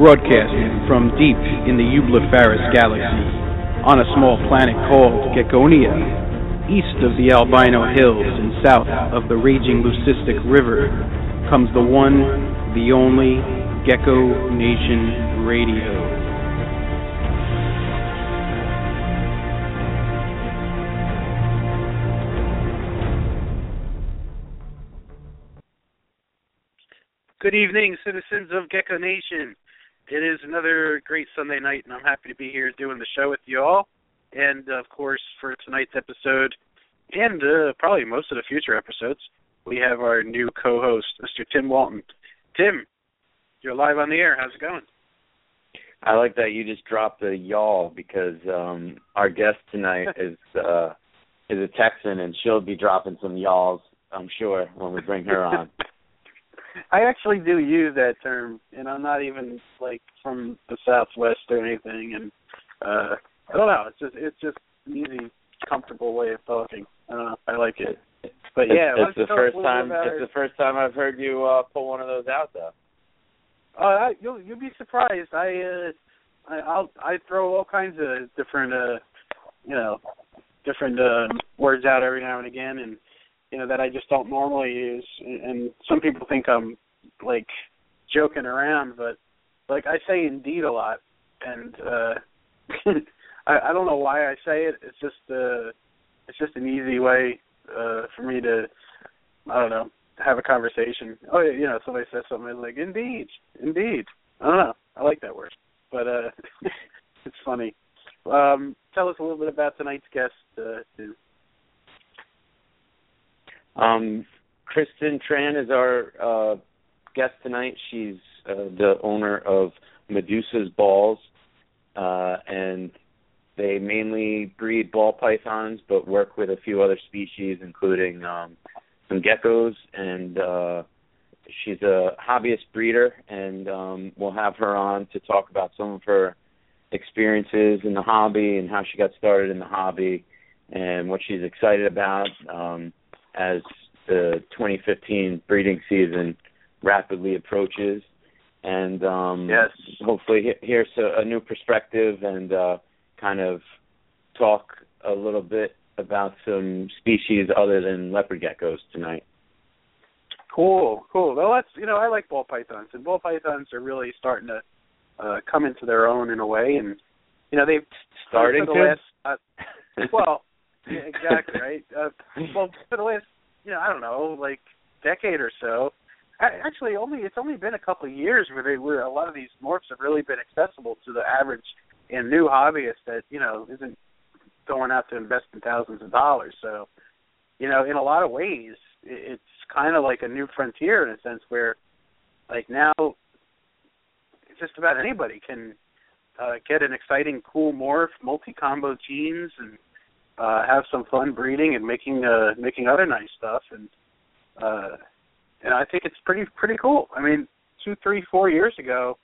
broadcasting from deep in the Eublepharis galaxy, on a small planet called Geckonia, east of the Albino Hills and south of the raging Leucistic River, comes the one, the only Gecko Nation Radio. Good evening, citizens of Gecko Nation. It is another great Sunday night, and I'm happy to be here doing the show with you all. And of course, for tonight's episode, and uh, probably most of the future episodes, we have our new co-host, Mr. Tim Walton. Tim, you're live on the air. How's it going? I like that you just dropped the y'all because um our guest tonight is uh is a Texan and she'll be dropping some y'alls, I'm sure, when we bring her on. I actually do use that term, and I'm not even like from the Southwest or anything. And uh I don't know. It's just it's just an easy, comfortable way of talking. I don't know. I like it. But yeah, it's, it's the first time. It's the first time I've heard you uh pull one of those out, though. Oh, I, you'll you'll be surprised. I uh, I I'll I throw all kinds of different uh, you know, different uh words out every now and again, and you know that I just don't normally use. And some people think I'm like joking around, but like I say indeed a lot, and uh I, I don't know why I say it. It's just uh it's just an easy way uh for me to I don't know have a conversation. Oh, you know, somebody says something like indeed, indeed. I don't know. I like that word, but uh it's funny. Um, tell us a little bit about tonight's guest, uh, too. Um, Kristin Tran is our uh, guest tonight. She's uh, the owner of Medusa's Balls, uh, and they mainly breed ball pythons, but work with a few other species, including um, some geckos. And uh, she's a hobbyist breeder, and um, we'll have her on to talk about some of her experiences in the hobby and how she got started in the hobby and what she's excited about. Um, as the 2015 breeding season rapidly approaches, and um, yes, hopefully here's a, a new perspective and uh, kind of talk a little bit about some species other than leopard geckos tonight. Cool, cool. Well, that's you know I like ball pythons, and ball pythons are really starting to uh, come into their own in a way, and you know they've starting the to. Last, uh, well, yeah, exactly right. Uh, well, for the last, you know, I don't know, like decade or so. Actually, only it's only been a couple of years where they where a lot of these morphs have really been accessible to the average and new hobbyist that you know isn't going out to invest in thousands of dollars. So, you know, in a lot of ways, it's kind of like a new frontier in a sense where, like now, just about anybody can uh, get an exciting, cool morph, multi-combo genes, and uh have some fun breeding and making uh making other nice stuff and uh and I think it's pretty pretty cool. I mean, two, three, four years ago,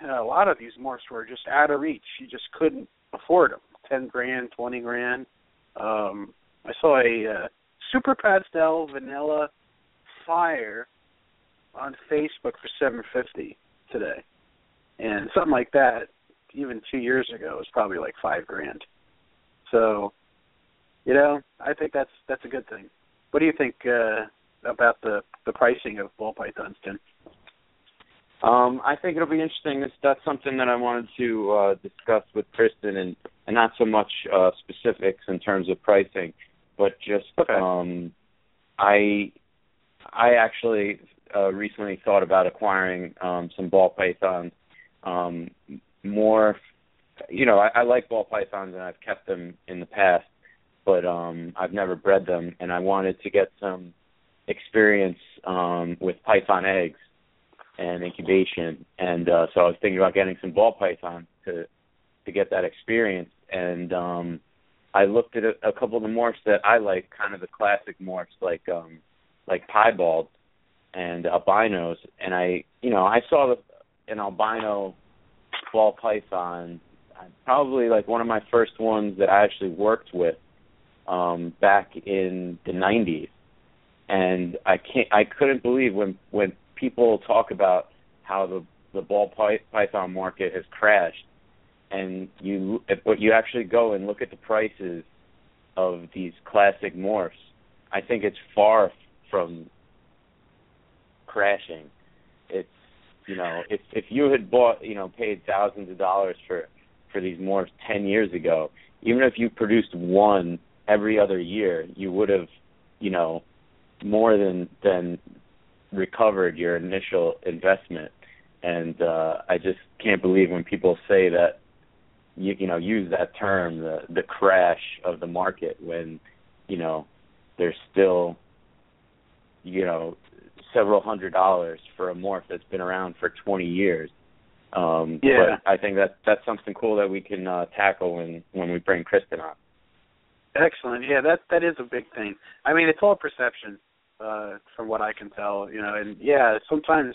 you know, a lot of these morphs were just out of reach. You just couldn't afford them. Ten grand, twenty grand. Um I saw a uh, super pastel vanilla fire on Facebook for seven fifty today. And something like that even two years ago was probably like five grand. So you know, I think that's that's a good thing. What do you think uh, about the the pricing of ball pythons, Tim? Um, I think it'll be interesting. That's, that's something that I wanted to uh, discuss with Kristin, and and not so much uh, specifics in terms of pricing, but just okay. um, I I actually uh, recently thought about acquiring um, some ball pythons. Um, more, you know, I, I like ball pythons, and I've kept them in the past but um I've never bred them and I wanted to get some experience um with python eggs and incubation. And uh so I was thinking about getting some ball python to to get that experience. And um I looked at a, a couple of the morphs that I like kind of the classic morphs like um like piebald and albinos. And I you know I saw the an albino ball python probably like one of my first ones that I actually worked with um back in the 90s and I can't I couldn't believe when when people talk about how the the ball python market has crashed, and you but you actually go and look at the prices of these classic morphs, I think it's far from crashing. It's you know if if you had bought you know paid thousands of dollars for for these morphs ten years ago, even if you produced one every other year, you would have you know more than than recovered your initial investment. And uh I just can't believe when people say that you you know use that term the the crash of the market when you know there's still you know several hundred dollars for a morph that's been around for 20 years. Um yeah. but I think that that's something cool that we can uh tackle when when we bring Kristin on. Excellent. Yeah, that that is a big thing. I mean, it's all perception uh from what I can tell, you know, and yeah, sometimes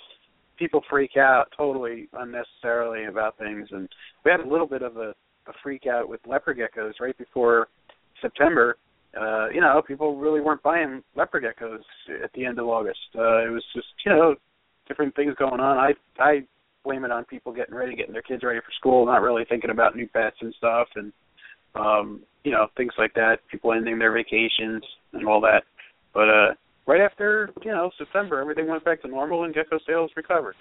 people freak out totally unnecessarily about things and we had a little bit of a, a freak out with leopard geckos right before September. Uh, you know, people really weren't buying leopard geckos at the end of August. Uh it was just, you know, different things going on. I I blame it on people getting ready, getting their kids ready for school, not really thinking about new pets and stuff and um, you know, things like that, people ending their vacations and all that. But uh right after you know September, everything went back to normal and gecko sales recovered.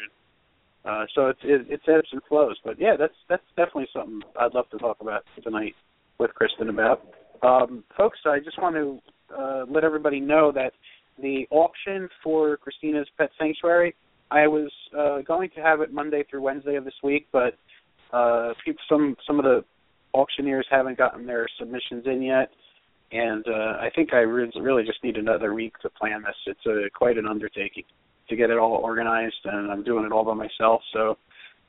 Uh, so it's it, it's ebbs and flows, but yeah, that's that's definitely something I'd love to talk about tonight with Kristin about. Um, folks, I just want to uh, let everybody know that the auction for Christina's Pet Sanctuary, I was uh, going to have it Monday through Wednesday of this week, but uh, some some of the auctioneers haven't gotten their submissions in yet and uh, I think I re- really just need another week to plan this. It's a quite an undertaking to get it all organized, and I'm doing it all by myself. So,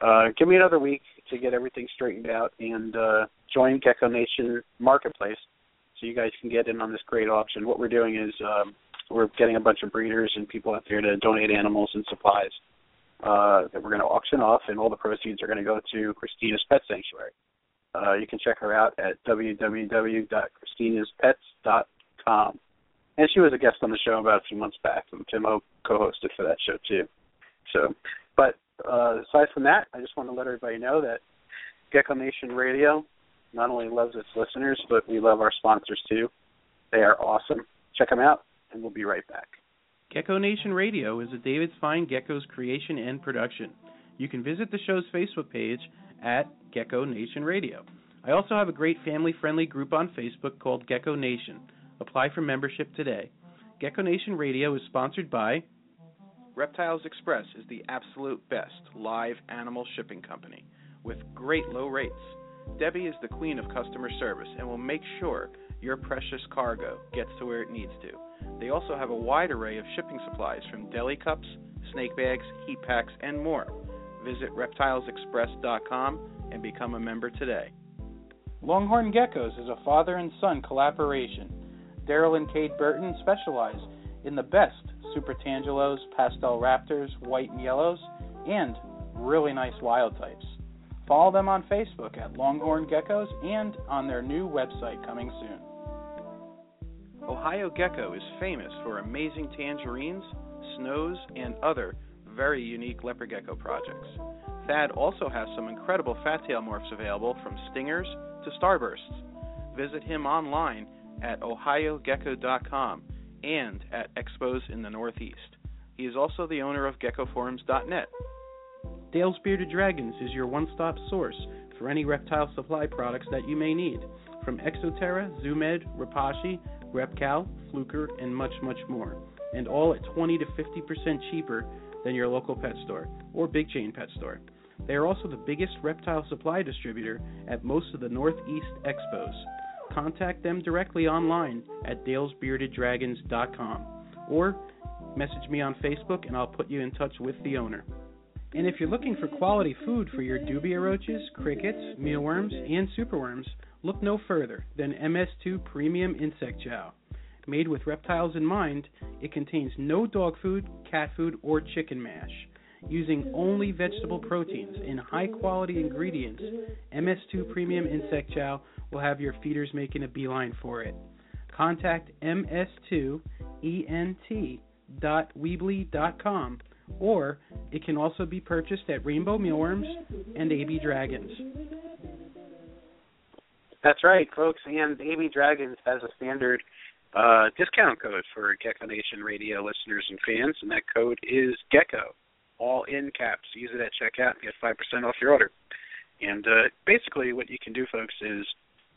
uh, give me another week to get everything straightened out and uh, join Gecko Nation Marketplace, so you guys can get in on this great auction. What we're doing is um, we're getting a bunch of breeders and people out there to donate animals and supplies uh, that we're going to auction off, and all the proceeds are going to go to Christina's Pet Sanctuary. Uh, you can check her out at www.christinaspets.com. And she was a guest on the show about a few months back, and Tim co-hosted for that show too. So, but uh, aside from that, I just want to let everybody know that Gecko Nation Radio not only loves its listeners, but we love our sponsors too. They are awesome. Check them out, and we'll be right back. Gecko Nation Radio is a David's Fine Geckos creation and production. You can visit the show's Facebook page at Gecko Nation Radio. I also have a great family friendly group on Facebook called Gecko Nation. Apply for membership today. Gecko Nation Radio is sponsored by Reptiles Express is the absolute best live animal shipping company with great low rates. Debbie is the queen of customer service and will make sure your precious cargo gets to where it needs to. They also have a wide array of shipping supplies from deli cups, snake bags, heat packs, and more. Visit reptilesexpress.com and become a member today. Longhorn Geckos is a father and son collaboration. Daryl and Kate Burton specialize in the best Super Tangelos, Pastel Raptors, white and yellows, and really nice wild types. Follow them on Facebook at Longhorn Geckos and on their new website coming soon. Ohio Gecko is famous for amazing tangerines, snows, and other very unique leopard gecko projects. Thad also has some incredible fat tail morphs available from stingers to starbursts. Visit him online at ohiogecko.com and at expos in the Northeast. He is also the owner of geckoforums.net. Dale's Bearded Dragons is your one stop source for any reptile supply products that you may need, from Exo Terra, Zoomed, Repashy, Repcal, Fluker, and much, much more, and all at 20 to 50% cheaper than your local pet store or big chain pet store. They are also the biggest reptile supply distributor at most of the Northeast expos. Contact them directly online at dalesbeardeddragons.com or message me on Facebook and I'll put you in touch with the owner. And if you're looking for quality food for your dubia roaches, crickets, mealworms, and superworms, look no further than MS2 Premium Insect Chow. Made with reptiles in mind, it contains no dog food, cat food, or chicken mash. Using only vegetable proteins and high quality ingredients, MS2 Premium Insect Chow will have your feeders making a beeline for it. Contact ms2ent.weebly.com or It can also be purchased at Rainbow Mealworms and AB Dragons. That's right, folks. And AB Dragons has a standard uh, discount code for Gecko Nation radio listeners and fans, and that code is Gecko, all in caps. Use it at checkout and get 5% off your order. And uh, basically, what you can do, folks, is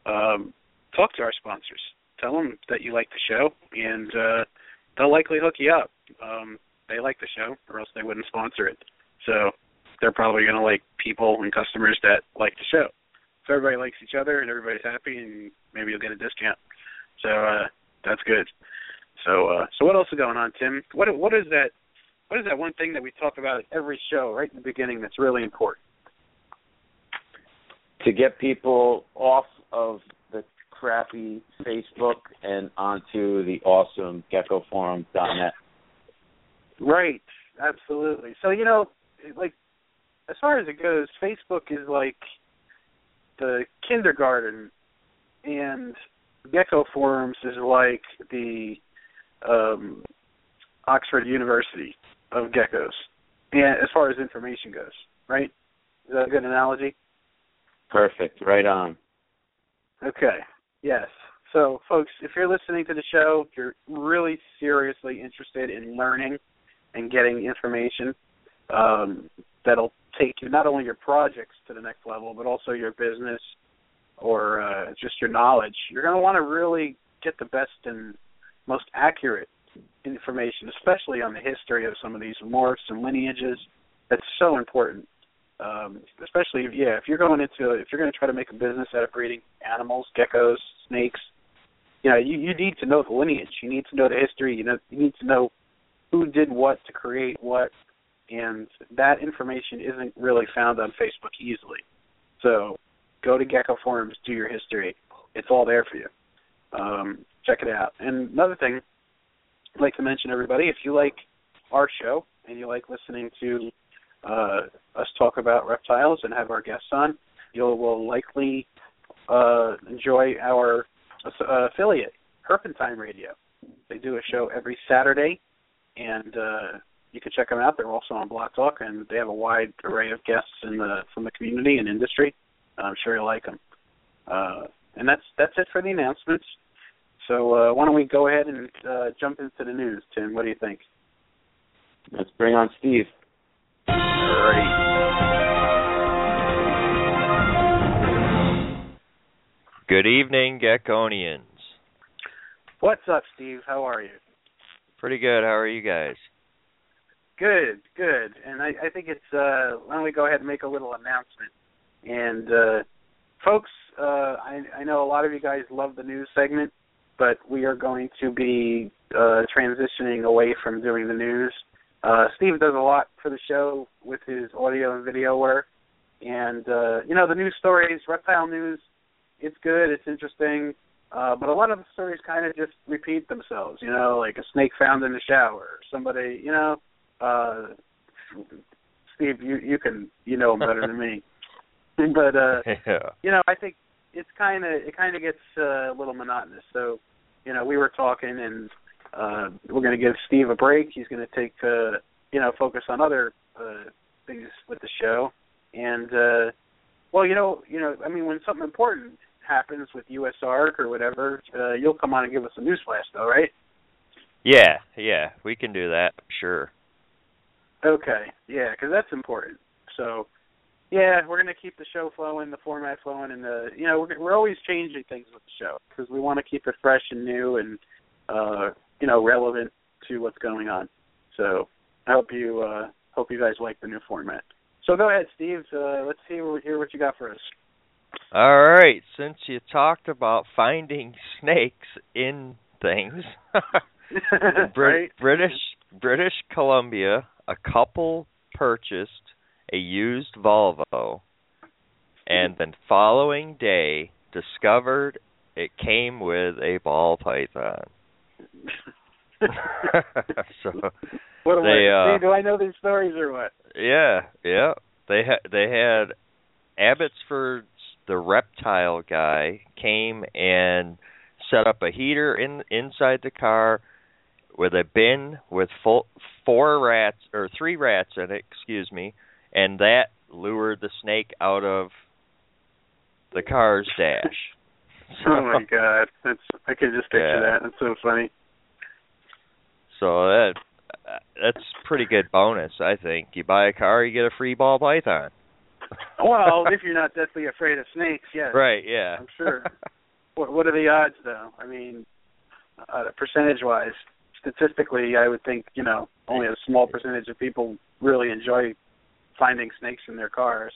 um, talk to our sponsors. Tell them that you like the show, and uh, they'll likely hook you up. Um, they like the show, or else they wouldn't sponsor it. So they're probably going to like people and customers that like the show. So everybody likes each other, and everybody's happy, and maybe you'll get a discount. So uh, that's good. So uh, so what else is going on, Tim? What what is that? What is that one thing that we talk about at every show right in the beginning that's really important? To get people off of the crappy Facebook and onto the awesome geckoforum.net. Right, absolutely. So you know, like as far as it goes, Facebook is like the kindergarten, and Gecko Forums is like the um, Oxford University of geckos, and as far as information goes, right? Is that a good analogy? Perfect. Right on. Okay. Yes. So, folks, if you're listening to the show, if you're really seriously interested in learning and getting information um, that'll take you not only your projects to the next level, but also your business or uh, just your knowledge, you're going to want to really get the best and most accurate information, especially on the history of some of these morphs and lineages. That's so important. Um, especially, yeah, if you're going into if you're going to try to make a business out of breeding animals, geckos, snakes, you know, you, you need to know the lineage. You need to know the history. You know, you need to know who did what to create what, and that information isn't really found on Facebook easily. So go to Gecko Forums, do your history. It's all there for you. Um, check it out. And another thing I'd like to mention, everybody, if you like our show and you like listening to uh, us talk about reptiles and have our guests on, you will likely uh, enjoy our uh, affiliate, Herpentine Radio. They do a show every Saturday, and uh, you can check them out. They're also on Blog Talk, and they have a wide array of guests in the from the community and industry. I'm sure you'll like them. Uh, and that's that's it for the announcements. So uh, why don't we go ahead and uh, jump into the news, Tim? What do you think? Let's bring on Steve. All right. Good evening, Geckonians. What's up, Steve? How are you? Pretty good. How are you guys? Good, good. And I, I think it's uh why don't we go ahead and make a little announcement. And uh folks, uh I I know a lot of you guys love the news segment, but we are going to be uh transitioning away from doing the news. Uh Steve does a lot for the show with his audio and video work. And uh you know, the news stories, reptile news, it's good, it's interesting. Uh, but a lot of the stories kind of just repeat themselves, you know, like a snake found in the shower, somebody, you know, uh Steve, you you can you know him better than me. But uh yeah. you know, I think it's kind of it kind of gets uh, a little monotonous. So, you know, we were talking and uh we're going to give Steve a break. He's going to take uh you know, focus on other uh things with the show. And uh well, you know, you know, I mean when something important happens with USARK or whatever, uh you'll come on and give us a news flash though, right? Yeah, yeah, we can do that. Sure. Okay, yeah, because that's important. So, yeah, we're going to keep the show flowing, the format flowing, and the you know we're we're always changing things with the show because we want to keep it fresh and new and uh, you know relevant to what's going on. So, I hope you uh, hope you guys like the new format. So go ahead, Steve. Uh, let's see hear what you got for us. All right. Since you talked about finding snakes in things, Brit- right? British British Columbia, a couple purchased a used Volvo, and the following day discovered it came with a ball python. so what they, uh, see, do I know these stories or what? yeah, yeah, they had they had Abbotsford's the reptile guy came and set up a heater in inside the car with a bin with full four rats or three rats in it, excuse me, and that lured the snake out of the car's dash. So, oh my god, that's I can just picture Yeah. that. That's so funny. So that that's pretty good bonus, I think. You buy a car, you get a free ball python. Well, if you're not deathly afraid of snakes, yes. right, yeah. I'm sure. What what are the odds though? I mean, uh, percentage wise, statistically, I would think you know only a small percentage of people really enjoy finding snakes in their cars.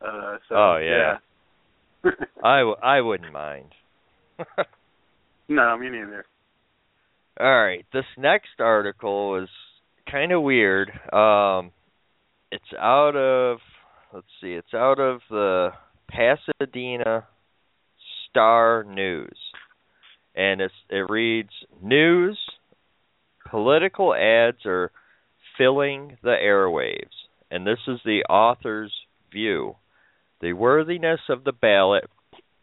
Uh, so Oh, yeah. yeah. I w- I wouldn't mind. no, me neither. All right, this next article is kind of weird. Um, it's out of let's see, it's out of the Pasadena Star News, and it's it reads news. Political ads are filling the airwaves, and this is the author's view. The worthiness of the ballot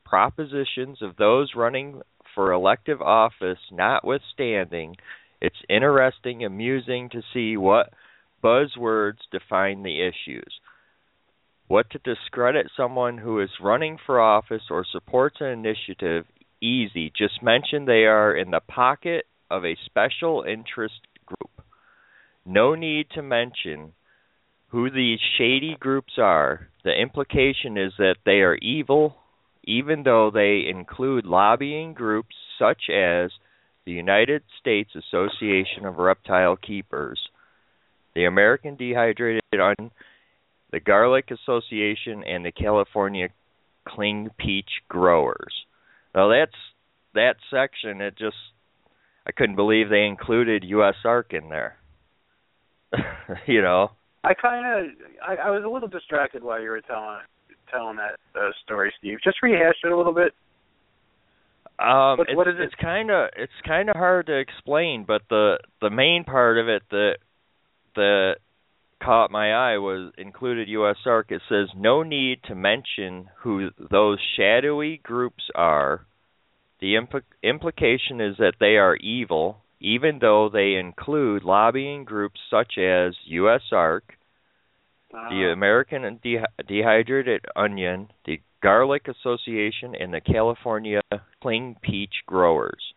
propositions of those running for elective office notwithstanding, it's interesting, amusing to see what buzzwords define the issues. What to discredit someone who is running for office or supports an initiative, easy. Just mention they are in the pocket of a special interest group. No need to mention who these shady groups are. The implication is that they are evil, even though they include lobbying groups such as the United States Association of Reptile Keepers, the American Dehydrated Onion, the Garlic Association, and the California Cling Peach Growers. Now that's that section. It just I couldn't believe they included U.S. Ark in there. you know. I kind of I, I was a little distracted while you were telling telling that uh, story, Steve. Just rehash it a little bit. Um, What- it's, what is it? It's kind of it's kind of hard to explain, but the the main part of it that that caught my eye was included USARK. It says no need to mention who those shadowy groups are. The impl- implication is that they are evil, even though they include lobbying groups such as U.S. Ark, the Uh, American De- Dehydrated Onion, the Garlic Association, and the California Cling Peach Growers.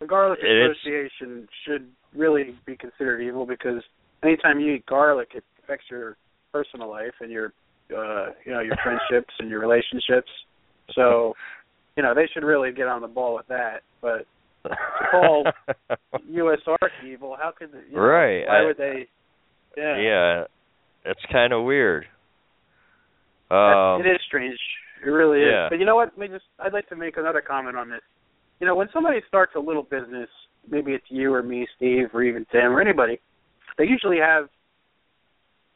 the Garlic Association should really be considered evil because anytime you eat garlic, it affects your personal life and your uh you know your friendships and your relationships. So you know they should really get on the ball with that. But call U.S. Evil, how could you know, Right, Why I- would they? Yeah, yeah, it's kind of weird. Um, it is strange. It really is. yeah. But you know what? Let me just I'd like to make another comment on this. You know, when somebody starts a little business, maybe it's you or me, Steve, or even Tim or anybody, they usually have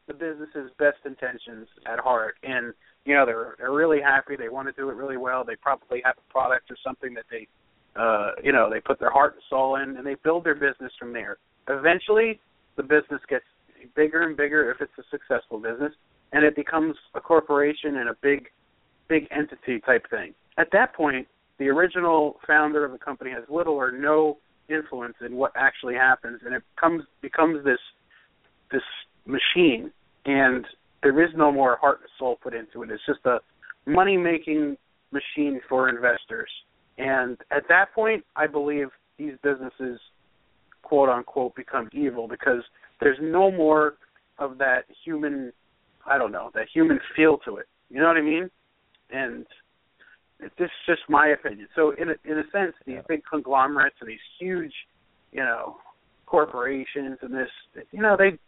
the business's best intentions at heart and you know they're they're really happy they want to do it really well they probably have a product or something that they uh you know they put their heart and soul in and they build their business from there eventually the business gets bigger and bigger if it's a successful business and it becomes a corporation and a big big entity type thing at that point the original founder of the company has little or no influence in what actually happens and it comes becomes this this machine and there is no more heart and soul put into it. It's just a money making machine for investors. And at that point I believe these businesses quote unquote become evil because there's no more of that human I don't know, that human feel to it. You know what I mean? And it, this is just my opinion. So in a, in a sense, these Yeah. big conglomerates and these huge, you know, corporations and this, you know, they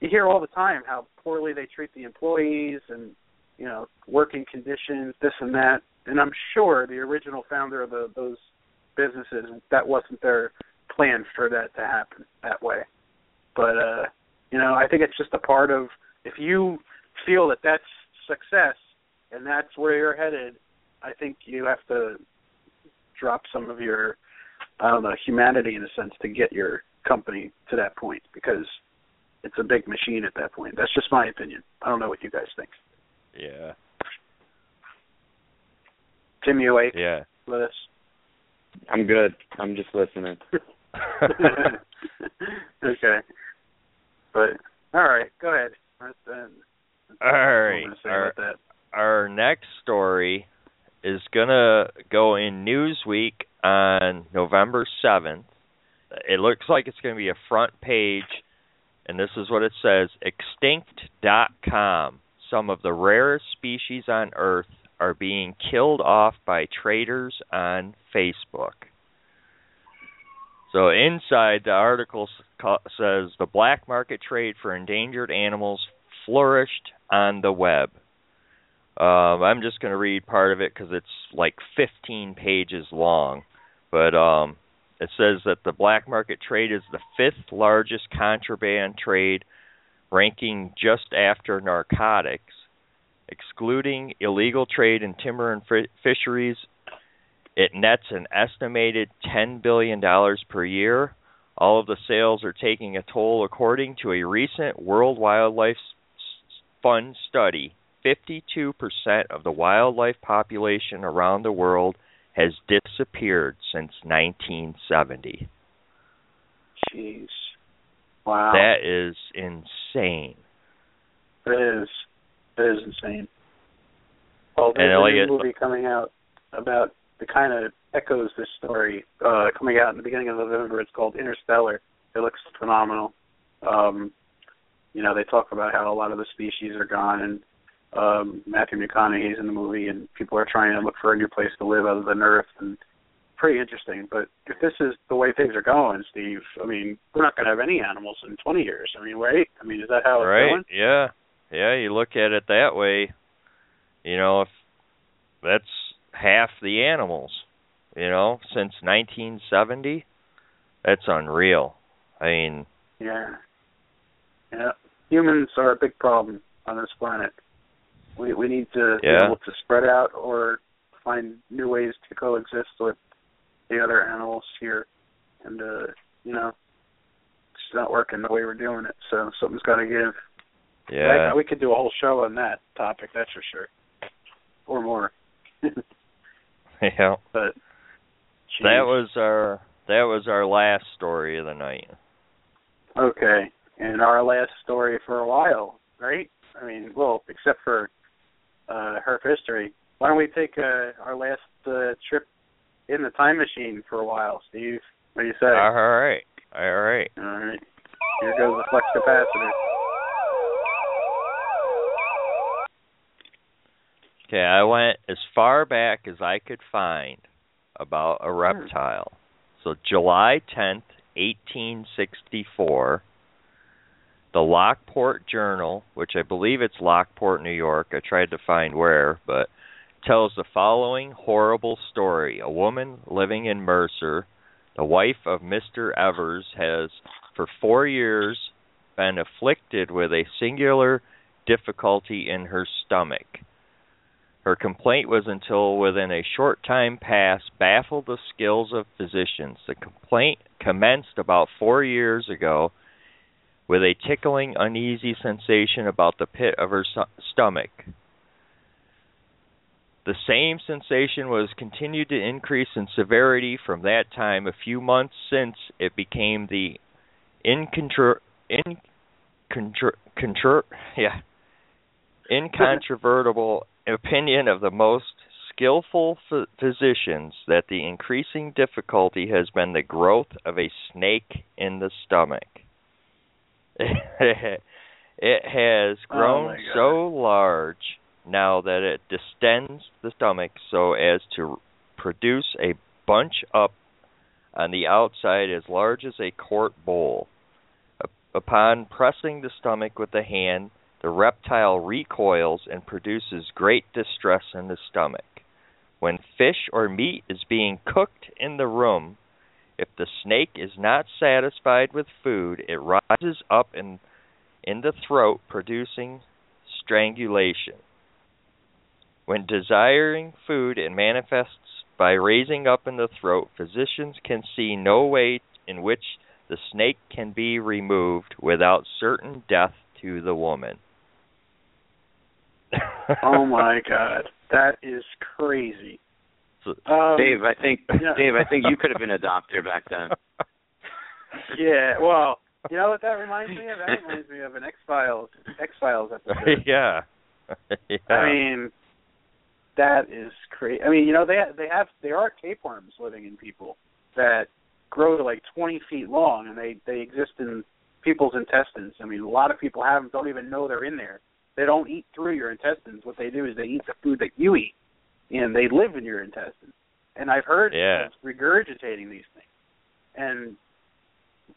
you hear all the time how poorly they treat the employees and you know working conditions, this and that. And I'm sure the original founder of the, those businesses that wasn't their plan for that to happen that way. But uh, you know, I think it's just a part of if you feel that that's success and that's where you're headed, I think you have to drop some of your I don't know humanity in a sense to get your company to that point because it's a big machine at that point. That's just my opinion. I don't know what you guys think. yeah, Tim, you awake yeah. with us? I'm good. I'm just listening. okay. But all right, go ahead. That's, uh, All right. I'm gonna say Our, our next story is gonna go in Newsweek on November seventh. It looks like it's gonna be a front page, and this is what it says: Extinct.com. Some of the rarest species on Earth are being killed off by traders on Facebook. So inside the article says the black market trade for endangered animals flourished on the web. Um, I'm just going to read part of it because it's like 15 pages long. But um, it says that the black market trade is the fifth largest contraband trade, ranking just after narcotics. Excluding illegal trade in timber and fi- fisheries, it nets an estimated $10 billion per year. All of the sales are taking a toll according to a recent World Wildlife S- Fund study. 52% of the wildlife population around the world has disappeared since 1970. Jeez. Wow. That is insane. It is. It is insane. Well, And there's a like new movie coming out about the kind of echoes this story. Uh, coming out in the beginning of November. It's called Interstellar. It looks phenomenal. Um, you know, they talk about how a lot of the species are gone, and um, Matthew McConaughey's in the movie, and people are trying to look for a new place to live other than Earth, and pretty interesting. But if this is the way things are going, Steve, I mean, we're not going to have any animals in 20 years. I mean, right? I mean, is that how it's right? going? Yeah. Yeah, you look at it that way. You know, if that's half the animals, you know, since 1970, that's unreal. I mean, Yeah. Yeah. Humans are a big problem on this planet. We we need to Yeah. be able to spread out or find new ways to coexist with the other animals here. And uh, you know, it's not working the way we're doing it, so something's gotta give. Yeah. Like, we could do a whole show on that topic, that's for sure. Or more. yeah. but That was our that was our last story of the night. Okay. And our last story for a while, right? I mean, well, except for uh Herp History. Why don't we take uh, our last uh, trip in the time machine for a while, Steve? What do you say? All right. All right. All right. Here goes the flux capacitor. Okay, I went as far back as I could find about a hmm. reptile. So July 10th, 1864, the Lockport Journal, which I believe it's Lockport, New York. I tried to find where, but tells the following horrible story. A woman living in Mercer, the wife of Mr. Evers, has for 4 years been afflicted with a singular difficulty in her stomach. Her complaint was until within a short time past baffled the skills of physicians. The complaint commenced about four years ago with a tickling, uneasy sensation about the pit of her sto- stomach. The same sensation was continued to increase in severity from that time. A few months since, it became the incontro- in contr- contr- yeah, incontrovertible opinion of the most skillful ph- physicians that the increasing difficulty has been the growth of a snake in the stomach. it has Oh, grown God. so large now that it distends the stomach so as to produce a bunch up on the outside as large as a quart bowl. Upon pressing the stomach with the hand, the reptile recoils and produces great distress in the stomach. When fish or meat is being cooked in the room, if the snake is not satisfied with food, it rises up in in the throat producing strangulation. When desiring food, it manifests by raising up in the throat. Physicians can see no way in which the snake can be removed without certain death to the woman. Oh my God, that is crazy. So- Um, Dave, I think yeah. Dave, I think you could have been a doctor back then. Yeah, well, you know what that reminds me of? That reminds me of an X Files X Files episode. yeah. yeah. I mean, that is crazy. I mean, you know, they they have there are tapeworms living in people that grow to like 20 feet long, and they they exist in people's intestines. I mean, a lot of people have them, don't even know they're in there. They don't eat through your intestines. What they do is they eat the food that you eat, and they live in your intestines. And I've heard Yeah. regurgitating these things. And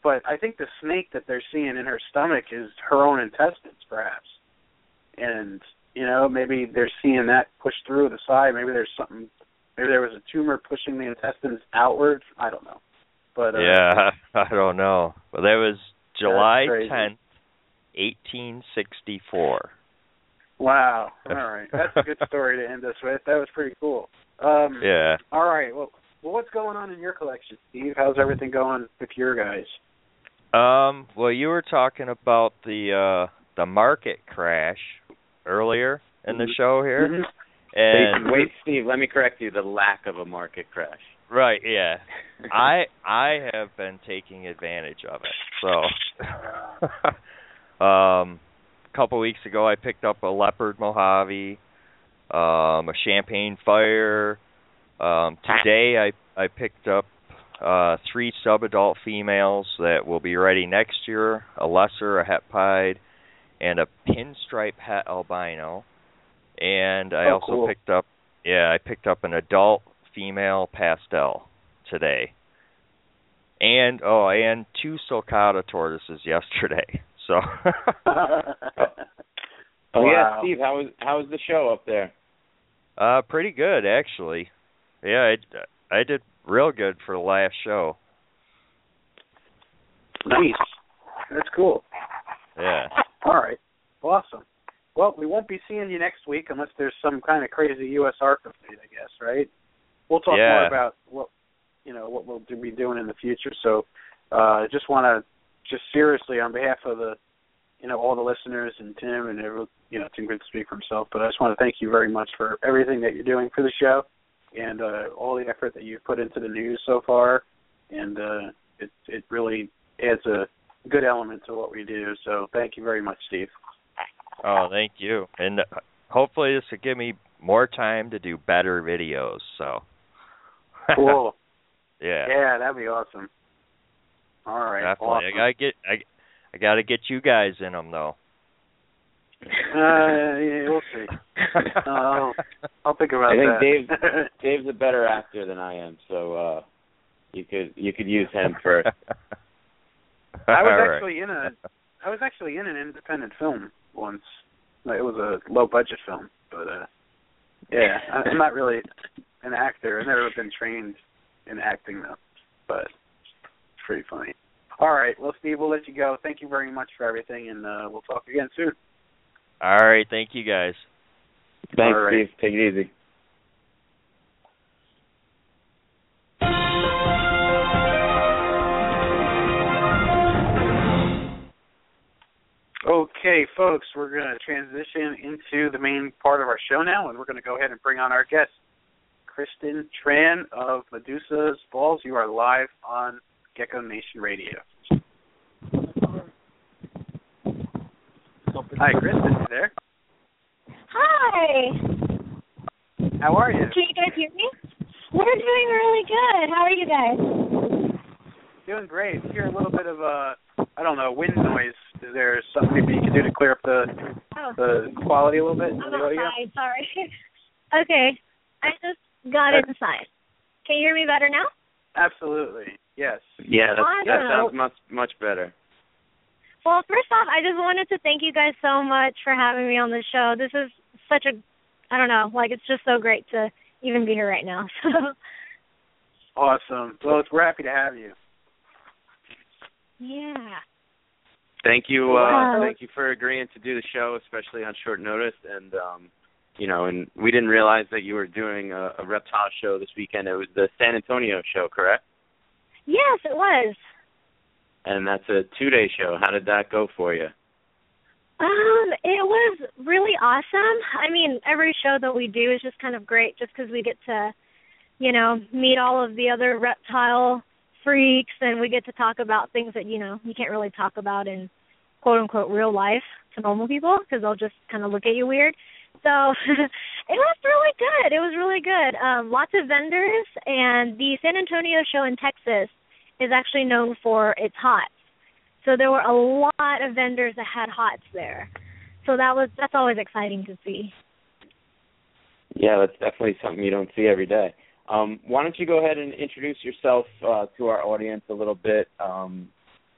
but I think the snake that they're seeing in her stomach is her own intestines, perhaps. And you know, maybe they're seeing that push through the side. Maybe there's something. Maybe there was a tumor pushing the intestines outward. I don't know. But uh, yeah, I don't know. But that was July 10th, 1864. Wow. All right. That's a good story to end us with. That was pretty cool. Um Yeah. all right. Well well what's going on in your collection, Steve? How's everything going with your guys? Um, well, you were talking about the uh the market crash earlier in the Mhm. show here. Mhm. And wait, wait, Steve. Let me correct you. The lack of a market crash. right, yeah. I I have been taking advantage of it. So um a couple weeks ago I picked up a leopard Mojave, um a champagne fire. Um today I I picked up uh three sub-adult females that will be ready next year, a lesser, a het pied, and a pinstripe het albino. And I Oh, also cool. picked up yeah, I picked up an adult female pastel today. And oh, and two sulcata tortoises yesterday. So Oh yeah, Steve. How was how was the show up there? uh pretty good actually. Yeah, I I did real good for the last show. nice. That's cool. Yeah. All right. Awesome. Well, we won't be seeing you next week unless there's some kind of crazy USARK update, I guess, right? We'll talk more about what you know what we'll be doing in the future. So, uh, just want to just seriously on behalf of the you know all the listeners and Tim and everyone, you know Tim could speak for himself, but I just want to thank you very much for everything that you're doing for the show and uh, all the effort that you've put into the news so far, and uh, it it really adds a good element to what we do. So, thank you very much, Steve. Oh, thank you. And uh, hopefully this will give me more time to do better videos. So. Cool. yeah. yeah, that'd be awesome. All right. Definitely. Awesome. I gotta get I I gotta get you guys in them though. Uh, yeah, we'll see. Uh, I'll, I'll think about that. I think that. Dave- Dave's a better actor than I am, so uh you could you could use him for I was All right. actually in a I was actually in an independent film once. It was a low budget film, but uh yeah, I- I'm not really an actor. I've never been trained in acting though, but it's pretty funny. All right, well, Steve, we'll let you go. Thank you very much for everything, and uh, we'll talk again soon. All right, thank you guys. Thanks, All right. Steve. Take it easy. Okay, folks, we're going to transition into the main part of our show now, and we're going to go ahead and bring on our guest, Kristin Tran of Medusa's Balls. You are live on Gecko Nation Radio. Hi, Kristin. You there? Hi. How are you? Can you guys hear me? We're doing really good. How are you guys? Doing great. We hear a little bit of uh, I don't know, wind noise. Is there something maybe you can do to clear up the Oh, the quality a little bit? I'm of the audio? outside. Sorry. okay. I just got Okay. inside. Can you hear me better now? Absolutely. Yes. Yeah, that, that Awesome. sounds much much better. Well, first off, I just wanted to thank you guys so much for having me on the show. This is such a, I don't know, like it's just so great to even be here right now. So, Awesome. Well, it's, we're happy to have you. yeah. Thank you, uh Wow. thank you for agreeing to do the show, especially on short notice. And um, you know, and we didn't realize that you were doing a, a reptile show this weekend. It was the San Antonio show, correct? Yes, it was. And that's a two-day show. How did that go for you? Um, it was really awesome. I mean, every show that we do is just kind of great just because we get to, you know, meet all of the other reptile freaks and we get to talk about things that you know you can't really talk about in quote unquote real life to normal people because they'll just kind of look at you weird. So it was really good. It was really good. Um, lots of vendors, and the San Antonio show in Texas is actually known for its hots. So there were a lot of vendors that had hots there. So that was that's always exciting to see. Yeah, that's definitely something you don't see every day. Um, why don't you go ahead and introduce yourself uh, to our audience a little bit? Um,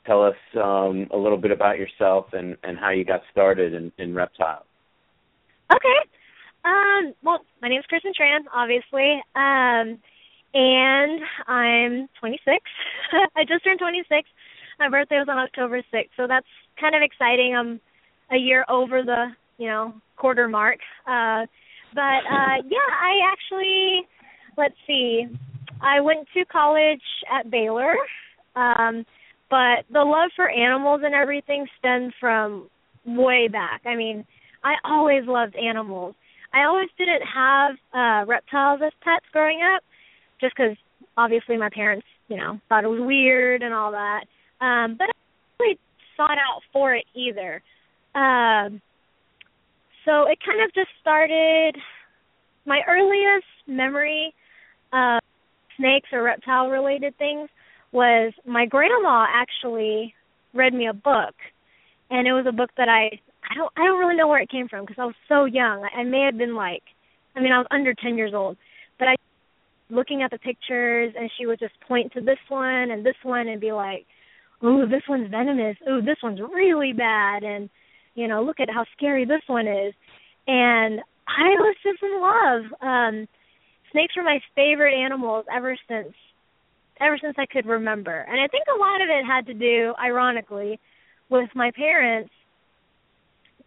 tell us um, a little bit about yourself and, and how you got started in, in reptiles. Okay. Um, well, my name is Kristin Tran, obviously, um, and I'm 26. I just turned 26. My birthday was on October 6th, so that's kind of exciting. I'm a year over the, you know, quarter mark. Uh, but uh, yeah, I actually, let's see, I went to college at Baylor. Um, but the love for animals and everything stemmed from way back. I mean, I always loved animals. I always didn't have uh reptiles as pets growing up, just because obviously my parents, you know, thought it was weird and all that. Um, but I really sought out for it either. Um, so it kind of just started. My earliest memory of snakes or reptile related things was my grandma actually read me a book, and it was a book that I I don't I don't really know where it came from because I was so young. I, I may have been like, I mean I was under ten years old, looking at the pictures and she would just point to this one and this one and be like, "Ooh, this one's venomous. Ooh, this one's really bad." And you know, look at how scary this one is. And I was just in love. Um snakes were my favorite animals ever since ever since I could remember. And I think a lot of it had to do, ironically, with my parents.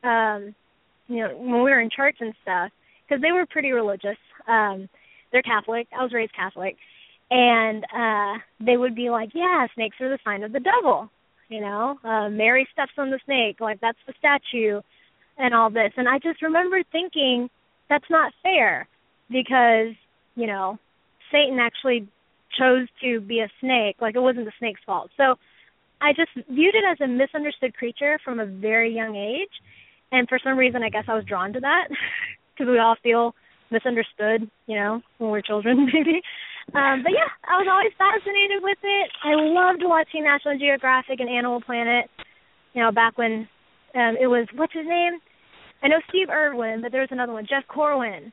Um, you know, when we were in church and stuff, because they were pretty religious. Um, they're Catholic. I was raised Catholic, and uh, they would be like, "Yeah, snakes are the sign of the devil." You know, uh, Mary steps on the snake, like that's the statue, and all this. And I just remember thinking, that's not fair, because you know, Satan actually chose to be a snake, like it wasn't the snake's fault. So I just viewed it as a misunderstood creature from a very young age, and for some reason, I guess I was drawn to that because we all feel misunderstood, you know, when we're children, maybe. Um, but yeah, I was always fascinated with it. I loved watching National Geographic and Animal Planet. You know, back when um, it was what's his name? I know Steve Irwin, but there's another one, Jeff Corwin.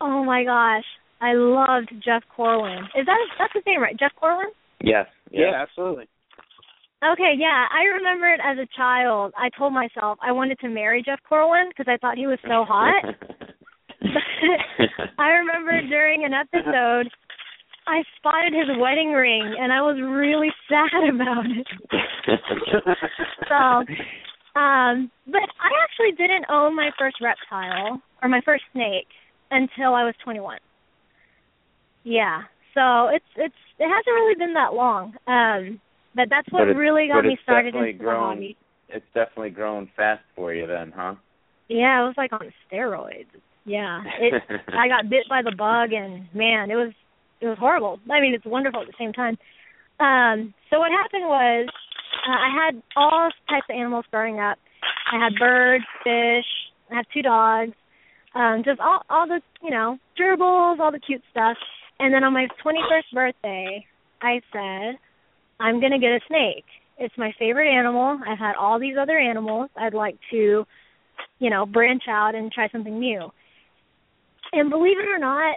Oh my gosh, I loved Jeff Corwin. Is that that's his name, right? Jeff Corwin? Yes. Yeah, absolutely. Okay, yeah. I remember it as a child, I told myself I wanted to marry Jeff Corwin because I thought he was so hot. I remember during an episode, I spotted his wedding ring, and I was really sad about it. so, um, but I actually didn't own my first reptile or my first snake until I was 21. Yeah. So it's it's it hasn't really been that long. Um but that's what but really got me started into grown, the hobby. It's definitely grown fast for you then, huh? Yeah, it was like on steroids. Yeah. It I got bit by the bug and man, it was it was horrible. I mean, it's wonderful at the same time. Um so what happened was uh, I had all types of animals growing up. I had birds, fish, I have two dogs, um, just all all the you know gerbils, all the cute stuff. And then on my 21st birthday, I said, I'm going to get a snake. It's my favorite animal. I've had all these other animals. I'd like to, you know, branch out and try something new. And believe it or not,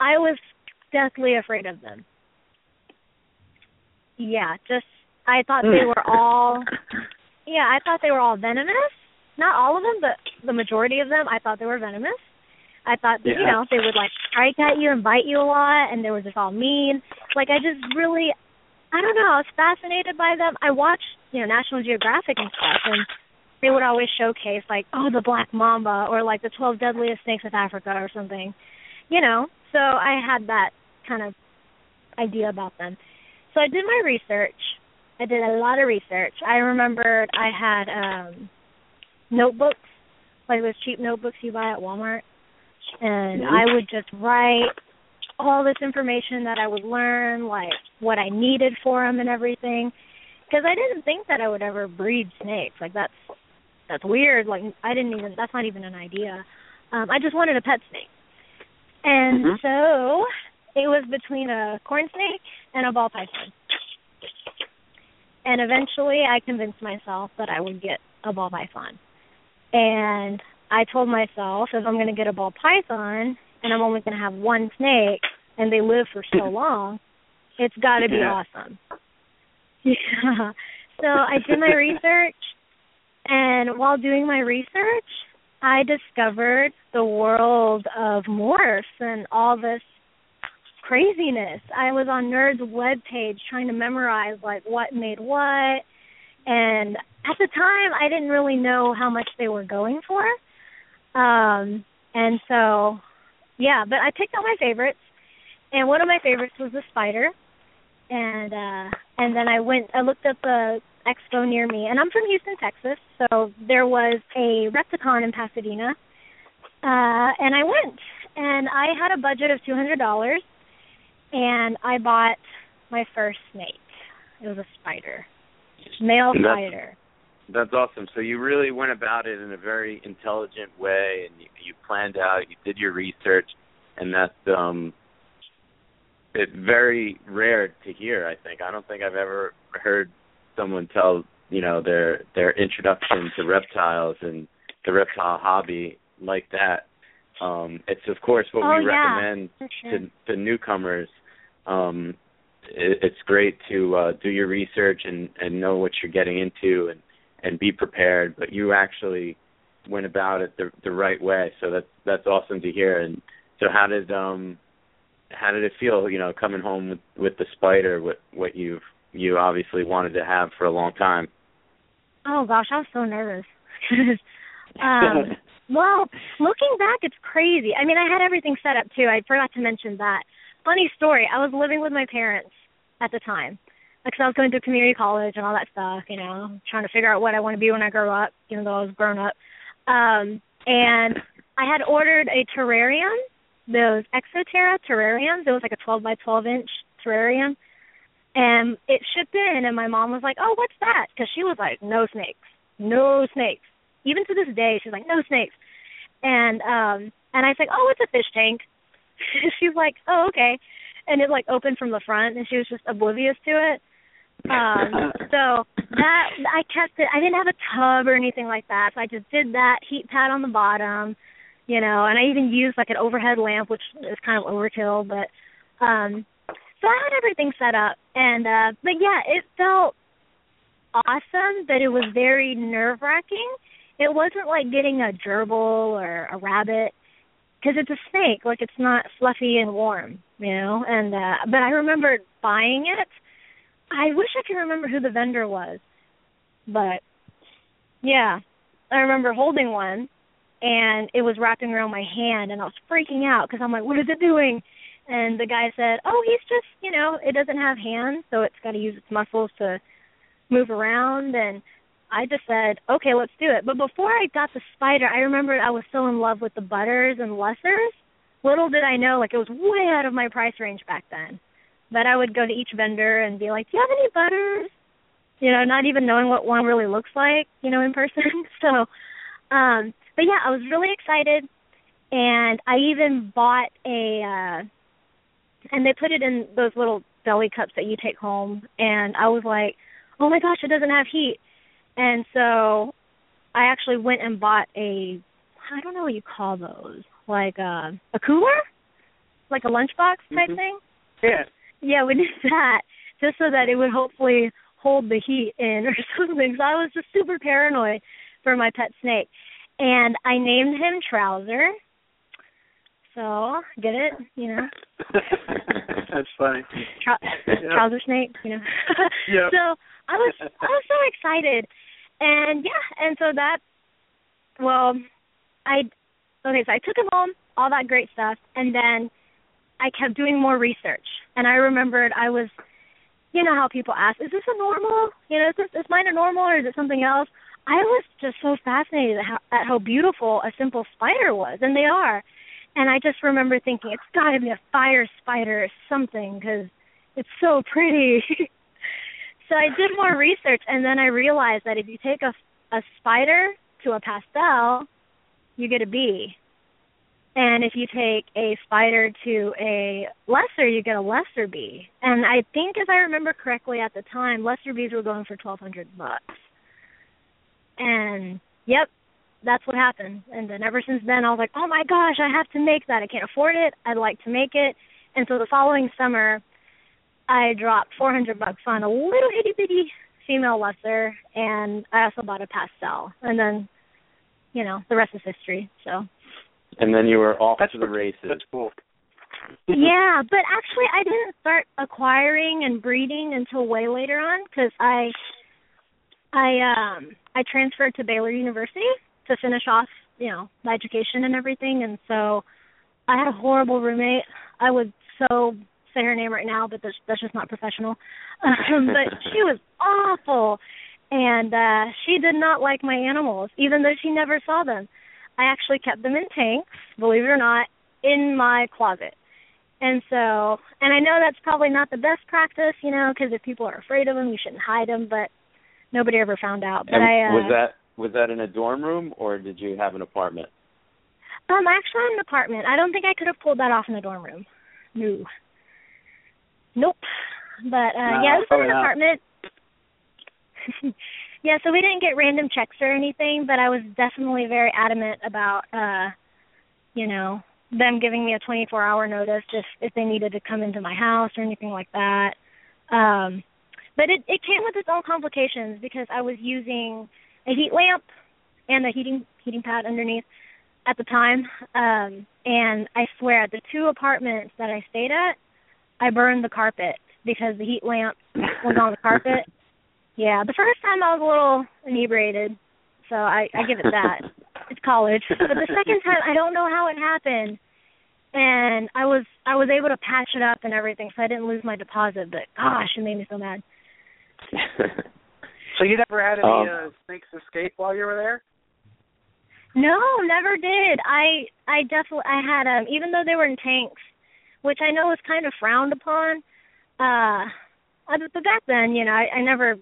I was deathly afraid of them. Yeah, just I thought they hmm. were all yeah, I thought they were all venomous. Not all of them, but the majority of them I thought they were venomous. I thought that, yeah. you know, they would like strike at you and bite you a lot and they were just all mean. Like I just really I don't know, I was fascinated by them. I watched, you know, National Geographic and stuff and they would always showcase like, oh, the black mamba or like the twelve deadliest snakes of Africa or something. You know. So I had that kind of idea about them. So I did my research. I did a lot of research. I remembered I had um notebooks, like those cheap notebooks you buy at Walmart and mm-hmm. I would just write all this information that I would learn, like what I needed for them and everything, because I didn't think that I would ever breed snakes. Like that's that's weird. Like I didn't even that's not even an idea. Um, I just wanted a pet snake, and Mhm. so it was between a corn snake and a ball python. And eventually, I convinced myself that I would get a ball python. And I told myself if I'm going to get a ball python and I'm only going to have one snake and they live for so long, it's got to be Yeah. awesome. Yeah. So I did my research, and while doing my research, I discovered the world of morphs and all this craziness. I was on Nerd's webpage trying to memorize like what made what, and at the time I didn't really know how much they were going for. Um, and so, yeah, but I picked out my favorites, and one of my favorites was the spider, and uh, and then I went, I looked up a expo near me, and I'm from Houston, Texas, so there was a Repticon in Pasadena, uh, and I went, and I had a budget of two hundred dollars, and I bought my first snake. It was a spider, male That's- spider. That's awesome. So you really went about it in a very intelligent way, and you, you planned out, you did your research, and that's um, it's very rare to hear. I think I don't think I've ever heard someone tell you know their their introduction to reptiles and the reptile hobby like that. Um, it's of course what Oh, we yeah. recommend sure. to to newcomers. Um, it, it's great to uh, do your research and and know what you're getting into and and be prepared. But you actually went about it the the right way, so that's that's awesome to hear. And so, how did um how did it feel? You know, coming home with with the spider, what what you've you obviously wanted to have for a long time. Oh gosh, I was so nervous. um, well, looking back, it's crazy. I mean, I had everything set up too. I forgot to mention that. Funny story. I was living with my parents at the time, because I was going through community college and all that stuff. You know, trying to figure out what I want to be when I grow up, even though I was grown up. Um, and I had ordered a terrarium, those Exo Terra terrariums. It was like a 12 by 12 inch terrarium and it shipped in and my mom was like oh what's that? Because she was like no snakes. No snakes. Even to this day she's like no snakes. And um and i was like oh it's a fish tank. She's like oh okay. And it like opened from the front and she was just oblivious to it. Um so that i kept it i didn't have a tub or anything like that so i just did that heat pad on the bottom you know and i even used like an overhead lamp which is kind of overkill but um so I had everything set up, and uh but yeah, it felt awesome, but it was very nerve wracking. It wasn't like getting a gerbil or a rabbit because it's a snake, like it's not fluffy and warm, you know. And uh but I remember buying it. I wish I could remember who the vendor was, but yeah, I remember holding one, and it was wrapping around my hand, and I was freaking out because I'm like, what is it doing? And the guy said, "Oh, he's just, you know, it doesn't have hands, so it's got to use its muscles to move around." And I just said, "Okay, let's do it." But before I got the spider, I remembered I was so in love with the butters and lessers. Little did I know, like it was way out of my price range back then. But I would go to each vendor and be like, "Do you have any butters?" You know, not even knowing what one really looks like, you know, in person. so, um, but yeah, I was really excited, and I even bought a. uh and they put it in those little belly cups that you take home and I was like, "Oh my gosh, it doesn't have heat." And so I actually went and bought a I don't know what you call those. Like uh, a cooler? Like a lunchbox type Mhm. thing? Yeah. Yeah, we did that just so that it would hopefully hold the heat in or something. So I was just super paranoid for my pet snake. And I named him Trouser. So, get it? You know? That's funny. Trou- Yeah. trouser snake, you know. Yep. So I was I was so excited, and yeah, and so that, well, I okay, so I took him home, all that great stuff, and then I kept doing more research, and I remembered I was, you know how people ask, is this a normal? You know, is this is mine a normal or is it something else? I was just so fascinated at how, at how beautiful a simple spider was, and they are. And I just remember thinking it's got to be a fire spider or something because it's so pretty. so I did more research, and then I realized that if you take a a spider to a pastel, you get a bee. And if you take a spider to a lesser, you get a lesser bee. And I think, if I remember correctly, at the time, lesser bees were going for twelve hundred bucks. And yep, that's what happened. And then ever since then, I was like, oh my gosh, I have to make that. I can't afford it. I'd like to make it. And so the following summer, I dropped four hundred bucks on a little itty bitty female lesser, and I also bought a pastel. And then, you know, the rest is history. So and then you were off That's to the races. That's cool. yeah, but actually, I didn't start acquiring and breeding until way later on because I, I um, I transferred to Baylor University to finish off, you know, my education and everything, and so I had a horrible roommate. I would so say her name right now, but that's, that's just not professional. Um, but she was awful, and uh she did not like my animals, even though she never saw them. I actually kept them in tanks, believe it or not, in my closet. And so, and I know that's probably not the best practice, you know, because if people are afraid of them, you shouldn't hide them. But nobody ever found out. But And I uh, was that was that in a dorm room or did you have an apartment? um actually in an apartment. I don't think I could have pulled that off in a dorm room. No. Nope. But uh No, yeah, it was in an apartment. yeah, so we didn't get random checks or anything, but I was definitely very adamant about uh you know, them giving me a 24-hour notice if if they needed to come into my house or anything like that. Um but it it came with its own complications because I was using a heat lamp and a heating heating pad underneath at the time. Um and I swear the two apartments that I stayed at, I burned the carpet because the heat lamp was on the carpet. Yeah, the first time I was a little inebriated, so I I give it that. It's college. But the second time I don't know how it happened. And I was I was able to patch it up and everything so I didn't lose my deposit, but gosh, it made me so mad. So you never had any Um, uh, snakes escape while you were there? No, never did. I I definitely I had um even though they were in tanks, which I know is kind of frowned upon. Uh uh, but back then, you know, I, I never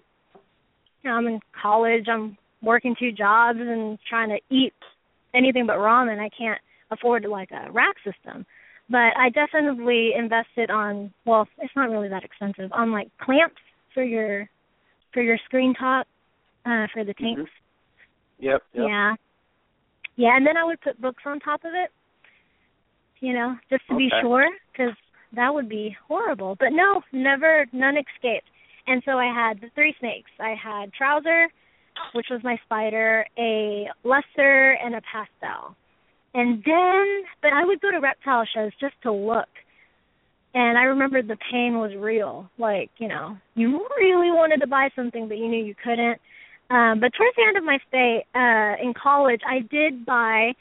you know, I'm in college, I'm working two jobs and trying to eat anything but ramen. I can't afford like a rack system. But I definitely invested on well, it's not really that expensive, on like clamps for your for your screen top, uh for the tanks. Yep. yep. Yeah. Yeah, and then I would put books on top of it. You know, just to be sure, because that would be horrible. But no, never, none escaped. And so I had the three snakes. I had Trouser, which was my spider, a lesser, and a pastel. And then, but I would go to reptile shows just to look. And I remember the pain was real. Like, you know, you really wanted to buy something, but you knew you couldn't. Um, but towards the end of my stay uh, in college, I did buy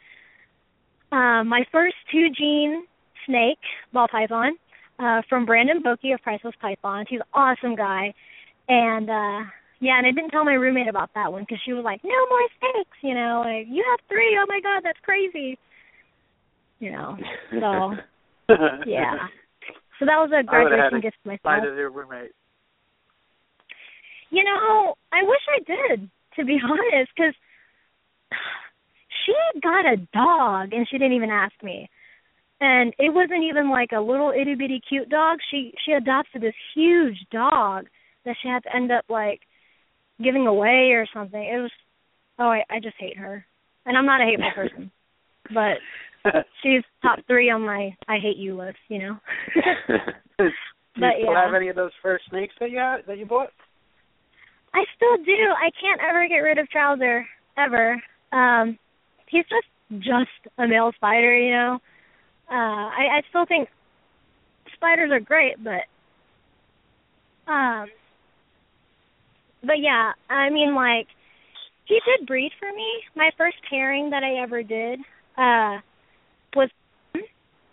uh, my first two gene snake ball python uh, from Brandon Bokey of Priceless Pythons. He's an awesome guy, and uh, yeah, and I didn't tell my roommate about that one because she was like, "No more snakes," you know, like you have three. Oh my god, that's crazy. You know, so yeah. So that was a graduation gift Fight myself. as your roommate. You know, I wish I did, to be honest, because she got a dog and she didn't even ask me. And it wasn't even like a little itty bitty cute dog. She she adopted this huge dog that she had to end up like giving away or something. It was oh I, I just hate her. And I'm not a hateful person. But she's top three on my I hate you list, you know. Do you But, still yeah. have any of those first snakes that you had that you bought? I still do. I can't ever get rid of Trouser ever. Um he's just just a male spider, you know. Uh I, I still think spiders are great, but um but yeah, I mean like he did breed for me. My first pairing that I ever did uh was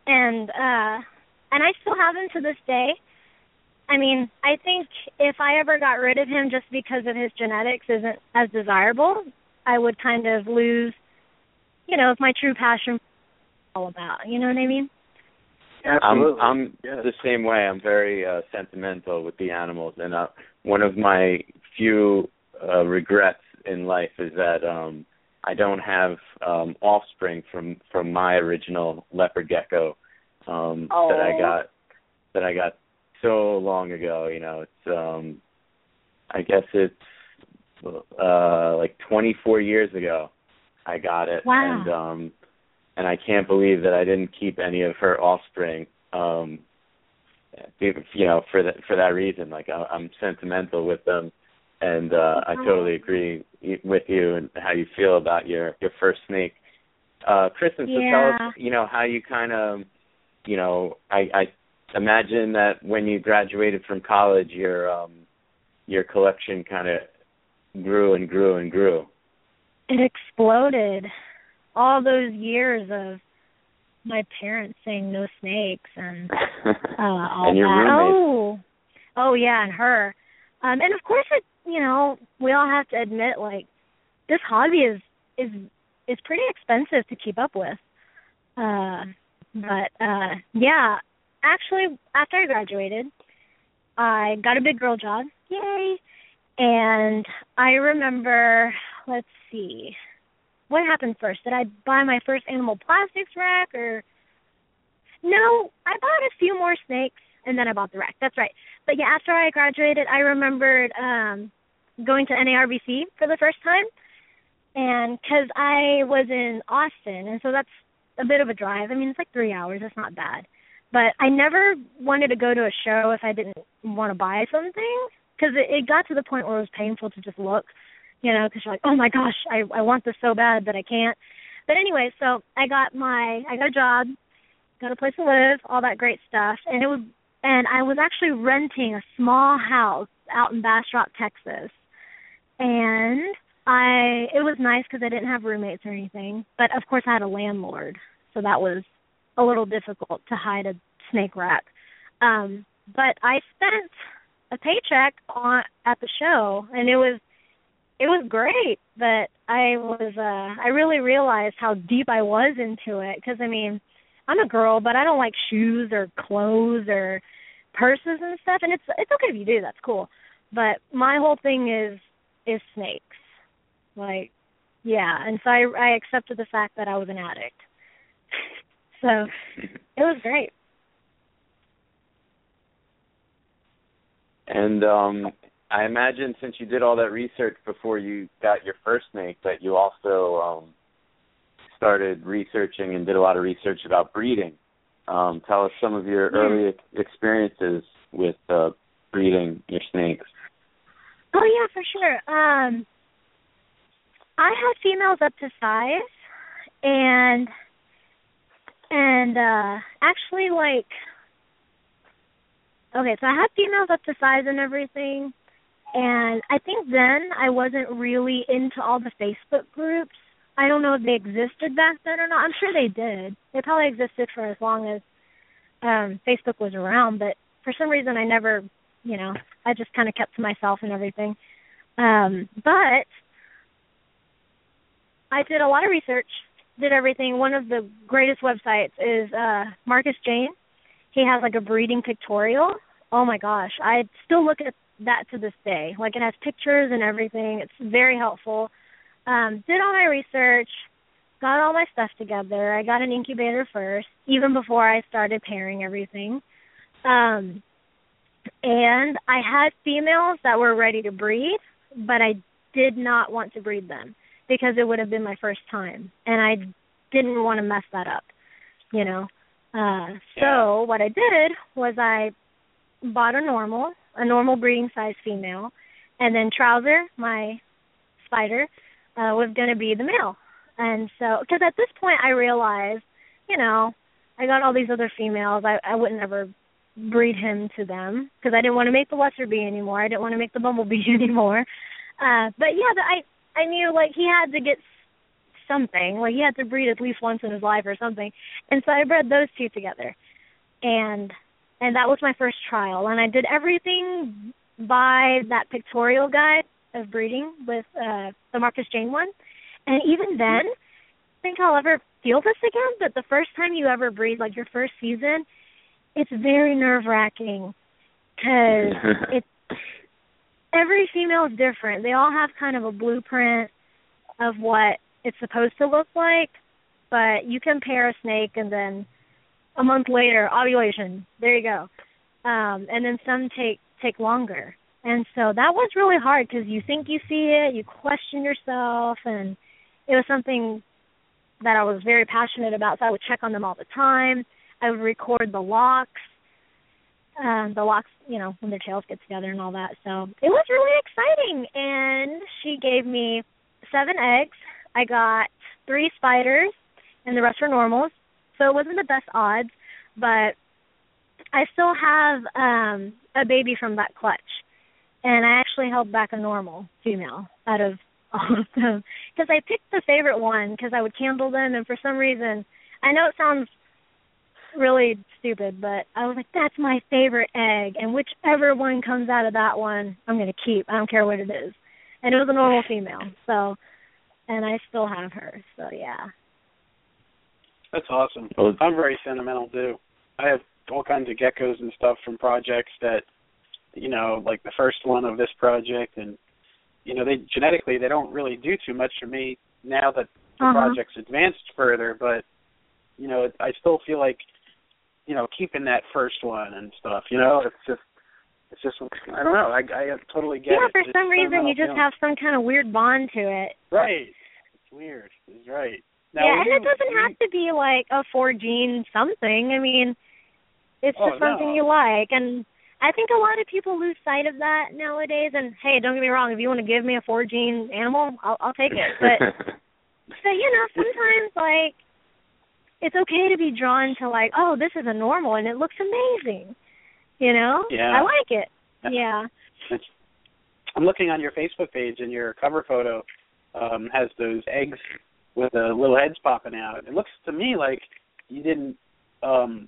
and uh and I still have him to this day. I mean, I think if I ever got rid of him just because of his genetics isn't as desirable, I would kind of lose, you know, if my true passion all about. You know what I mean? Absolutely. I'm I'm yes. the same way. I'm very uh, sentimental with the animals, and uh, one of my few uh, regrets in life is that um I don't have um offspring from from my original leopard gecko um that I got that I got so long ago. You know, it's um I guess it's uh like 24 years ago I got it, Wow. and um and I can't believe that I didn't keep any of her offspring. Um, you know, for that for that reason, like I, I'm sentimental with them, and uh, I totally agree with you and how you feel about your your first snake. Uh, Kristin, so tell us, you know, how you kind of, you know, I, I imagine that when you graduated from college, your um, your collection kind of grew and grew and grew. It exploded. All those years of my parents saying no snakes and uh all and your that. roommate. Oh, oh yeah, and her. Um, and of course, it you know we all have to admit like this hobby is is is pretty expensive to keep up with. Uh, but uh, yeah, actually, after I graduated, I got a big girl job. Yay! And I remember, let's see, what happened first? Did I buy my first animal plastics rack or no, I bought a few more snakes and then I bought the rack. That's right. But yeah, after I graduated, I remembered um going to NARBC for the first time. And cuz I was in Austin and so that's a bit of a drive. I mean, it's like 3 hours. It's not bad. But I never wanted to go to a show if I didn't want to buy something cuz it, it got to the point where it was painful to just look, you know, cuz you're like, "Oh my gosh, I I want this so bad that I can't." But anyway, so I got my I got a job got a place to live, all that great stuff. And it was and I was actually renting a small house out in Bastrop, Texas. And I it was nice cuz I didn't have roommates or anything, but of course I had a landlord. So that was a little difficult to hide a snake rack. Um but I spent a paycheck on at the show and it was it was great, but I was uh I really realized how deep I was into it cuz I mean, I'm a girl, but I don't like shoes or clothes or purses and stuff. And it's it's okay if you do. That's cool. But my whole thing is is snakes. Like, yeah. And so I I accepted the fact that I was an addict. so it was great. And um I imagine since you did all that research before you got your first snake that you also um started researching and did a lot of research about breeding. Um tell us some of your Yeah. early experiences with uh breeding your snakes. Oh yeah, for sure. Um I had females up to size and and uh actually like okay, so I had females up to size and everything and I think then I wasn't really into all the Facebook groups. I don't know if they existed back then or not. I'm sure they did. They probably existed for as long as um Facebook was around, but for some reason I never, you know, I just kind of kept to myself and everything. Um but I did a lot of research, did everything. One of the greatest websites is uh Marcus Jayne. He has like a breeding pictorial. Oh my gosh, I still look at that to this day. Like it has pictures and everything. It's very helpful. Um did all my research, got all my stuff together. I got an incubator first, even before I started pairing everything. Um and I had females that were ready to breed, but I did not want to breed them because it would have been my first time and I didn't want to mess that up, you know. Uh so what I did was I bought a normal, a normal breeding size female, and then Trouser, my spider, uh was going to be the male. And so cuz at this point I realized, you know, I got all these other females. I I wouldn't ever breed him to them because I didn't want to make the lesser bee anymore. I didn't want to make the bumblebee anymore. Uh but yeah, the, I I knew like he had to get something. Like he had to breed at least once in his life or something. And so I bred those two together. And and that was my first trial and I did everything by that pictorial guide of breeding with uh the Marcus Jayne one. And even then, I think I'll ever feel this again, but the first time you ever breed, like your first season, it's very nerve wracking because it's every female is different. They all have kind of a blueprint of what it's supposed to look like, but you compare a snake and then a month later ovulation. There you go. Um, and then some take take longer. And so that was really hard because you think you see it, you question yourself, and it was something that I was very passionate about. So I would check on them all the time. I would record the locks, um, the locks, you know, when their tails get together and all that. So it was really exciting. And she gave me seven eggs. I got three spiders, and the rest were normals. So it wasn't the best odds, but I still have um a baby from that clutch. And I actually held back a normal female out of all of them because I picked the favorite one because I would candle them, and for some reason, I know it sounds really stupid, but I was like, that's my favorite egg, and whichever one comes out of that one, I'm gonna keep. I don't care what it is. And it was a normal female, so, and I still have her. So yeah. That's awesome. I'm very sentimental too. I have all kinds of geckos and stuff from projects that, you know, like the first one of this project, and you know, they genetically they don't really do too much for me now that the Uh-huh. project's advanced further. But you know, I still feel like, you know, keeping that first one and stuff. You know, it's just, it's just, I don't know. I I totally get yeah, it. for It's some reason you just feeling. have some kind of weird bond to it. right. It's weird. It's right. Now, yeah, and you- it doesn't were have to be like a four gene something. I mean, it's Oh, just something no. you like, and I think a lot of people lose sight of that nowadays. And hey, don't get me wrong, if you want to give me a four gene animal, I'll, I'll take it. But but you know, sometimes like it's okay to be drawn to like, oh, this is a normal and it looks amazing. You know, Yeah. I like it. Yeah. I'm looking on your Facebook page, and your cover photo um, has those eggs with the little heads popping out. It looks to me like you didn't um,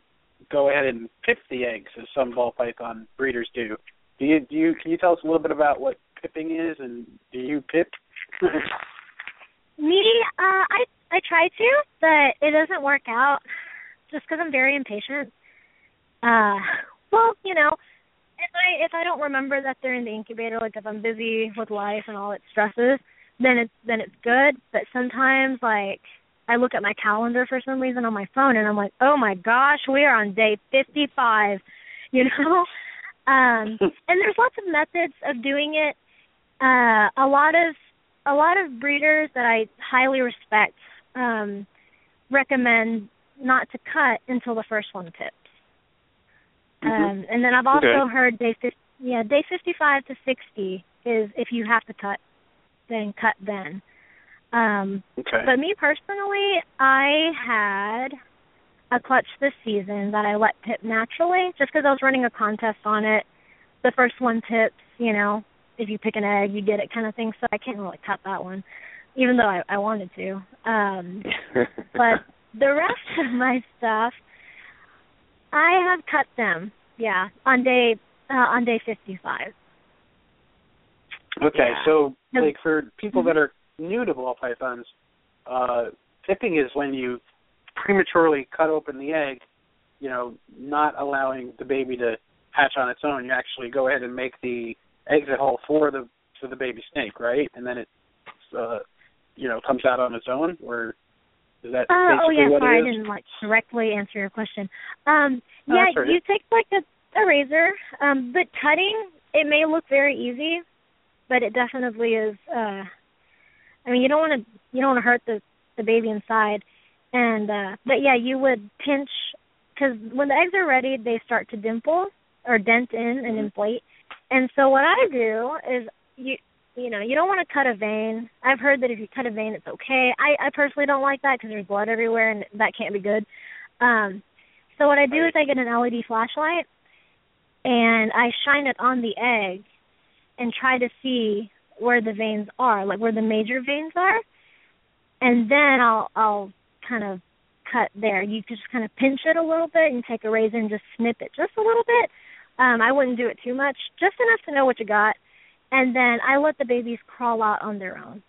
go ahead and pip the eggs as some ball python breeders do. Do you? Do you? Can you tell us a little bit about what pipping is, and do you pip? Me, uh, I I try to, but it doesn't work out just because I'm very impatient. Uh, well, you know, if I if I don't remember that they're in the incubator, like if I'm busy with life and all its stresses, then it's then it's good. But sometimes, like I look at my calendar for some reason on my phone, and I'm like, oh my gosh, we are on day 55. You know, um, and there's lots of methods of doing it. Uh, a lot of a lot of breeders that I highly respect um, recommend not to cut until the first one pips. Um, and then I've also Okay. heard day fif- yeah day 55 to 60 is if you have to cut, then cut then. Um, okay. but me personally, I had a clutch this season that I let pip naturally, just because I was running a contest on it. The first one pips, you know, if you pick an egg, you get it, kind of thing. So I can't really cut that one, even though I, I wanted to. Um, but the rest of my stuff, I have cut them. Yeah, on day uh, on day fifty five. Okay, Yeah. so like for people that are new to ball pythons, uh pipping is when you prematurely cut open the egg, you know, not allowing the baby to hatch on its own. You actually go ahead and make the exit hole for the for the baby snake, right? And then it uh you know, comes out on its own or is that Uh, basically oh yeah, what sorry, it I didn't like directly answer your question. Um, No, yeah, that's all right. you take like a, a razor, um, but cutting it may look very easy, but it definitely is. uh I mean, you don't want to you don't want to hurt the the baby inside, and uh but yeah, you would pinch because when the eggs are ready, they start to dimple or dent in and Mhm. inflate. And so what I do is you you know you don't want to cut a vein. I've heard that if you cut a vein, it's okay. I I personally don't like that because there's blood everywhere and that can't be good. Um, so what I do is I get an LED flashlight and I shine it on the egg and try to see where the veins are, like where the major veins are, and then I'll I'll kind of cut there. You could just kind of pinch it a little bit and take a razor and just snip it just a little bit. Um, I wouldn't do it too much, just enough to know what you got, and then I let the babies crawl out on their own.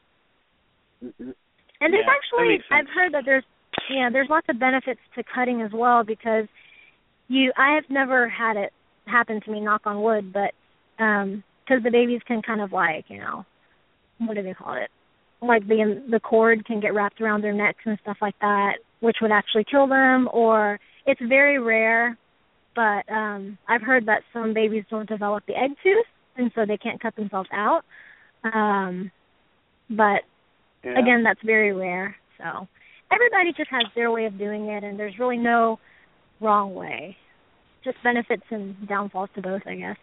And there's Yeah, actually. I've heard that there's yeah, there's lots of benefits to cutting as well because you I have never had it happen to me, knock on wood, but um because the babies can kind of like, you know, what do they call it? Like the the cord can get wrapped around their necks and stuff like that, which would actually kill them or it's very rare, but um I've heard that some babies don't develop the egg tooth and so they can't cut themselves out. Um but Yeah. again that's very rare. So everybody just has their way of doing it and there's really no wrong way. Just benefits and downfalls to both, I guess.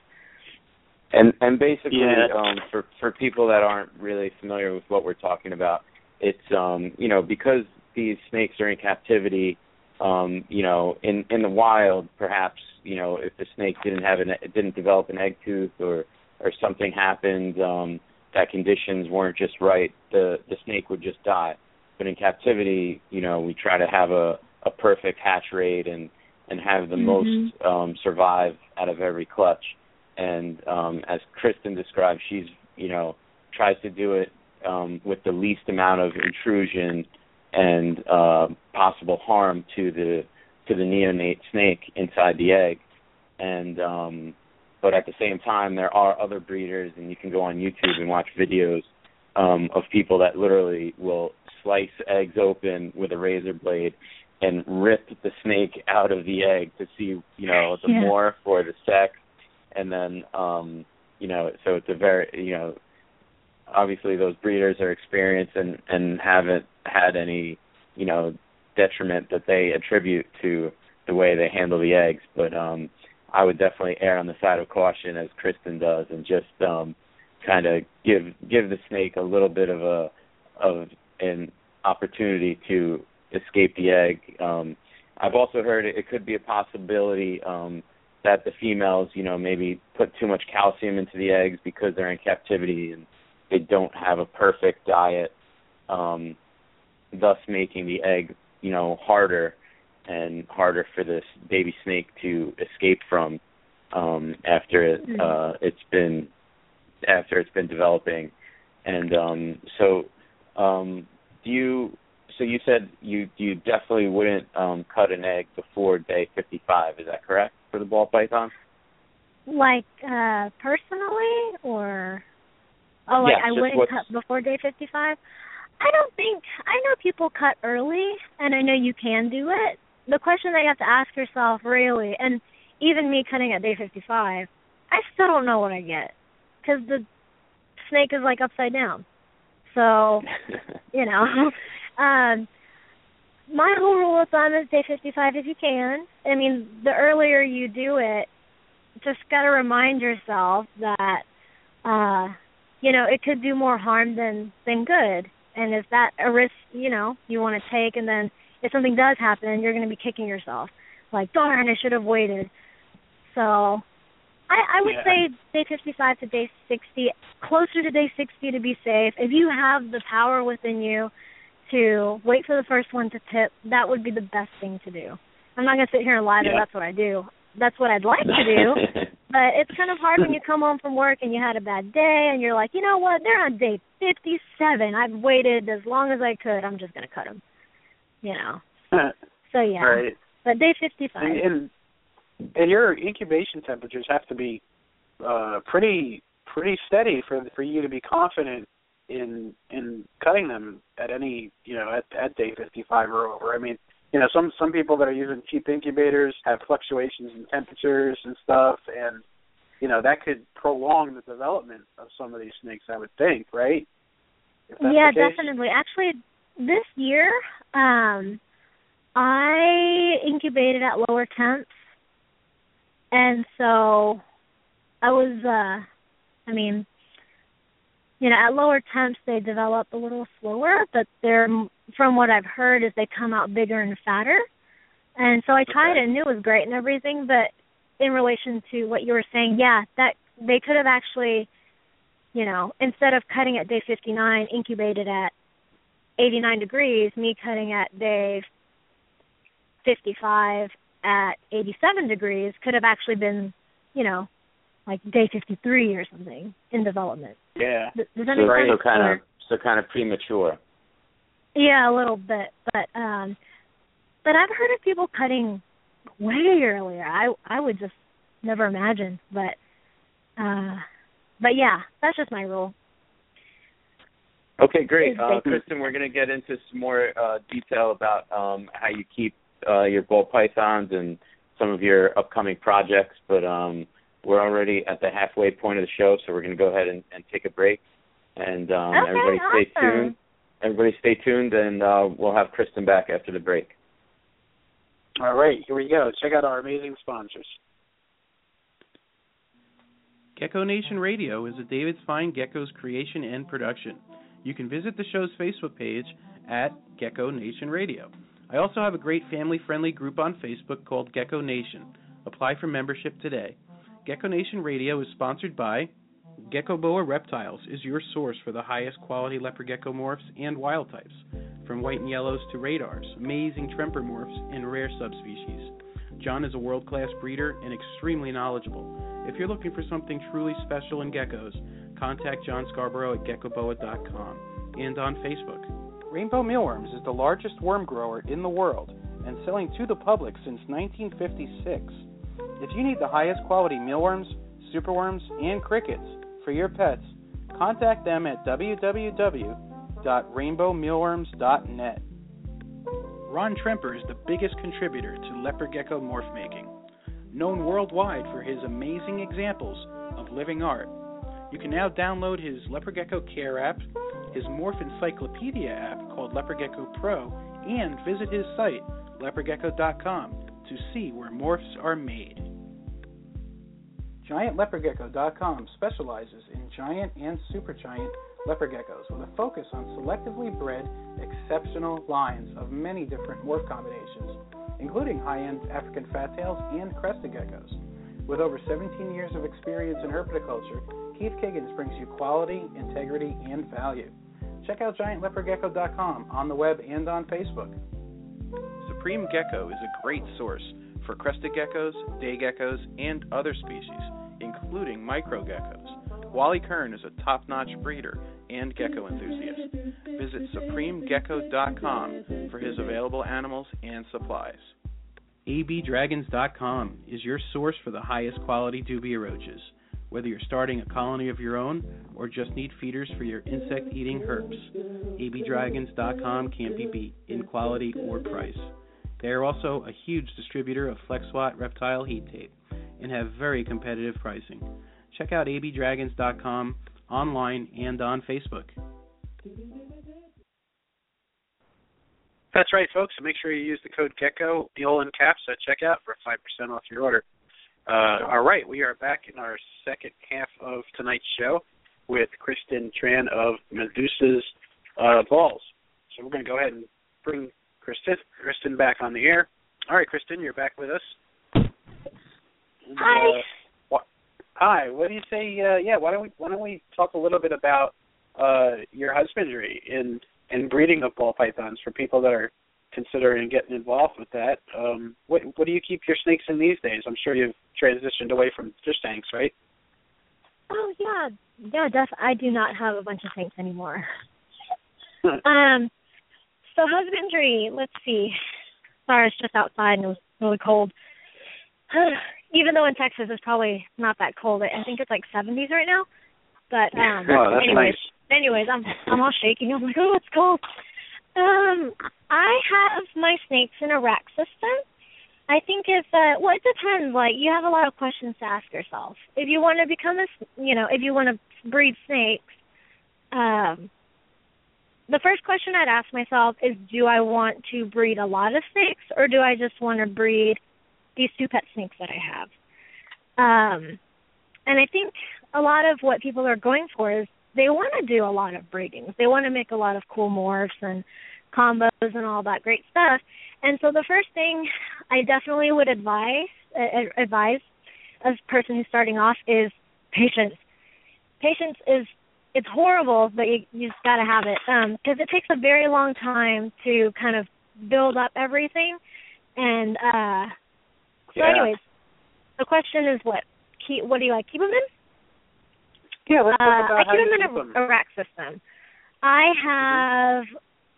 And and basically, Yeah. um, for for people that aren't really familiar with what we're talking about, it's um, you know because these snakes are in captivity, um, you know, in in the wild, perhaps you know if the snake didn't have an didn't develop an egg tooth or or something happened um, that conditions weren't just right, the the snake would just die. But in captivity, you know, we try to have a a perfect hatch rate and and have the Mhm. most um, survive out of every clutch and um as Kristin described, she's you know tries to do it um with the least amount of intrusion and uh, possible harm to the to the neonate snake inside the egg and um but at the same time there are other breeders and you can go on YouTube and watch videos um of people that literally will slice eggs open with a razor blade and rip the snake out of the egg to see you know the Yeah. morph or the sex and then um you know so it's a very you know obviously those breeders are experienced and and haven't had any you know detriment that they attribute to the way they handle the eggs. But um I would definitely err on the side of caution as Kristin does and just um kind of give give the snake a little bit of a of an opportunity to escape the egg. Um I've also heard it, it could be a possibility um that the females, you know, maybe put too much calcium into the eggs because they're in captivity and they don't have a perfect diet, um, thus making the egg, you know, harder and harder for this baby snake to escape from um, after it, Mm. uh, it's been after it's been developing. And um, so, um, do you? So you said you you definitely wouldn't um, cut an egg before day 55. Is that correct for the ball python? Like uh personally or oh like Yeah, I wouldn't what's- cut before day fifty five? I don't think I know people cut early and I know you can do it. The question that you have to ask yourself really and even me cutting at day 55, I still don't know what I get cuz the snake is like upside down. So, you know, um my whole rule of thumb is day 55 if you can. I mean, the earlier you do it, just got to remind yourself that uh you know, it could do more harm than than good. And if that a risk, you know, you want to take and then if something does happen, you're going to be kicking yourself. Like, darn, I should have waited. So, I I would Yeah. say day 55 to day 60, closer to day 60 to be safe. If you have the power within you to wait for the first one to pip, that would be the best thing to do. I'm not going to sit here and lie that Yeah. that's what I do. That's what I'd like to do. But it's kind of hard when you come home from work and you had a bad day and you're like, you know what? They're on day 57. I've waited as long as I could. I'm just going to cut them. You know. So yeah. Right. But day 55. And, and and your incubation temperatures have to be uh pretty pretty steady for for you to be confident in in cutting them at any you know at at day 55 or over. I mean, you know, some some people that are using cheap incubators have fluctuations in temperatures and stuff, and you know that could prolong the development of some of these snakes. I would think, right? Yeah, definitely. Actually, this year, um, I incubated at lower temps, and so I was. uh I mean, you know, at lower temps they develop a little slower, but they're from what I've heard is they come out bigger and fatter. And so I tried Okay. it and it was great and everything, but in relation to what you were saying, yeah, that they could have actually, you know, instead of cutting at day 59, incubated at 89 degrees, me cutting at day 55 at 87 degrees could have actually been, you know, like day 53 or something in development. Yeah. Does does that so, make so kind Or- of so kind of premature. Yeah, a little bit, but um but I've heard of people cutting way earlier. I I would just never imagine, but uh but yeah, that's just my rule. Okay, great. Uh, Kristin, we're going to get into some more uh, detail about um, how you keep uh, your ball pythons and some of your upcoming projects, but um, we're already at the halfway point of the show, so we're going to go ahead and, and take a break. And um, okay, everybody stay awesome. tuned. Everybody stay tuned, and uh, we'll have Kristin back after the break. All right, here we go. Check out our amazing sponsors. Gecko Nation Radio is a David's Fine Geckos creation and production. You can visit the show's Facebook page at Gecko Nation Radio. I also have a great family friendly group on Facebook called Gecko Nation. Apply for membership today. Gecko Nation Radio is sponsored by Gecko Boa Reptiles is your source for the highest quality leopard gecko morphs and wild types, from white and yellows to radars, amazing tremper morphs, and rare subspecies. John is a world class breeder and extremely knowledgeable. If you're looking for something truly special in geckos, contact John Scarborough at geckoboa.com and on Facebook. Rainbow Mealworms is the largest worm grower in the world and selling to the public since 1956. If you need the highest quality mealworms, superworms, and crickets for your pets, contact them at www.rainbowmealworms.net. Ron Tremper is the biggest contributor to leopard gecko morph making, known worldwide for his amazing examples of living art. You can now download his Leopard Gecko Care app, his Morph Encyclopedia app called Leopard Gecko Pro, and visit his site, leopardgecko.com, to see where morphs are made. GiantLeopardGecko.com specializes in giant and supergiant leopard geckos with a focus on selectively bred exceptional lines of many different morph combinations, including high-end African fat tails and crested geckos. With over 17 years of experience in herpetoculture, Keith Kiggins brings you quality, integrity, and value. Check out GiantLeopardGecko.com on the web and on Facebook. Supreme Gecko is a great source for crested geckos, day geckos, and other species, including micro geckos. Wally Kern is a top notch breeder and gecko enthusiast. Visit SupremeGecko.com for his available animals and supplies. ABDragons.com is your source for the highest quality dubia roaches. Whether you're starting a colony of your own or just need feeders for your insect eating herps, abdragons.com can't be beat in quality or price. They are also a huge distributor of FlexWatt reptile heat tape and have very competitive pricing. Check out abdragons.com online and on Facebook. That's right, folks. Make sure you use the code GECKO, deal in caps at checkout for 5% off your order. Uh, all right, we are back in our second half of tonight's show with Kristin Tran of Medusa's uh, Balls. So we're going to go ahead and bring Kristin, Kristin back on the air. All right, Kristin, you're back with us. Hi. Uh, what, hi. What do you say? Uh, yeah. Why don't we Why don't we talk a little bit about uh, your husbandry in in breeding of ball pythons for people that are considering getting involved with that. Um, what What do you keep your snakes in these days? I'm sure you've transitioned away from fish tanks, right? Oh yeah, yeah. Def- I do not have a bunch of things anymore. um, so husbandry. Let's see. Sorry, it's just outside and it was really cold. Even though in Texas it's probably not that cold. I think it's like 70s right now. But um, Oh, that's anyways, nice. anyways, I'm I'm all shaking. I'm like, oh, it's cold. Um, I have my snakes in a rack system. I think if uh, well, it depends. Like you have a lot of questions to ask yourself. If you want to become a, s- you know, if you want to breed snakes, um, the first question I'd ask myself is, do I want to breed a lot of snakes, or do I just want to breed these two pet snakes that I have? Um, and I think a lot of what people are going for is they want to do a lot of breedings. They want to make a lot of cool morphs and combos and all that great stuff. And so the first thing I definitely would advise uh, advise as a person who's starting off is patience. Patience is it's horrible, but you you just got to have it because it takes a very long time to kind of build up everything. And uh so, Yeah. anyways, the question is what keep what do you like keep them in? Yeah, let's Uh, talk about I how keep them in keep a, them. a rack system. I have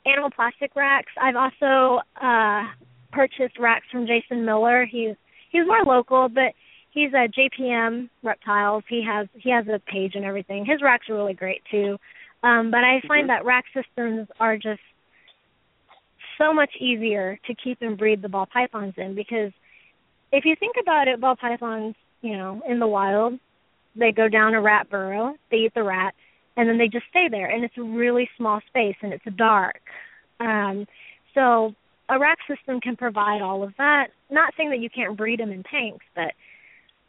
animal plastic racks. I've also uh purchased racks from Jason Miller. He's he's more local, but he's a JPM Reptiles. He has he has a page and everything. His racks are really great too. Um, but I find Mhm. that rack systems are just so much easier to keep and breed the ball pythons in because if you think about it, ball pythons, you know, in the wild, they go down a rat burrow, they eat the rat, and then they just stay there, and it's a really small space and it's dark. Um, so a rack system can provide all of that. Not saying that you can't breed them in tanks, but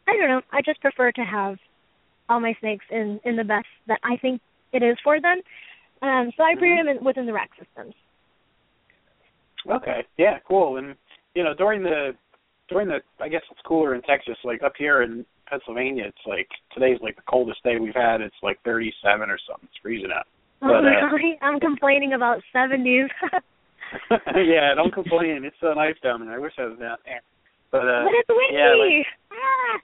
I don't know. I just prefer to have all my snakes in in the best that I think it is for them. Um, so I breed them in, within the rack systems. Okay. Yeah. Cool. And you know, during the during the I guess it's cooler in Texas. Like up here in Pennsylvania, it's like today's like the coldest day we've had. It's like 37 or something. It's freezing out. Oh, But, uh, really? I'm complaining about 70s. yeah. Don't complain. It's so nice down there. I wish I was down there. But uh, but it's windy. yeah, like- ah.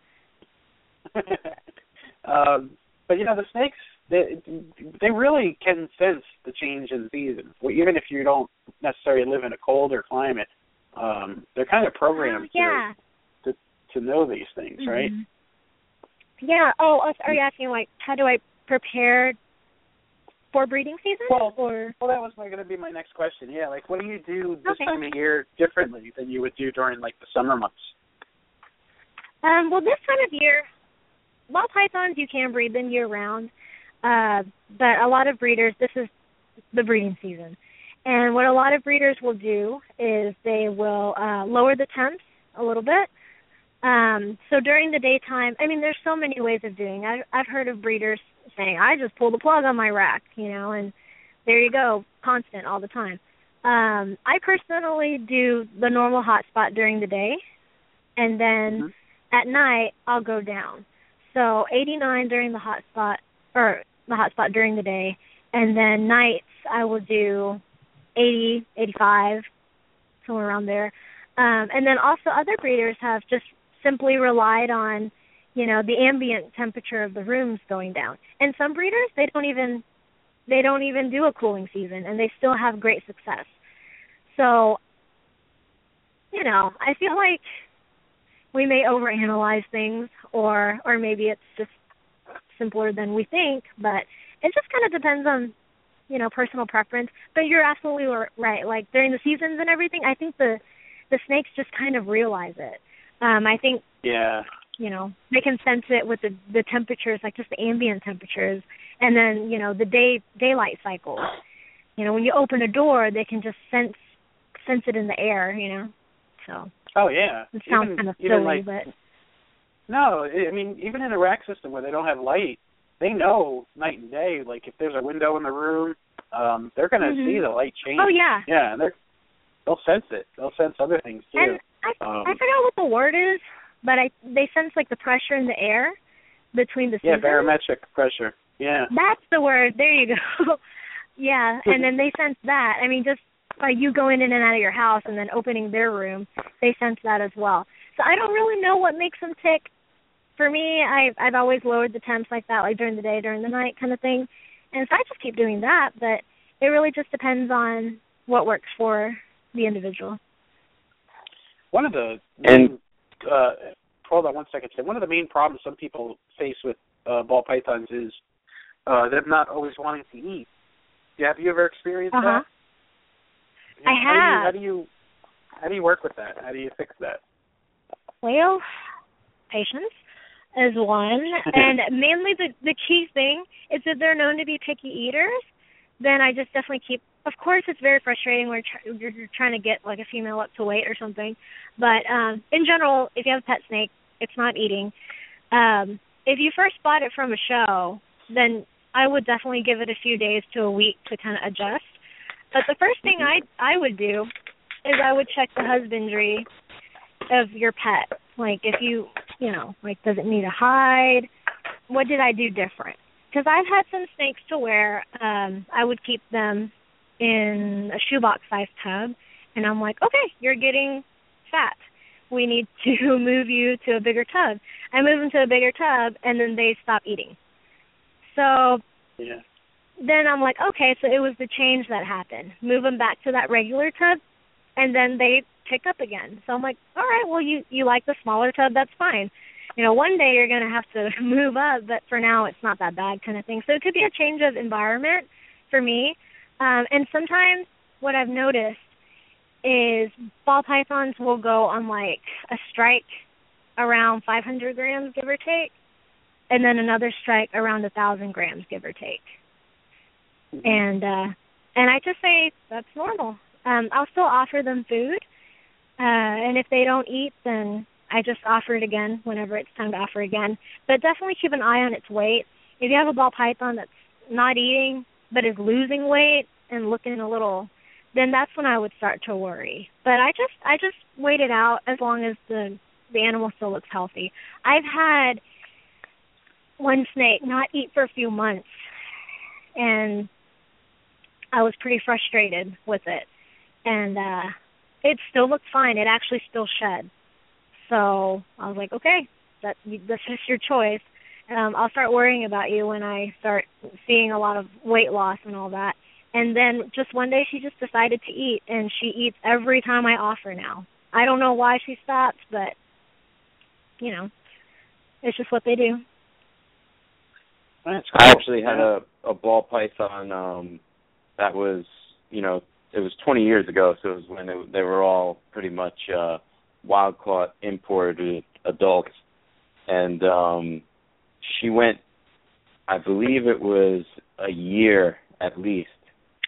um, but you know the snakes they they really can sense the change in seasons. Well, even if you don't necessarily live in a colder climate, um, they're kind of programmed Oh, yeah. to to know these things, right? Mhm. Yeah. Oh, uh, are you asking like how do I prepare for breeding season? Well, or Well, that was going to be my next question. Yeah, like what do you do this Okay. time of year differently than you would do during like the summer months? um, well, this time of year, ball pythons you can breed them year round, uh, but a lot of breeders this is the breeding season, and what a lot of breeders will do is they will uh, lower the temps a little bit. Um, so during the daytime, I mean, there's so many ways of doing. I, I've heard of breeders saying, "I just pull the plug on my rack," you know, and there you go, constant all the time. Um, I personally do the normal hot spot during the day, and then Mhm. at night I'll go down. So 89 during the hot spot or the hot spot during the day, and then nights I will do 80, 85, somewhere around there. Um, and then also other breeders have just simply relied on, you know, the ambient temperature of the rooms going down. And some breeders they don't even they don't even do a cooling season and they still have great success. So, you know, I feel like we may overanalyze things or or maybe it's just simpler than we think, but it just kind of depends on you know personal preference. But you're absolutely right. Like during the seasons and everything, I think the the snakes just kind of realize it. Um, I think Yeah. you know they can sense it with the the temperatures, like just the ambient temperatures, and then you know the day daylight cycles. You know when you open a door, they can just sense sense it in the air. You know, so Oh yeah. it sounds even, kind of silly, like, but No, I mean even in a rack system where they don't have light, they know night and day. Like if there's a window in the room, um, they're gonna Mhm. see the light change. oh yeah. Yeah, and they're they'll sense it. They'll sense other things too. And I Um, I forgot what the word is, but I they sense like the pressure in the air between the yeah, barometric pressure. Yeah. That's the word. There you go. yeah, and then they sense that. I mean, just by you going in and out of your house and then opening their room, they sense that as well. So I don't really know what makes them tick. For me, I've I've always lowered the temps like that, like during the day, during the night, kind of thing. And so I just keep doing that. But it really just depends on what works for the individual. One of the And- main, uh, hold on one second. Tim. One of the main problems some people face with uh, ball pythons is uh, them not always wanting to eat. Yeah, have you ever experienced Uh huh. I How have. do, you, how do you how do you work with that? How do you fix that? Well, patience is one, and mainly the the key thing is that they're known to be picky eaters. Then I just definitely keep. Of course, it's very frustrating when you're, try, you're you're trying to get like a female up to weight or something. But um in general, if you have a pet snake, it's not eating. Um if you first bought it from a show, then I would definitely give it a few days to a week to kind of adjust. But the first thing I I would do is I would check the husbandry of your pet. Like if you, you know, like does it need a hide? What did I do different? Because I've had some snakes to where um I would keep them in a shoebox sized tub, and I'm like, okay, you're getting fat. We need to move you to a bigger tub. I move them to a bigger tub, and then they stop eating. So Yeah. Then I'm like, okay, so it was the change that happened. Move them back to that regular tub, and then they pick up again. So I'm like, all right, well you you like the smaller tub, that's fine. You know, one day you're gonna have to move up, but for now it's not that bad kind of thing. So it could be a change of environment for me. Um, and sometimes what I've noticed is ball pythons will go on like a strike around 500 grams, give or take, and then another strike around a thousand grams, give or take. Mm-hmm. And uh, and I just say that's normal. Um, I'll still offer them food, uh, and if they don't eat, then I just offer it again whenever it's time to offer again. But definitely keep an eye on its weight. If you have a ball python that's not eating but is losing weight and looking a little then that's when I would start to worry. But I just I just wait it out as long as the the animal still looks healthy. I've had one snake not eat for a few months and I was pretty frustrated with it. And uh it still looked fine. It actually still shed. So I was like, okay, that that's just your choice. Um, I'll start worrying about you when I start seeing a lot of weight loss and all that. And then just one day she just decided to eat and she eats every time I offer now. I don't know why she stopped, but you know, it's just what they do. Cool. I actually had a a ball python um that was, you know, it was 20 years ago, so it was when they, they were all pretty much uh wild caught imported adults. And um she went I believe it was a year at least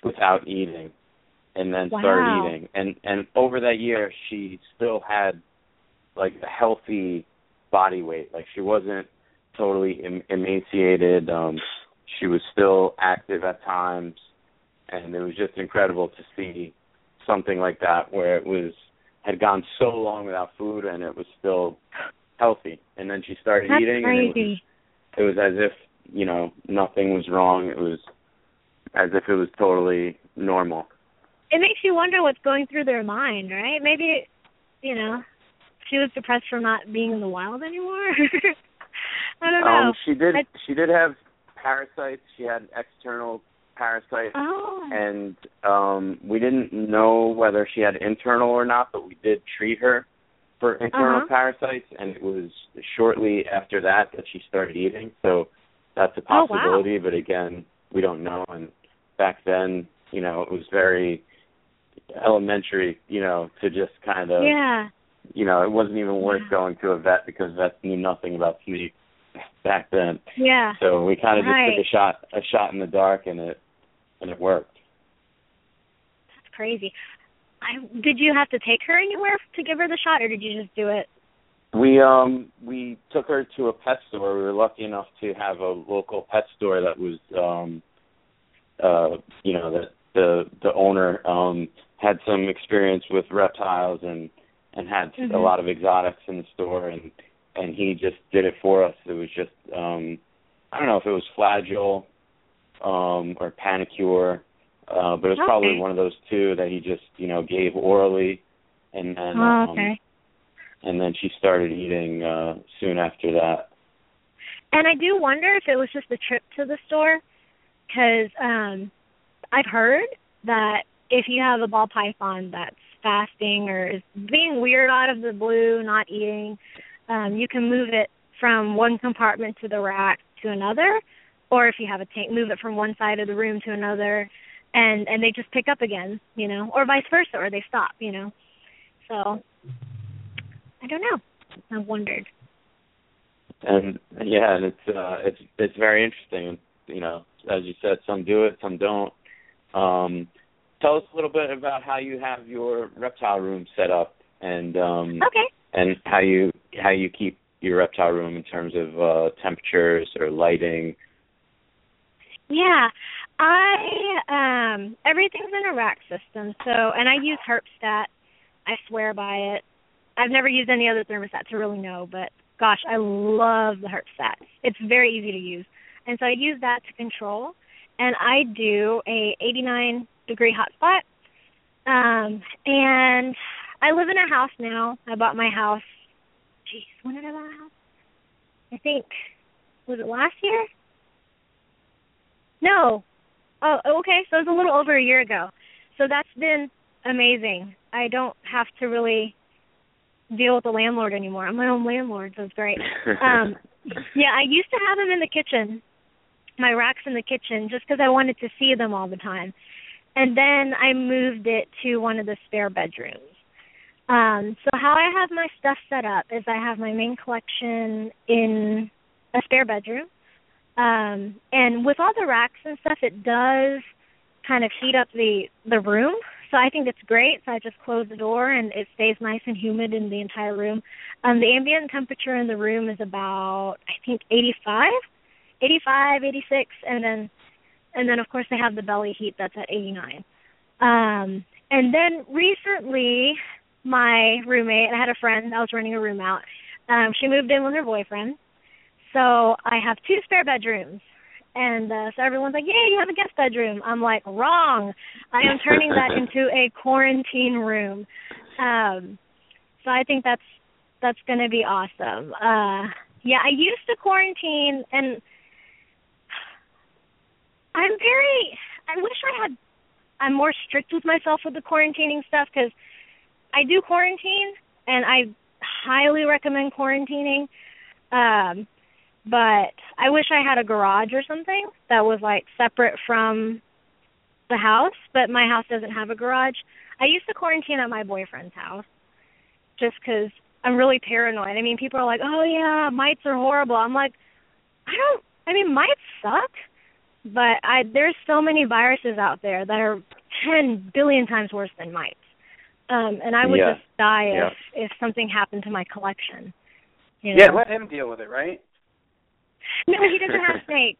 without eating and then wow. started eating. And and over that year she still had like a healthy body weight. Like she wasn't totally em- emaciated. Um she was still active at times and it was just incredible to see something like that where it was had gone so long without food and it was still healthy and then she started That's eating crazy. and it was it was as if you know nothing was wrong it was as if it was totally normal. It makes you wonder what's going through their mind, right? Maybe, you know, she was depressed from not being in the wild anymore. I don't know. Um, she did. I, she did have parasites. She had external parasites, oh. and um we didn't know whether she had internal or not, but we did treat her for internal Uh-huh. parasites, and it was shortly after that that she started eating. So that's a Oh, wow. possibility, but again, we don't know. And back then, you know, it was very elementary, you know, to just kind of, yeah. you know, it wasn't even worth Yeah. going to a vet because vets knew nothing about snakes back then. Yeah. So we kind of just took a shot, a shot in the dark, and it, and it worked. That's crazy. I did you have to take her anywhere to give her the shot or did you just do it? We um we took her to a pet store. We were lucky enough to have a local pet store that was um uh you know that the the owner um had some experience with reptiles and and had a Mhm. lot of exotics in the store and and he just did it for us. It was just um I don't know if it was Flagyl um or Panacur uh but it was probably one of those two that he just, you know, gave orally. And then oh, um and then she started eating uh soon after that. And I do wonder if it was just the trip to the store, because um, I've heard that if you have a ball python that's fasting or is being weird out of the blue, not eating, um, you can move it from one compartment to the rack to another, or if you have a tank, move it from one side of the room to another, and and they just pick up again, you know, or vice versa, or they stop, you know. So I don't know. I've wondered. And yeah, and it's uh it's it's very interesting. You know, as you said, some do it, some don't. Um tell us a little bit about how you have your reptile room set up and um Okay. and how you how you keep your reptile room in terms of uh temperatures or lighting. Yeah. I um everything's in a rack system. So and I use Herpstat. I swear by it. I've never used any other thermostat to really know, but gosh, I love the Herpstat. It's very easy to use. And so I use that to control and I do a 89 degree hotspot. Um and I live in a house now. I bought my house geez, when did I buy my house? I think was it last year? No. Oh, okay. So it was a little over a year ago. So that's been amazing. I don't have to really deal with the landlord anymore. I'm my own landlord, so it's great. Um, yeah, I used to have them in the kitchen, my racks in the kitchen, just because I wanted to see them all the time. And then I moved it to one of the spare bedrooms. Um, so how I have my stuff set up is I have my main collection in a spare bedroom. Um, and with all the racks and stuff, it does kind of heat up the the room. So I think it's great. So I just close the door and it stays nice and humid in the entire room. Um, the ambient temperature in the room is about I think 85, 85, 86, and then and then of course they have the belly heat that's at 89. Um, and then recently my roommate, I had a friend, that was renting a room out. Um, she moved in with her boyfriend. So I have two spare bedrooms. And uh, so everyone's like, "Yay, you have a guest bedroom." I'm like, "Wrong. I am turning that into a quarantine room." Um so I think that's that's going to be awesome. Uh yeah, I used to quarantine and I'm very I wish I had I'm more strict with myself with the quarantining stuff cuz I do quarantine, and I highly recommend quarantining. Um, but I wish I had a garage or something that was like separate from the house, but my house doesn't have a garage. I used to quarantine at my boyfriend's house just because I'm really paranoid. I mean, people are like, "Oh yeah, mites are horrible." I'm like, I don't. I mean, mites suck, but I there's so many viruses out there that are ten billion times worse than mites. Um, and I would Yeah. just die if Yeah. if something happened to my collection. You Yeah, let him deal with it, right? No, he doesn't have snakes.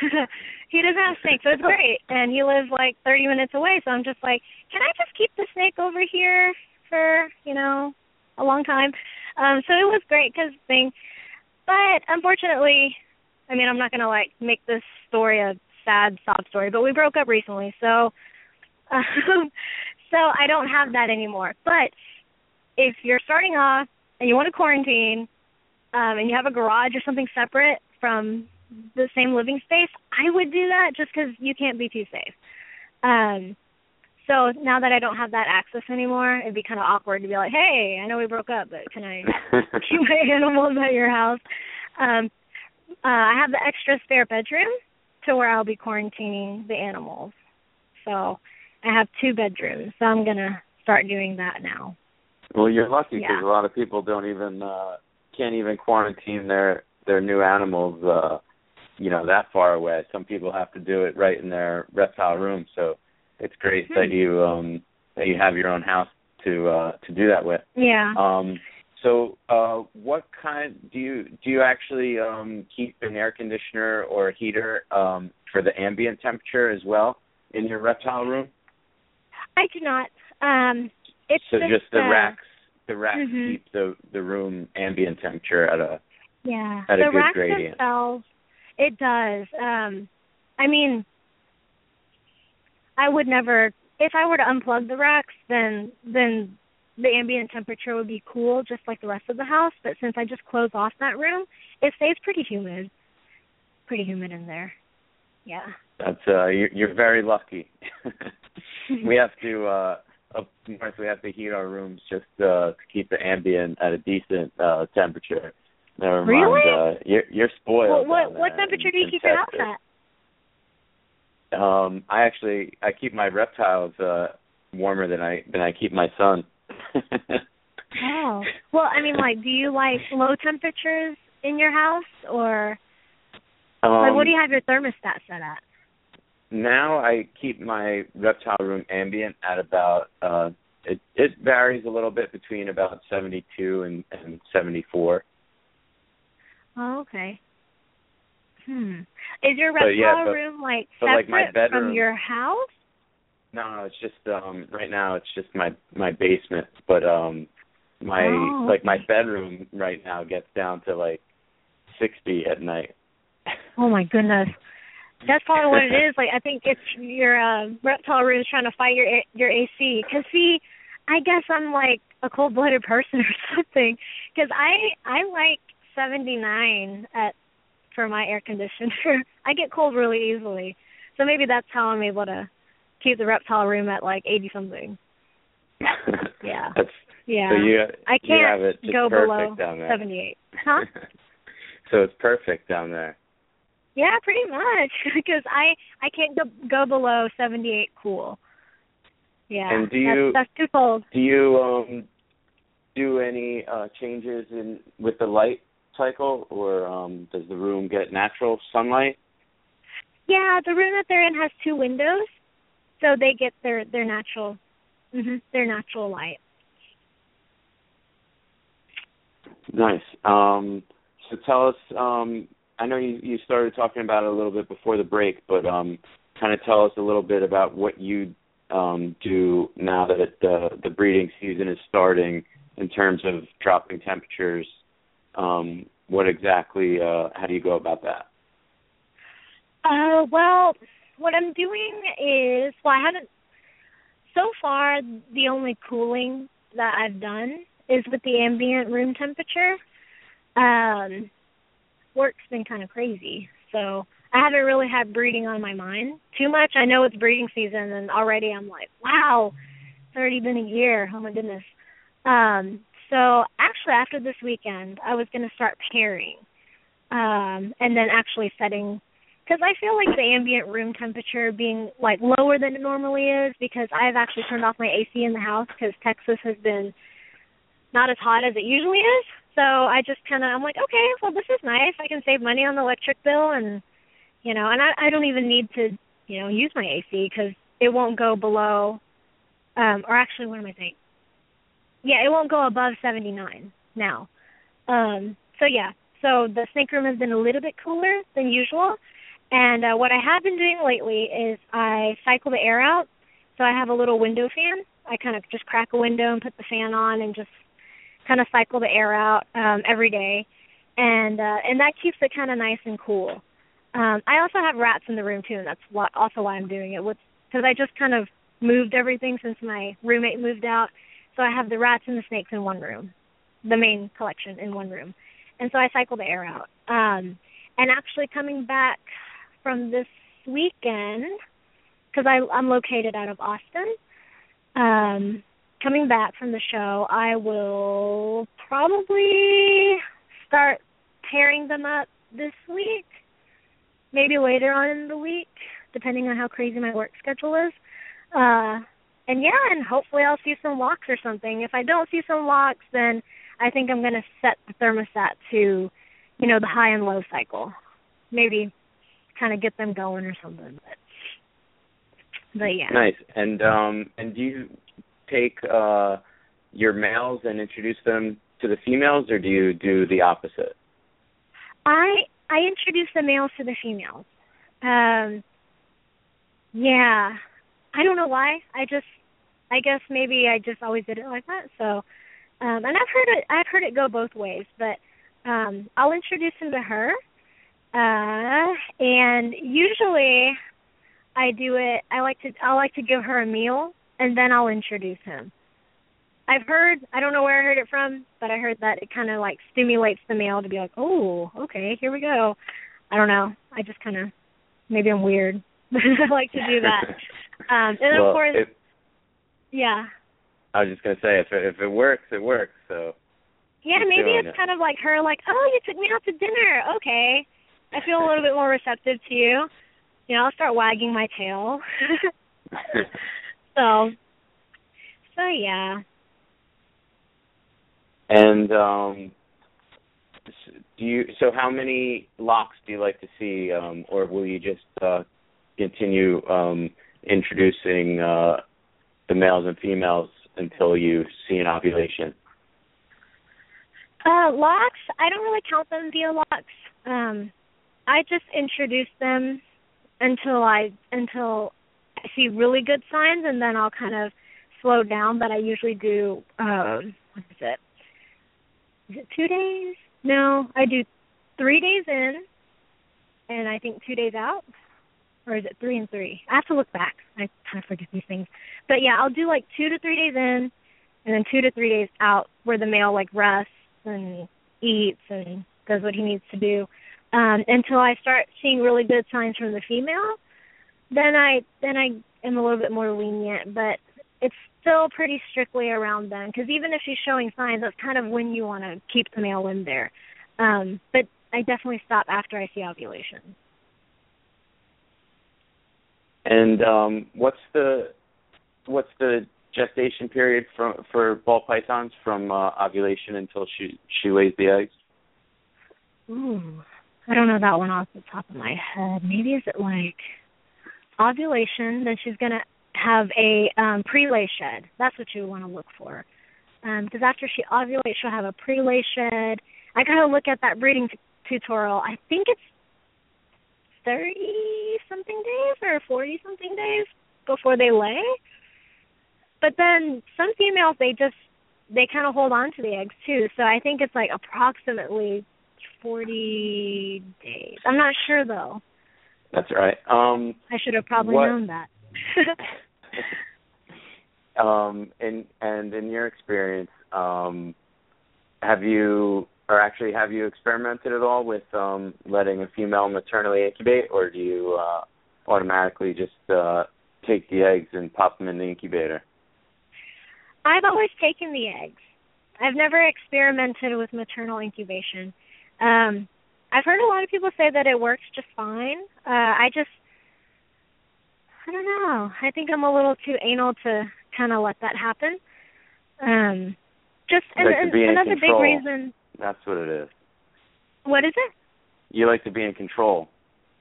he doesn't have snakes, so it's great. And he lives like 30 minutes away, so I'm just like, can I just keep the snake over here for you know a long time? Um, so it was great because thing, but unfortunately, I mean, I'm not gonna like make this story a sad sob story, but we broke up recently, so um, so I don't have that anymore. But if you're starting off and you want to quarantine, um, and you have a garage or something separate from the same living space, I would do that just because you can't be too safe. Um, so now that I don't have that access anymore, it'd be kind of awkward to be like, "Hey, I know we broke up, but can I keep my animals at your house?" Um, uh, I have the extra spare bedroom to where I'll be quarantining the animals. So I have two bedrooms, so I'm gonna start doing that now. Well, you're lucky because Yeah. a lot of people don't even uh can't even quarantine their their new animals uh you know that far away. Some people have to do it right in their reptile room. So it's great Hmm. that you um that you have your own house to uh to do that with. Yeah. Um so uh what kind do you do you actually um keep an air conditioner or a heater um for the ambient temperature as well in your reptile room? I do not. Um, it's so just, just the uh, racks the racks Mhm. keep the the room ambient temperature at a Yeah, at a the good racks gradient. themselves, it does. Um, I mean, I would never. If I were to unplug the racks, then then the ambient temperature would be cool, just like the rest of the house. But since I just close off that room, it stays pretty humid. Pretty humid in there. Yeah. That's uh you're, you're very lucky. we have to uh up north we have to heat our rooms just uh to keep the ambient at a decent uh temperature. Never Really? mind uh you're you're spoiled. What what, what temperature do you keep your house at? Um I actually I keep my reptiles uh warmer than I than I keep my son. Oh. Well, I mean, like, do you like low temperatures in your house, or um, like, what do you have your thermostat set at? now I keep my reptile room ambient at about uh it it varies a little bit between about 72 and and 74. Oh, okay. Hmm. Is your reptile yeah, but- room like but, separate like, my from bedroom- your house? No, no, it's just um right now it's just my my basement, but um my Oh, like my bedroom right now gets down to like 60 at night. Oh my goodness. That's probably what it is. Like, I think it's your uh, reptile room is trying to fight your your AC. Cause see, I guess I'm like a cold blooded person or something. Cause I I like 79 at for my air conditioner. I get cold really easily, so maybe that's how I'm able to keep the reptile room at like 80 something. Yeah. That's Yeah. so you I you have can't it go below down 78. Huh? so it's perfect down there. Yeah, pretty much. Because I I can't go go below 78 cool. Yeah. And do you- that's, that's too cold. Do you um do any uh changes in with the light cycle or um does the room get natural sunlight? Yeah, the room that they're in has two windows, so they get their their natural, hmm their natural light. Nice. Um so tell us um I know you you started talking about it a little bit before the break, but um kind of tell us a little bit about what you um do now that it, the the breeding season is starting in terms of dropping temperatures. Um what exactly uh how do you go about that? Uh, well, what I'm doing is, well, I haven't. So far, the only cooling that I've done is with the ambient room temperature. Um, work's been kind of crazy, so I haven't really had breeding on my mind too much. I know it's breeding season, and already I'm like, wow, it's already been a year. Oh my goodness. Um, so actually, after this weekend, I was going to start pairing, um, and then actually setting because I feel like the ambient room temperature being like lower than it normally is because I've actually turned off my AC in the house because Texas has been not as hot as it usually is. So I just kind of I'm like, okay, well this is nice. I can save money on the electric bill and you know, and I I don't even need to you know use my AC because it won't go below. Um, or actually, what am I saying? Yeah, it won't go above 79 now. Um, so yeah, so the snake room has been a little bit cooler than usual. And uh, what I have been doing lately is I cycle the air out. So I have a little window fan. I kind of just crack a window and put the fan on and just kind of cycle the air out um, every day, and uh, and that keeps it kind of nice and cool. Um, I also have rats in the room too, and that's why, also why I'm doing it. Because I just kind of moved everything since my roommate moved out, so I have the rats and the snakes in one room, the main collection in one room, and so I cycle the air out. Um, and actually coming back from this weekend because I'm located out of Austin. Um, coming back from the show, I will probably start pairing them up this week, maybe later on in the week, depending on how crazy my work schedule is. Uh, and yeah, and hopefully I'll see some locks or something. If I don't see some locks, then I think I'm going to set the thermostat to, you know, the high and low cycle. Maybe kind of get them going or something. But, but yeah. Nice. And um and do you take uh your males and introduce them to the females or do you do the opposite? I I introduce the males to the females. Um yeah. I don't know why. I just I guess maybe I just always did it like that. So um and I've heard it I've heard it go both ways, but um I'll introduce him to her uh, and usually I do it I like to I like to give her a meal and then I'll introduce him. I've heard I don't know where I heard it from, but I heard that it kind of like stimulates the male to be like, "Oh, okay, here we go." I don't know. I just kind of maybe I'm weird. but I like to do that. Um and well, of course if, yeah. I was just gonna say if it, if it works, it works. So Yeah, maybe it's it. kind of like her like, "Oh, you took me out to dinner." Okay. I feel a little bit more receptive to you. You know, I'll start wagging my tail. so, so yeah. and um do you so how many locks do you like to see um or will you just uh continue um introducing uh the males and females until you see an ovulation? Uh, locks. I don't really count them via locks. Um, I just introduce them until I until I see really good signs, and then I'll kind of slow down. But I usually do. Um, what is it? Is it two days? No, I do three days in, and I think two days out. Or is it three and three? I have to look back. I kind of forget these things. But yeah, I'll do like two to three days in, and then two to three days out, where the male like rests and eats and does what he needs to do um until I start seeing really good signs from the female then I then I am a little bit more lenient but it's still pretty strictly around then because even if she's showing signs, that's kind of when you want to keep the male in there. Um, but I definitely stop after I see ovulation. And um, what's the what's the gestation period for for ball pythons from uh, ovulation until she she lays the eggs? Ooh, I don't know that one off the top of my head. Maybe is it like ovulation? Then she's gonna have a um, pre-lay shed. That's what you want to look for. Because um, after she ovulates, she'll have a pre-lay shed. I gotta look at that breeding t- tutorial. I think it's thirty something days or forty something days before they lay. But then some females they just they kind of hold on to the eggs too. So I think it's like approximately 40 days. I'm not sure though. That's right. Um I should have probably what, known that. um and and in your experience, um have you or actually have you experimented at all with um letting a female maternally incubate or do you uh automatically just uh take the eggs and pop them in the incubator? I've always taken the eggs. I've never experimented with maternal incubation. Um, I've heard a lot of people say that it works just fine. Uh, I just, I don't know. I think I'm a little too anal to kind of let that happen. Um, just You like and, another control. big reason. That's what it is. What is it? You like to be in control.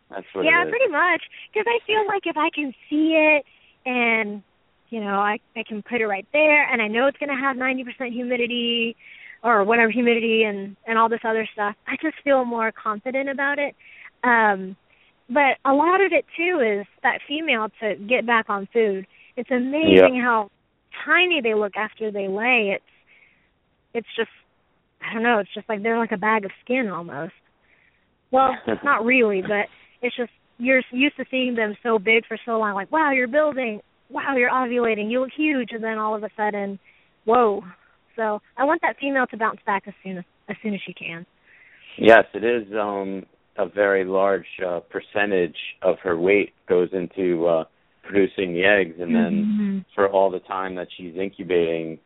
That's what it is. yeah, pretty much. Because I feel like if I can see it and you know I I can put it right there, and I know it's going to have ninety percent humidity or whatever humidity and and all this other stuff. I just feel more confident about it. Um, but a lot of it too is that female to get back on food. It's amazing how tiny they look after they lay. It's it's just I don't know. It's just like they're like a bag of skin almost. Well, not really, but it's just you're used to seeing them so big for so long. Like, wow, you're building. Wow, you're ovulating. You look huge, and then all of a sudden, whoa. So I want that female to bounce back as soon as as soon as she can. Yes, it is um a very large uh, percentage of her weight goes into uh producing the eggs and then Mhm. for all the time that she's incubating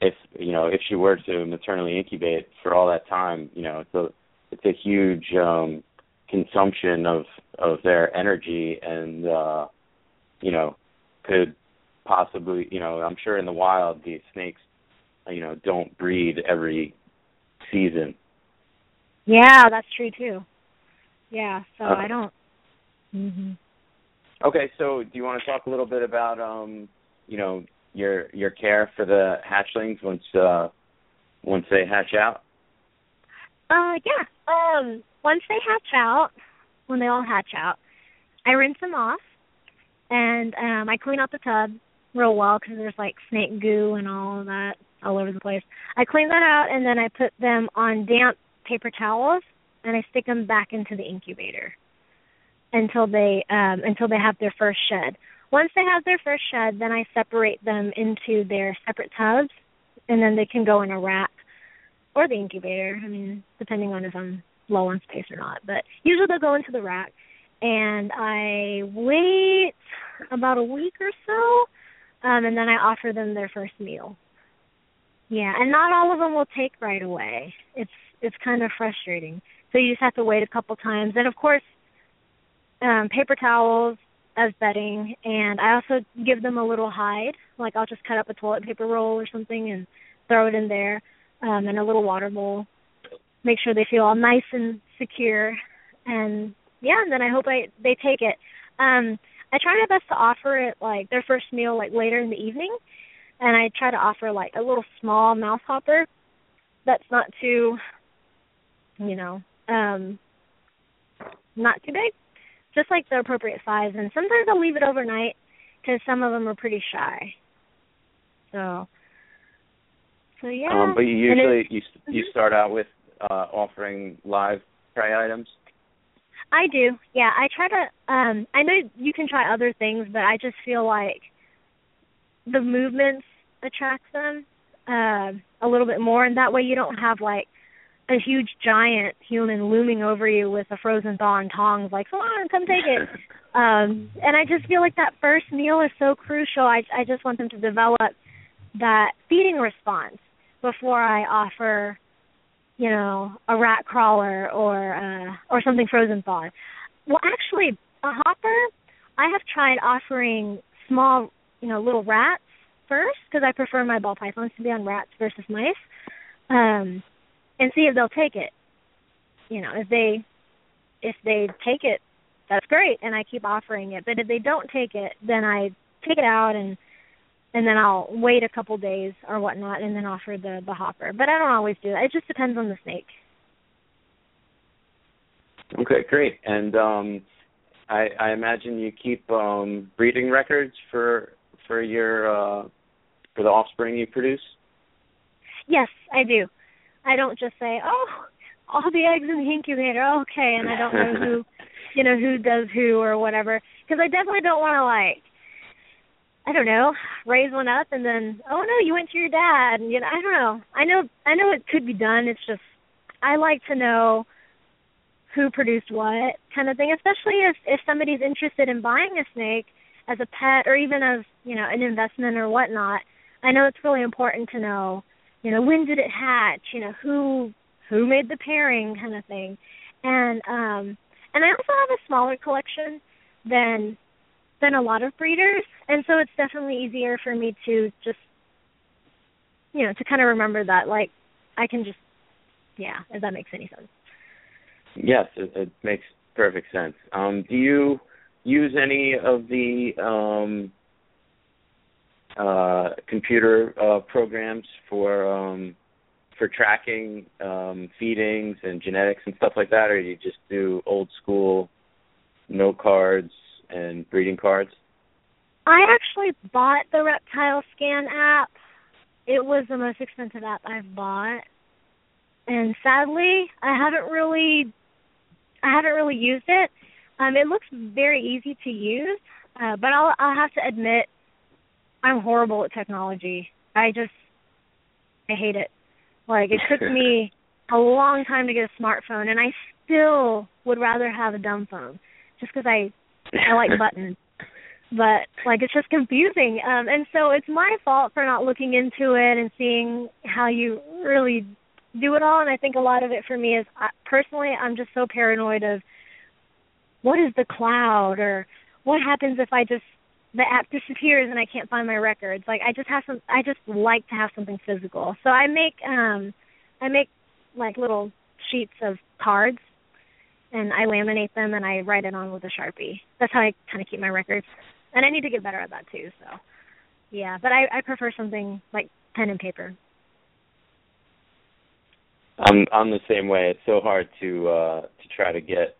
if you know if she were to maternally incubate for all that time you know it's a it's a huge um consumption of of their energy and uh you know could possibly you know i'm sure in the wild these snakes you know don't breed every season Yeah, that's true too. Yeah, so Uh, I don't. Mhm. Okay, so do you want to talk a little bit about um, you know, your your care for the hatchlings once uh once they hatch out? Uh, yeah. Um, once they hatch out, when they all hatch out, I rinse them off, and um, I clean out the tub real well because there's like snake goo and all of that all over the place. I clean that out, and then I put them on damp paper towels, and I stick them back into the incubator until they um until they have their first shed. Once they have their first shed, then I separate them into their separate tubs, and then they can go in a rack or the incubator. I mean, depending on if I'm low on space or not. But usually they'll go into the rack, and I wait about a week or so, um, and then I offer them their first meal. Yeah, and not all of them will take right away. It's it's kind of frustrating. So you just have to wait a couple times, and of course, um, paper towels as bedding, and I also give them a little hide. Like I'll just cut up a toilet paper roll or something and throw it in there, um, in a little water bowl. Make sure they feel all nice and secure, and yeah, and then I hope I they take it. Um, I try my best to offer it like their first meal like later in the evening, and I try to offer like a little small mouse hopper that's not too, you know, um, not too big, just like the appropriate size. And sometimes I'll leave it overnight because some of them are pretty shy. So, so yeah. Um, but you usually you you start out with uh offering live prey items. I do. Yeah, I try to um I know you can try other things, but I just feel like the movements attract them uh, a little bit more and that way you don't have like a huge giant human looming over you with a frozen thaw and tongs like, "Come on, come take it." Um, and I just feel like that first meal is so crucial. I I just want them to develop that feeding response before I offer, you know, a rat crawler or uh, or something frozen thawed. Well, actually, a hopper, I have tried offering small, you know, little rats first because I prefer my ball pythons to be on rats versus mice, um, and see if they'll take it. You know, if they if they take it, that's great, and I keep offering it. But if they don't take it, then I take it out and and then I'll wait a couple days or whatnot, and then offer the the hopper. But I don't always do that. It just depends on the snake. Okay, great. And um, I, I imagine you keep um, breeding records for for your uh, for the offspring you produce. Yes, I do. I don't just say, "Oh, all the eggs in the incubator." Okay, and I don't know who, you know, who does who or whatever. Because I definitely don't want to like, I don't know, raise one up and then, oh no, you went to your dad. And, you know, I don't know. I know, I know it could be done. It's just, I like to know who produced what kind of thing, especially if if somebody's interested in buying a snake as a pet or even as you know an investment or whatnot. I know it's really important to know, you know, when did it hatch? You know, who who made the pairing, kind of thing. And um, and I also have a smaller collection than than a lot of breeders, and so it's definitely easier for me to just, you know, to kind of remember that. Like, I can just, yeah, if that makes any sense. Yes, it, it makes perfect sense. Um, do you use any of the um, uh, computer uh, programs for um, for tracking um, feedings and genetics and stuff like that, or do you just do old school note cards and breeding cards? I actually bought the Reptile Scan app. It was the most expensive app I've bought. And sadly, I haven't really I haven't really used it. Um, it looks very easy to use, uh, but I'll I'll have to admit I'm horrible at technology. I just I hate it. Like it took me a long time to get a smartphone, and I still would rather have a dumb phone, just because I I like buttons. But like it's just confusing, um, and so it's my fault for not looking into it and seeing how you really do it all. And I think a lot of it for me is uh, personally, I'm just so paranoid of what is the cloud or what happens if I just the app disappears and I can't find my records. Like I just have some I just like to have something physical. So I make um I make like little sheets of cards and I laminate them and I write it on with a Sharpie. That's how I kind of keep my records. And I need to get better at that too, so yeah, but I I prefer something like pen and paper. I'm I'm the same way. It's so hard to uh to try to get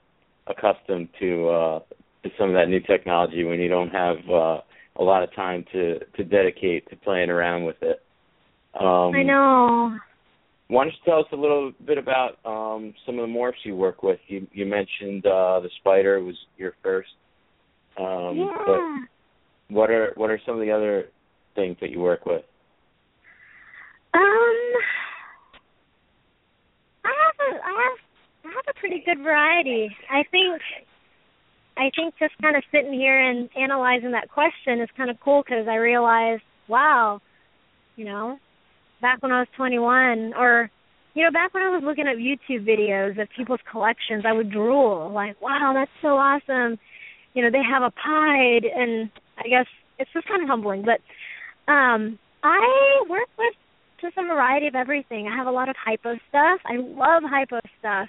accustomed to uh to some of that new technology when you don't have uh a lot of time to to dedicate to playing around with it. Um I know. Why don't you tell us a little bit about um some of the morphs you work with? You you mentioned uh the spider was your first. Um yeah. but what are what are some of the other things that you work with? Um I have a I have I have a pretty good variety. I think I think just kind of sitting here and analyzing that question is kind of cool because I realized, wow, you know, back when I was 21, or you know, back when I was looking at YouTube videos of people's collections, I would drool like, wow, that's so awesome. You know, they have a pied, and I guess it's just kind of humbling. But um I work with just a variety of everything. I have a lot of hypo stuff. I love hypo stuff.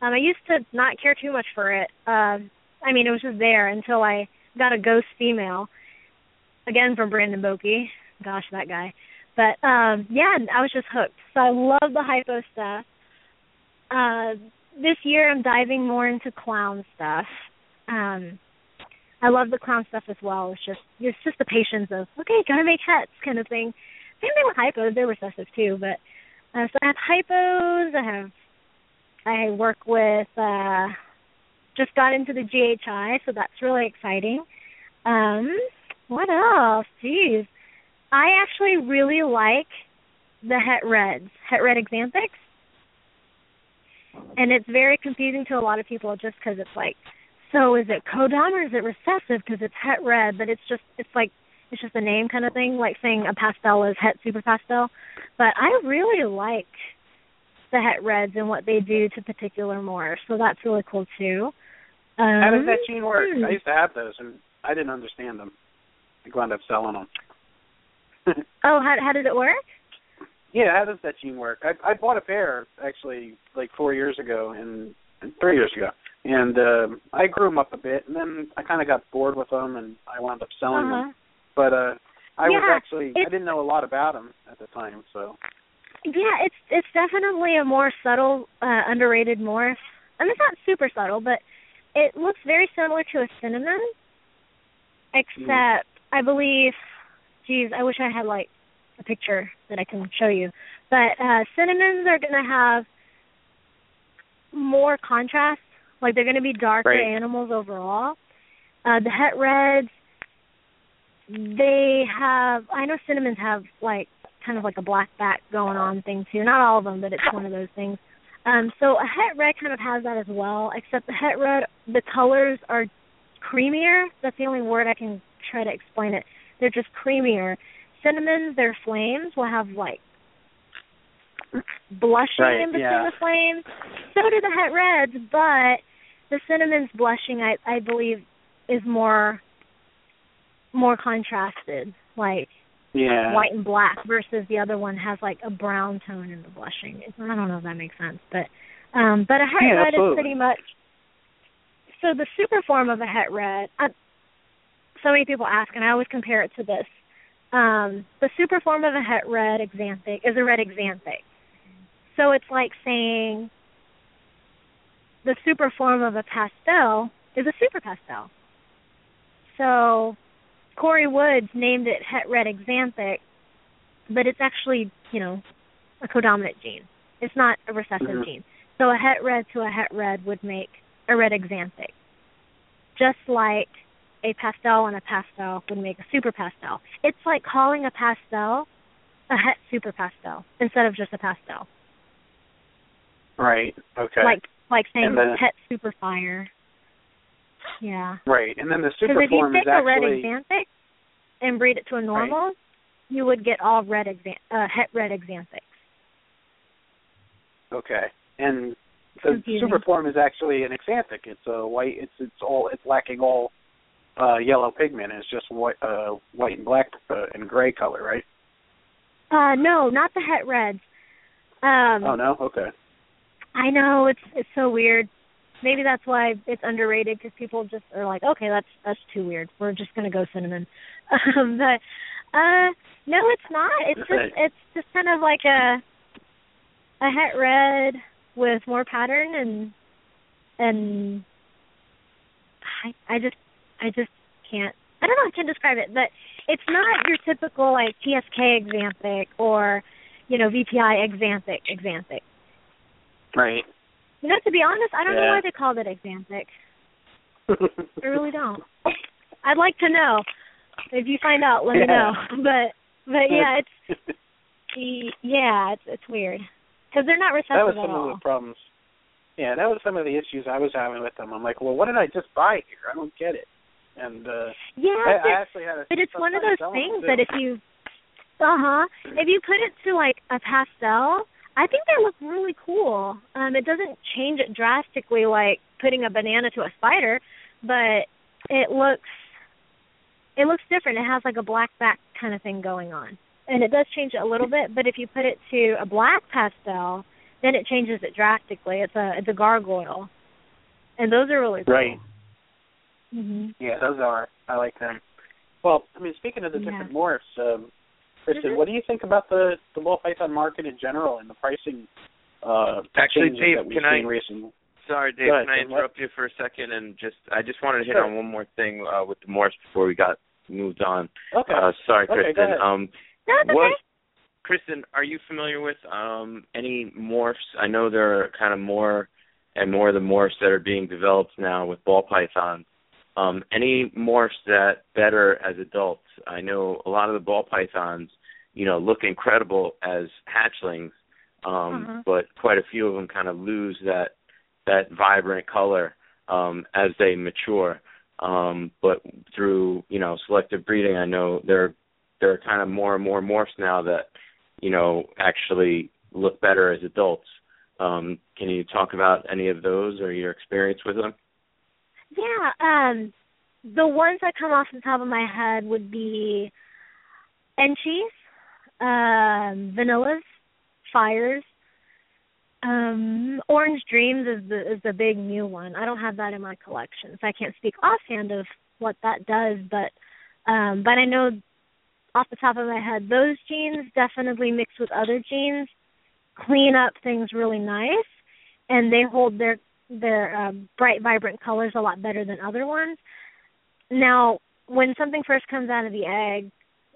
Um, I used to not care too much for it. Um, I mean, it was just there until I got a ghost female, again from Brandon Bokey. Gosh, that guy. But um, yeah, I was just hooked. So I love the hypo stuff. Uh, this year, I'm diving more into clown stuff. Um, I love the clown stuff as well. It's just it's just the patience of okay, gotta make hats kind of thing. Same thing with hypos; they're recessive too. But uh, so I have hypos. I have I work with. uh Just got into the GHI, so that's really exciting. Um, what else? Jeez, I actually really like the Het Reds, Het Red Axanthics, and it's very confusing to a lot of people just because it's like so is it codom or is it recessive? Because it's het red, but it's just it's like it's just a name kind of thing, like saying a pastel is het super pastel. But I really like the het reds and what they do to particular morphs, so that's really cool too. Um, How does that gene work? hmm. I used to have those, and I didn't understand them. I wound up selling them. Oh, how how did it work? yeah, how does that gene work? I I bought a pair actually like four years ago and, three years ago, and um, I grew them up a bit, and then I kind of got bored with them, and I wound up selling Uh-huh. them. But uh, I was actually I didn't know a lot about them at the time, so Yeah, it's it's definitely a more subtle, uh, underrated morph. and it's not super subtle, but it looks very similar to a cinnamon, except I believe, geez, I wish I had like a picture that I can show you. But uh cinnamons are gonna have more contrast, like they're gonna be darker Right. animals overall. Uh the het reds, they have. I know cinnamons have like kind of like a black back going on thing too. Not all of them, but it's one of those things. Um, so a het red kind of has that as well, except the het red, the colors are creamier. That's the only word I can try to explain it. They're just creamier. Cinnamons, their flames will have like blushing Right, in between yeah. the flames. So do the het reds, but the cinnamon's blushing, I I believe, is more more contrasted, like yeah. white and black versus the other one has like a brown tone in the blushing. I don't know if that makes sense, but um but a het Yeah, red absolutely. is pretty much so the super form of a het red. Uh, so many people ask, and I always compare it to this. Um, the super form of a het red axanthic is a red axanthic. So it's like saying the super form of a pastel is a super pastel. So Corey Woods named it het red axanthic, but it's actually, you know, a codominant gene. It's not a recessive Mhm. gene. So a het red to a het red would make a red axanthic. Just like a pastel and a pastel would make a super pastel. It's like calling a pastel a het super pastel instead of just a pastel. Right. Okay. Like like saying then- het super fire. Yeah. right. And then the super form is actually. Because if you take a red actually axanthic and breed it to a normal, you would get all red exan- uh, het red axanthics. okay. And the Confusing. super form is actually an axanthic. It's a white. It's it's all. It's lacking all uh yellow pigment. It's just white, uh, white and black uh, and gray color, right? Uh, no, not the het reds. Um, oh no. Okay. I know it's it's so weird. Maybe that's why it's underrated because people just are like, okay, that's that's too weird. We're just gonna go cinnamon. Um, but uh, no, it's not. It's just it's just kind of like a a het red with more pattern and and I I just I just can't. I don't know. I can't describe it, but it's not your typical like TSK axanthic or you know VPI axanthic axanthic. Right. You know, to be honest, I don't know why they called it axanthic. I really don't. I'd like to know. If you find out, let me know. But but yeah, it's yeah, it's it's weird because they're not that was recessive at some of the problems. Yeah, that was some of the issues I was having with them. I'm like, well, what did I just buy here? I don't get it. And uh Yeah, I, I but- actually had a. but it's one of those things them, that if you uh huh if you put it to like a pastel, I think they look really cool. Um, it doesn't change it drastically like putting a banana to a spider, but it looks it looks different. It has like a black back kind of thing going on. And it does change it a little bit, but if you put it to a black pastel, then it changes it drastically. It's a it's a gargoyle. And those are really cool. Right. Mhm. Yeah, those are. I like them. Well, I mean, speaking of the Yeah. different morphs, um, Kristin, Mhm. what do you think about the the ball python market in general and the pricing? Uh, Actually, changes Dave, that we've can I- seen recently? Sorry, Dave. Ahead, can I Tim, what? interrupt you for a second and just I just wanted to hit Sure. on one more thing uh, with the morphs before we got moved on. Okay. Uh, sorry, Okay, go Kristin. ahead. Um, No, it's okay. what, Kristin, are you familiar with um, any morphs? I know there are kind of more and more of the morphs that are being developed now with ball pythons. Um, any morphs that better as adults? I know a lot of the ball pythons, you know, look incredible as hatchlings, um, Uh-huh. but quite a few of them kind of lose that that vibrant color um, as they mature. Um, but through you know selective breeding, I know there there are kind of more and more morphs now that you know actually look better as adults. Um, can you talk about any of those or your experience with them? Yeah, um, the ones that come off the top of my head would be Enchis, um, Vanillas, Fires, um, Orange Dreams is the is the big new one. I don't have that in my collection, so I can't speak offhand of what that does, but um but I know off the top of my head those genes definitely mixed with other genes clean up things really nice and they hold their their uh, bright vibrant colors a lot better than other ones. Now, when something first comes out of the egg,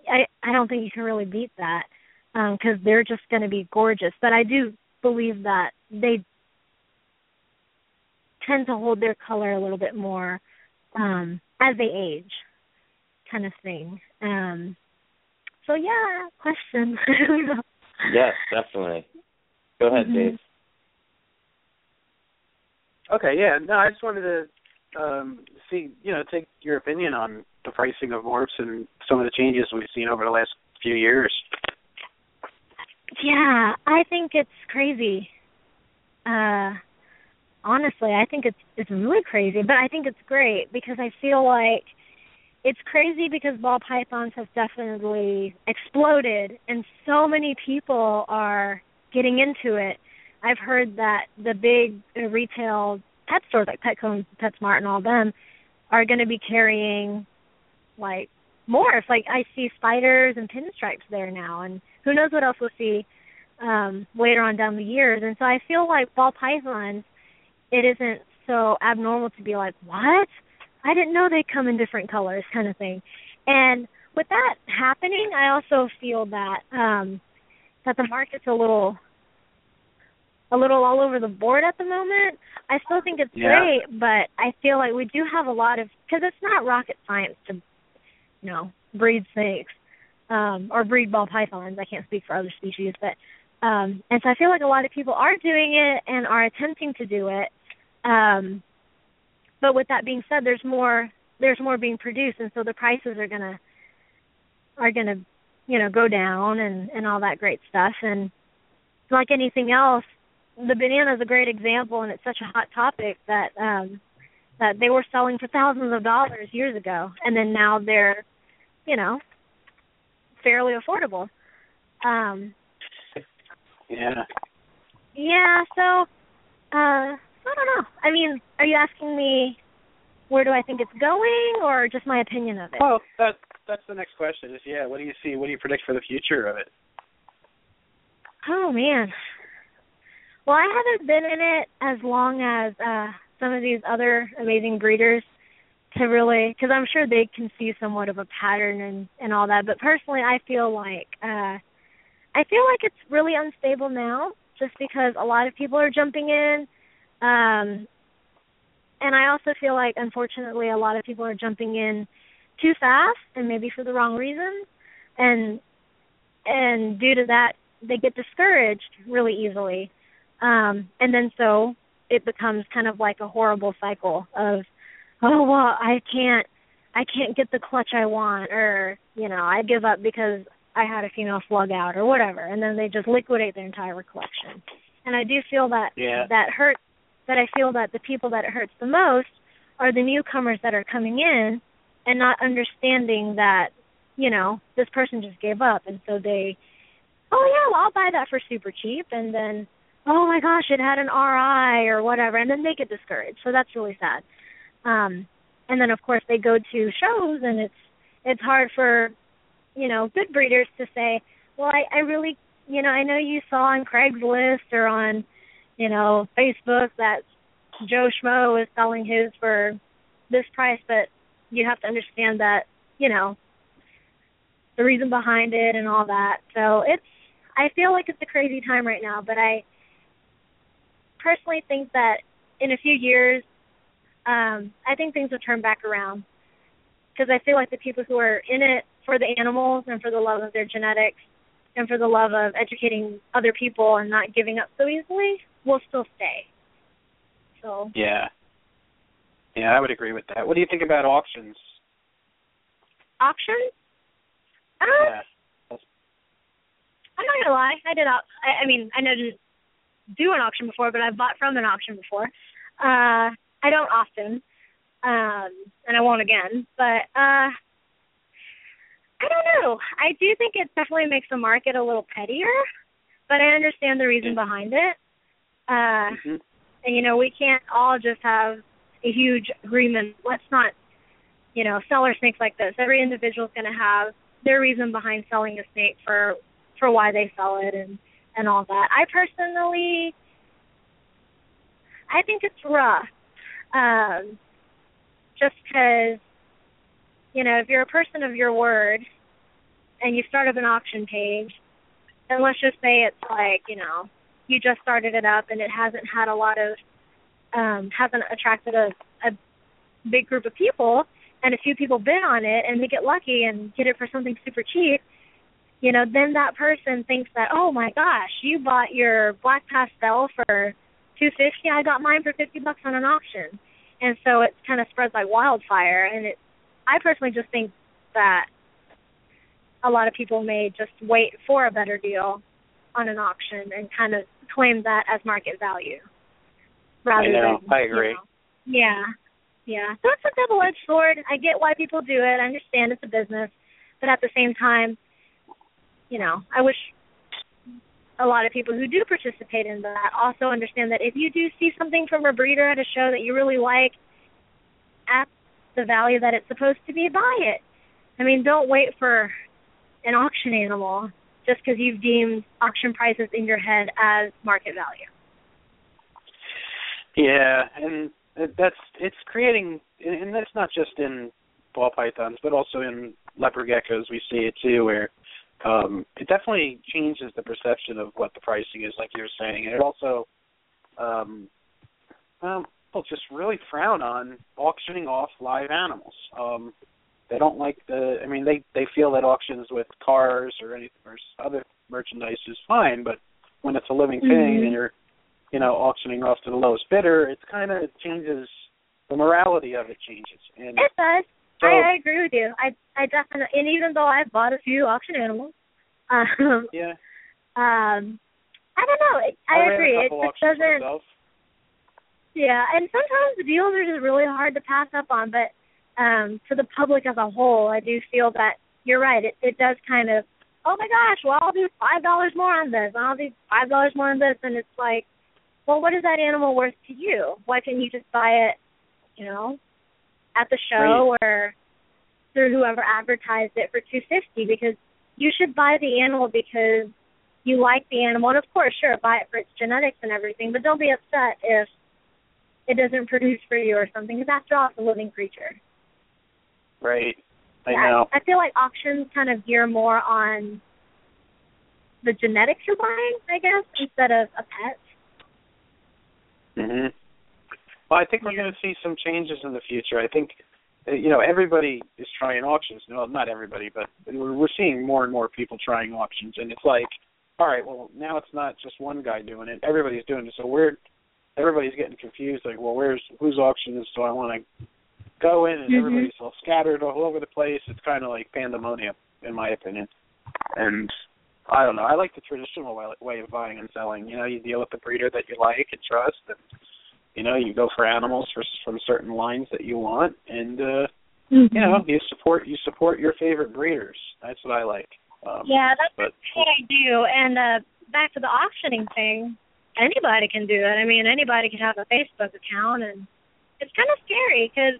I I don't think you can really beat that because um, they're just going to be gorgeous. But I do believe that they tend to hold their color a little bit more um as they age kind of thing um so yeah question yes definitely go ahead mm-hmm. dave okay yeah no i just wanted to um see you know take your opinion on the pricing of morphs and some of the changes we've seen over the last few years yeah, I think it's crazy. Uh honestly, I think it's it's really crazy, but I think it's great because I feel like it's crazy because ball pythons have definitely exploded and so many people are getting into it. I've heard that the big uh, retail pet stores like Petco and PetSmart and all them are going to be carrying like morphs. Like I see spiders and pinstripes there now, and who knows what else we'll see um, later on down the years. And so I feel like ball pythons, it isn't so abnormal to be like, what? I didn't know they come in different colors, kind of thing. And with that happening, I also feel that um, that the market's a little a little all over the board at the moment. I still think it's yeah. great, but I feel like we do have a lot of because it's not rocket science to you know breed snakes um, or breed ball pythons. I can't speak for other species, but um, and so I feel like a lot of people are doing it and are attempting to do it. Um, but with that being said, there's more there's more being produced, and so the prices are gonna are gonna you know go down and and all that great stuff. And like anything else, the banana is a great example, and it's such a hot topic that um, that they were selling for thousands of dollars years ago, and then now they're you know fairly affordable. Um, yeah. Yeah, so uh I don't know. I mean, are you asking me where do I think it's going or just my opinion of it? Well, that that's the next question. Is yeah, what do you see? What do you predict for the future of it? Oh man. Well, I haven't been in it as long as uh some of these other amazing breeders to really because I'm sure they can see somewhat of a pattern and and all that. But personally, I feel like uh I feel like it's really unstable now, just because a lot of people are jumping in, um, and I also feel like unfortunately a lot of people are jumping in too fast and maybe for the wrong reasons, and and due to that they get discouraged really easily, um, and then so it becomes kind of like a horrible cycle of, oh well I can't I can't get the clutch I want, or you know I give up because I had a female slug out or whatever, and then they just liquidate their entire collection. And I do feel that yeah. that hurts. That I feel that the people that it hurts the most are the newcomers that are coming in and not understanding that you know this person just gave up, and so they, oh yeah, well I'll buy that for super cheap, and then oh my gosh, it had an RI or whatever, and then they get discouraged. So that's really sad. Um, and then of course they go to shows, and it's it's hard for you know, good breeders to say, well, I, I really, you know, I know you saw on Craigslist or on, you know, Facebook that Joe Schmo is selling his for this price, but you have to understand that, you know, the reason behind it and all that. So it's, I feel like it's a crazy time right now, but I personally think that in a few years, um, I think things will turn back around because I feel like the people who are in it for the animals and for the love of their genetics and for the love of educating other people and not giving up so easily will still stay. So yeah, Yeah, I would agree with that. What do you think about auctions? Auctions? Uh, yeah. I'm not gonna lie. I did. Au- I, I mean, I didn't do an auction before, but I've bought from an auction before. Uh, I don't often, um, and I won't again. But uh, I don't know. I do think it definitely makes the market a little pettier, but I understand the reason behind it. Uh, Mm-hmm. and you know, we can't all just have a huge agreement. Let's not, you know, sell our snakes like this. Every individual is going to have their reason behind selling a snake for for why they sell it and and all that. I personally, I think it's rough, um, just because, you know, if you're a person of your word, and you start up an auction page, and let's just say it's like, you know, you just started it up and it hasn't had a lot of, um, hasn't attracted a a big group of people, and a few people bid on it and they get lucky and get it for something super cheap you know, then that person thinks that, oh my gosh, you bought your black pastel for two fifty, I got mine for fifty bucks on an auction. And so it kind of spreads like wildfire and it I personally just think that a lot of people may just wait for a better deal on an auction and kind of claim that as market value. Rather I know, than I agree. You know, yeah. Yeah. So it's a double edged sword. I get why people do it. I understand it's a business. But at the same time, you know, I wish a lot of people who do participate in that also understand that if you do see something from a breeder at a show that you really like at the value that it's supposed to be, buy it. I mean, don't wait for an auction animal just because you've deemed auction prices in your head as market value. Yeah, and that's it's creating, and that's not just in ball pythons, but also in leopard geckos. We see it too, where um, it definitely changes the perception of what the pricing is, like you're saying, and it also, um, well, people just really frown on auctioning off live animals. Um, they don't like the. I mean, they they feel that auctions with cars or anything or other merchandise is fine, but when it's a living thing Mhm. and you're, you know, auctioning off to the lowest bidder, it's kind of changes the morality of it changes. And It does. So, I, I agree with you. I I definitely, and even though I've bought a few auction animals, um, yeah, um, I don't know. It, I, agree. A It just doesn't. myself. Yeah, and sometimes the deals are just really hard to pass up on. But um, to the public as a whole, I do feel that you're right. It it does kind of, oh my gosh, well I'll do five dollars more on this, I'll do five dollars more on this, and it's like, well, what is that animal worth to you? Why can't you just buy it, you know, at the show or through whoever advertised it for two fifty? Because you should buy the animal because you like the animal, and of course, sure, buy it for its genetics and everything. But don't be upset if it doesn't produce for you or something, because after all, it's a living creature. Right. I Yeah, know. I feel like auctions kind of gear more on the genetics you're buying, I guess, instead of a pet. Mm hmm Well, I think we're going to see some changes in the future. I think, uh, you know, everybody is trying auctions. Well, not everybody, but we're, we're seeing more and more people trying auctions, and it's like, all right, well, now it's not just one guy doing it; everybody's doing it. So we're everybody's getting confused. Like, well, where's whose auction is? So I want to go in, and Mhm. everybody's all scattered all over the place. It's kind of like pandemonium, in my opinion. And I don't know. I like the traditional way, way of buying and selling. You know, you deal with the breeder that you like and trust, and you know, you go for animals for, from certain lines that you want, and uh, Mm-hmm. you know, you support you support your favorite breeders. That's what I like. Um, Yeah, that's but what I do. And uh back to the auctioning thing, anybody can do it. I mean, anybody can have a Facebook account, and it's kind of scary because,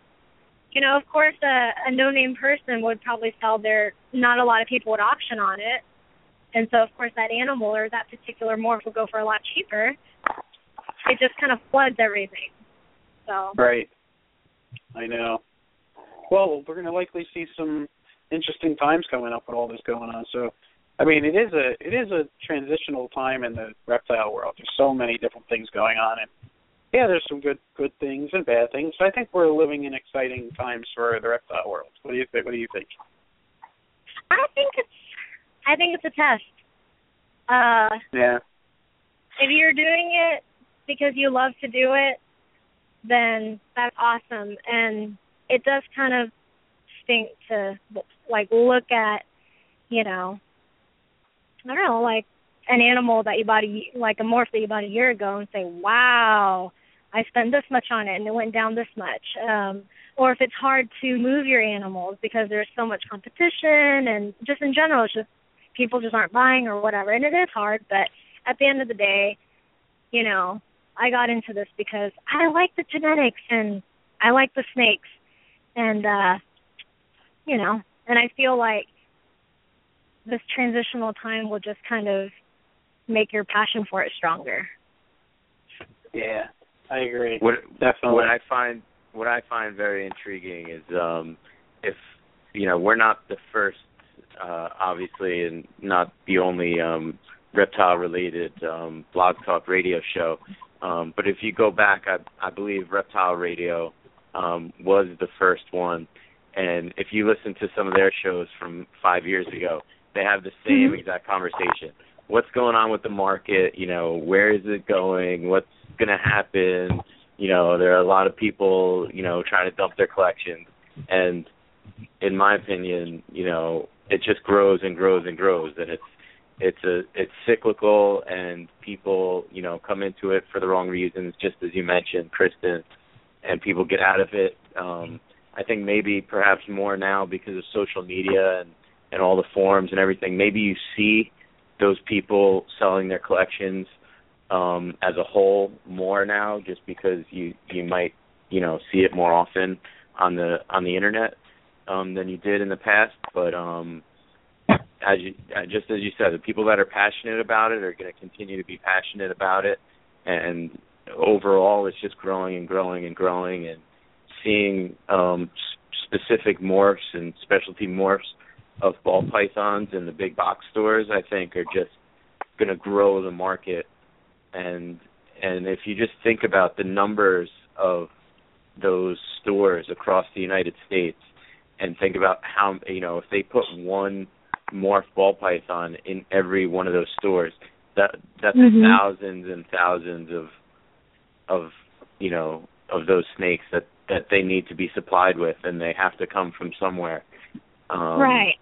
you know, of course, a, a no-name person would probably sell their. Not a lot of people would auction on it, and so of course that animal or that particular morph will go for a lot cheaper. It just kind of floods everything. So. Right. I know. Well, we're going to likely see some interesting times coming up with all this going on. So, I mean, it is a it is a transitional time in the reptile world. There's so many different things going on, and yeah, there's some good good things and bad things. So I think we're living in exciting times for the reptile world. What do you think? What do you think? I think it's I think it's a test. Uh Yeah. if you're doing it because you love to do it, then that's awesome. And it does kind of stink to like look at, you know, I don't know, like an animal that you bought a like a morph that you bought a year ago and say, wow, I spent this much on it and it went down this much. Um, or if it's hard to move your animals because there's so much competition and just in general, it's just people just aren't buying or whatever. And it is hard, but at the end of the day, you know, I got into this because I like the genetics and I like the snakes and uh you know, and I feel like this transitional time will just kind of make your passion for it stronger. Yeah, I agree. What Definitely. what I find what I find very intriguing is um if you know we're not the first uh obviously and not the only um reptile related um blog talk radio show um but if you go back I I believe Reptile Radio um was the first one. And if you listen to some of their shows from 5 years ago they have the same Mhm. exact conversation. What's going on with the market? You know where is it going? What's going to happen? You know there are a lot of people you know trying to dump their collections. And in my opinion you know it just grows and grows and grows. And it's it's a it's cyclical and people you know come into it for the wrong reasons just as you mentioned kristin and people get out of it. Um i think maybe perhaps more now because of social media and and all the forums and everything maybe you see those people selling their collections um as a whole more now just because you you might you know see it more often on the on the internet um than you did in the past. But um as you uh, just as you said the people that are passionate about it are going to continue to be passionate about it. And overall it's just growing and growing and growing and seeing um specific morphs and specialty morphs of ball pythons in the big box stores I think are just going to grow the market. And and if you just think about the numbers of those stores across the United States and think about how you know if they put one morph ball python in every one of those stores that that's Mhm. thousands and thousands of of you know of those snakes that that they need to be supplied with and they have to come from somewhere um right.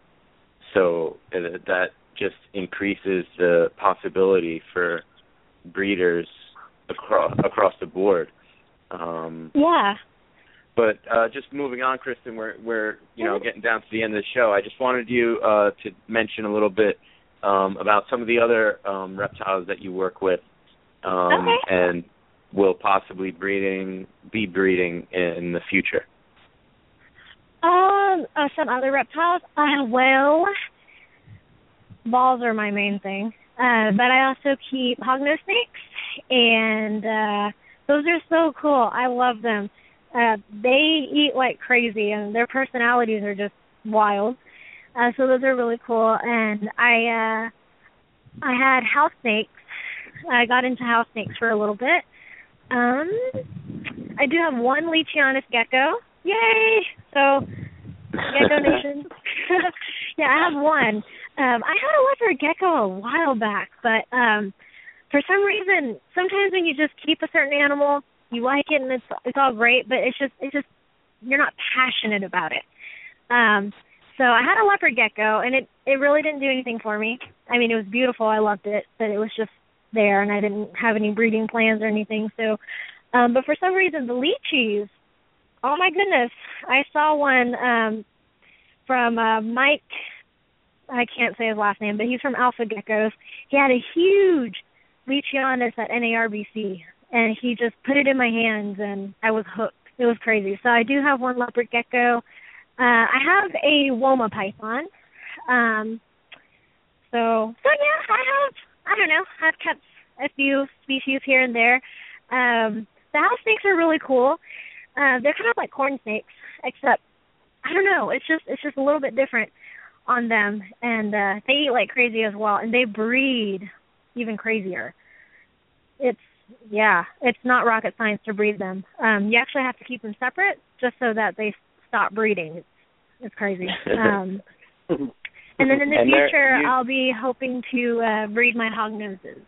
so uh, that just increases the possibility for breeders across across the board. Um, Yeah. But uh, just moving on, Kristin, we're we're you know getting down to the end of the show. I just wanted you uh, to mention a little bit um, about some of the other um, reptiles that you work with, um, Okay. and will possibly breeding be breeding in the future. Um, uh, some other reptiles. Uh, well, balls are my main thing. Uh, but I also keep hognose snakes, and uh, those are so cool. I love them. Uh, they eat like crazy, and their personalities are just wild. Uh, so those are really cool. And I, uh, I had house snakes. I got into house snakes for a little bit. Um, I do have one Leachianus gecko. Yay! So Gecko Nation. yeah, I have one. Um, I had a leopard gecko a while back, but um, for some reason, sometimes when you just keep a certain animal, you like it and it's it's all great, but it's just it's just you're not passionate about it. Um, so I had a leopard gecko, and it it really didn't do anything for me. I mean, it was beautiful. I loved it, but it was just there, and I didn't have any breeding plans or anything. So, um, but for some reason, the leachies Oh my goodness. I saw one um from uh Mike I can't say his last name, but he's from Alpha Geckos. He had a huge Leachianus at NARBC and he just put it in my hands and I was hooked. It was crazy. So I do have one leopard gecko. Uh I have a Woma python. Um so so yeah, I have I don't know, I've kept a few species here and there. Um the house snakes are really cool. Uh, they're kind of like corn snakes, except I don't know. It's just it's just a little bit different on them, and uh, they eat like crazy as well, and they breed even crazier. It's yeah, it's not rocket science to breed them. Um, you actually have to keep them separate just so that they stop breeding. It's it's crazy. Um, and then in the And future, you- I'll be hoping to uh, breed my hog noses.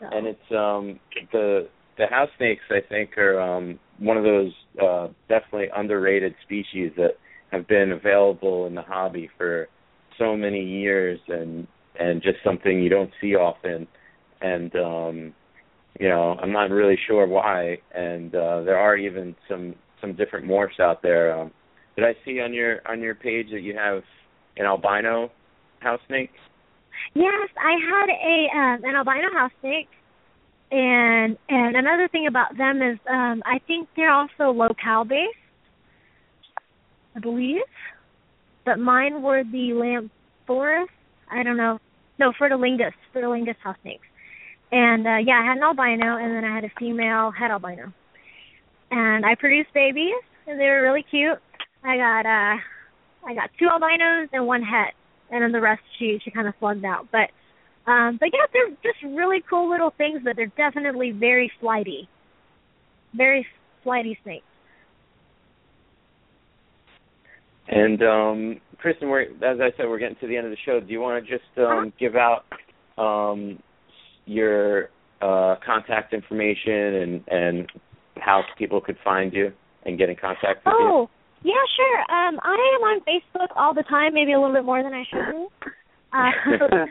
So. and it's um the the house snakes I think are um one of those uh definitely underrated species that have been available in the hobby for so many years and and just something you don't see often and um you know i'm not really sure why and uh there are even some some different morphs out there um did i see on your on your page that you have an albino house snake Yes, I had a um, an albino house snake, and and another thing about them is um, I think they're also locale based. I believe, but mine were the lamp forest. I don't know. No, fuliginosus, fuliginosus house snakes. And uh yeah, I had an albino, and then I had a female het albino. And I produced babies, and they were really cute. I got uh I got two albinos and one het and then the rest she she kind of slugged out. But um but yeah, they're just really cool little things, but they're definitely very flighty, very flighty snakes. And um Kristin, we're as I said, we're getting to the end of the show. Do you want to just um give out um your uh contact information and and how people could find you and get in contact with you? Oh, yeah, sure. Um, I am on Facebook all the time, maybe a little bit more than I should be. Uh,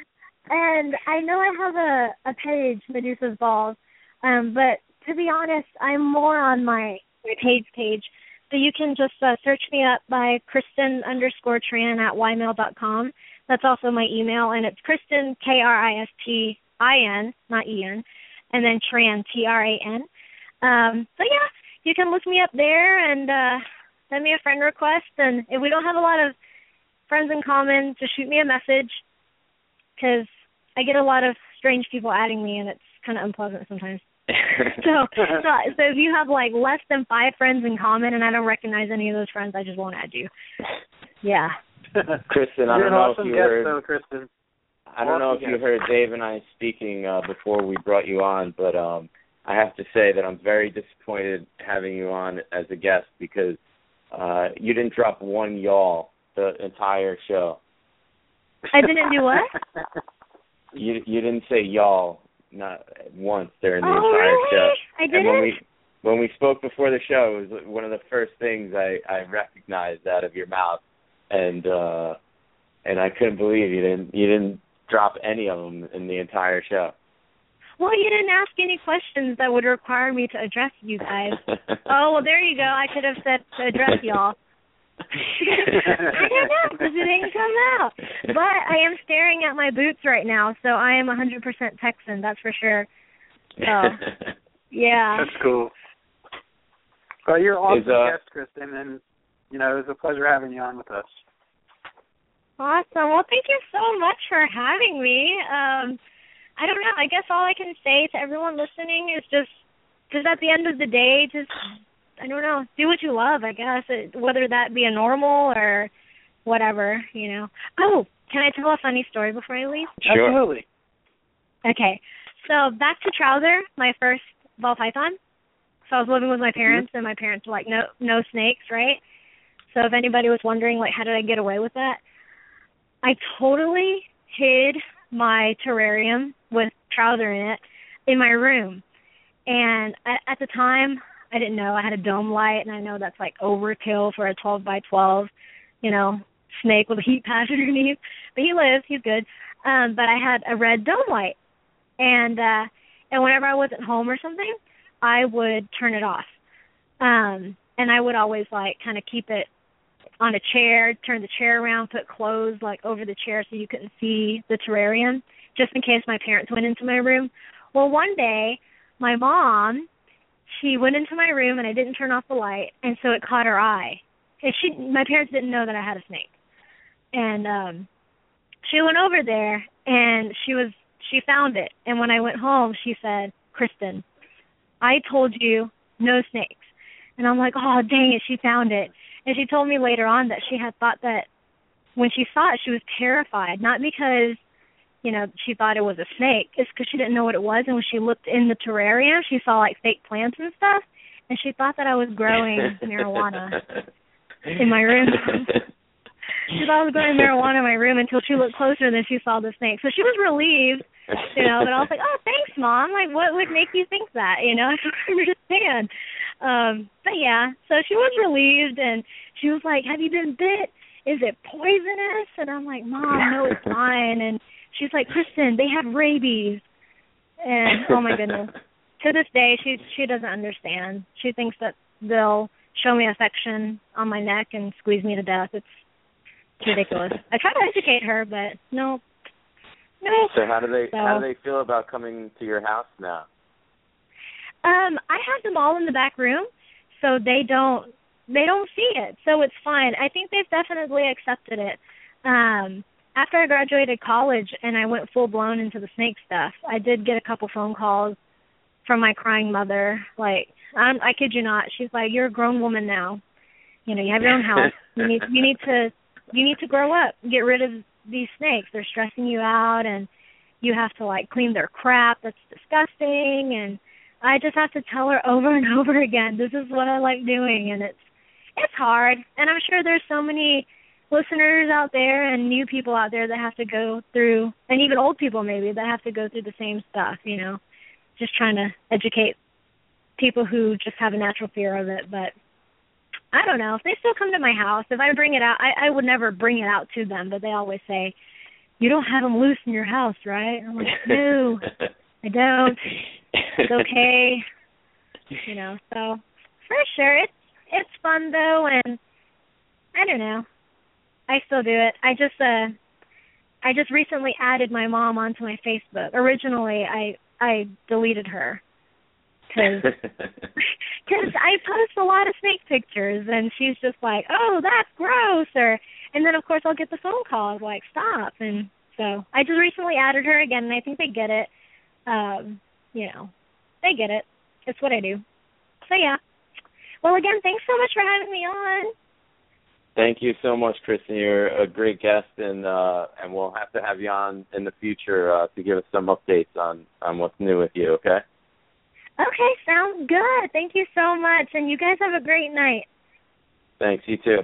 and I know I have a a page, Medusa's Balls, um, but to be honest, I'm more on my my page page. So you can just uh, search me up by Kristin underscore Tran at ymail dot com. That's also my email, and it's Kristin K R I S T I N, not E N, and then Tran T R A N. Um, so yeah, you can look me up there and uh send me a friend request and if we don't have a lot of friends in common just shoot me a message because i get a lot of strange people adding me and it's kind of unpleasant sometimes so, so so if you have like less than five friends in common and i don't recognize any of those friends i just won't add you yeah Kristin, I You're don't an know awesome if you guest, heard though, Kristin. I don't know if you heard Dave and I speaking uh, before we brought you on, but um, I have to say that I'm very disappointed having you on as a guest because uh, you didn't drop one y'all the entire show. I didn't do what? You you didn't say y'all not once during the oh entire really show. i And didn't when we when we spoke before the show, it was one of the first things I I recognized out of your mouth, and uh and I couldn't believe you didn't you didn't drop any of them in the entire show. well you didn't ask any questions that would require me to address you guys oh well there you go i could have said to address y'all I don't know because it didn't come out. But I am staring at my boots right now, so I am 100% Texan. That's for sure. So yeah. That's cool. Well, you're an awesome Is, uh, guest, Kristin, and you know it was a pleasure having you on with us. Awesome. Well, thank you so much for having me. Um, I don't know. I guess all I can say to everyone listening is just, just at the end of the day, just I don't know, do what you love. I guess it, whether that be a normal or whatever, you know. Oh, can I tell a funny story before I leave? Sure. Absolutely. Okay. So back to Trouser, my first ball python. So I was living with my parents and my parents were like, No no snakes, right? So if anybody was wondering like how did I get away with that? I totally hid my terrarium with Trouser in it in my room. And at, the time I didn't know. I had a dome light and I know that's like overkill for a twelve by twelve, you know, snake with a heat patch underneath. But he lives, he's good. Um, but I had a red dome light and uh and whenever I wasn't home or something, I would turn it off. Um and I would always like kind of keep it on a chair, turned the chair around, put clothes like over the chair so you couldn't see the terrarium just in case my parents went into my room. Well, one day my mom, she went into my room and I didn't turn off the light and so it caught her eye. And she my parents didn't know that I had a snake. And um she went over there and she was she found it and when I went home she said, "Kristin, I told you no snakes." And I'm like, "Oh, dang it, she found it." And she told me later on that she had thought that when she saw it she was terrified, not because you know, she thought it was a snake. It's because she didn't know what it was and when she looked in the terrarium, she saw like fake plants and stuff and she thought that I was growing marijuana in my room. she thought I was growing marijuana in my room until she looked closer and then she saw the snake. So she was relieved you know. But I was like, oh, thanks, mom. Like, what would make you think that? You know, I don't understand. Um, but yeah, so she was relieved, and she was like, have you been bit? Is it poisonous? And I'm like, mom, no, it's fine. And she's like, Kristin, they have rabies. And oh my goodness. to this day she she doesn't understand. She thinks that they'll show me affection on my neck and squeeze me to death. It's, ridiculous. I try to educate her, but no, no. So how do they So- how do they feel about coming to your house now? Um, I have them all in the back room, so they don't they don't see it. So it's fine. I think they've definitely accepted it. Um, after I graduated college and I went full blown into the snake stuff, I did get a couple phone calls from my crying mother. Like, I'm, I kid you not, she's like, "You're a grown woman now. You know, you have your own house. You need you need to you need to grow up. Get rid of these snakes. They're stressing you out, and you have to like clean their crap. That's disgusting." And I just have to tell her over and over again, "This is what I like doing," and it's it's hard. And I'm sure there's so many listeners out there and new people out there that have to go through, and even old people maybe that have to go through the same stuff. You know, just trying to educate people who just have a natural fear of it. But I don't know if they still come to my house. If I bring it out, I, I would never bring it out to them. But they always say, "You don't have them loose in your house, right?" I'm like, "No, I don't. It's okay." You know, so for sure, it's it's fun though, and I don't know. I still do it. I just uh I just recently added my mom onto my Facebook. Originally, I I deleted her because because I post a lot of snake pictures, and she's just like, "Oh, that's gross," or and then of course I'll get the phone call of like, "Stop!" And so I just recently added her again, and I think they get it. Um, you know, they get it. It's what I do. So yeah. Well, again, thanks so much for having me on. Thank you so much, Kristin. You're a great guest, and uh, and we'll have to have you on in the future uh, to give us some updates on on what's new with you. Okay. Okay, sounds good. Thank you so much, and you guys have a great night. Thanks. You too.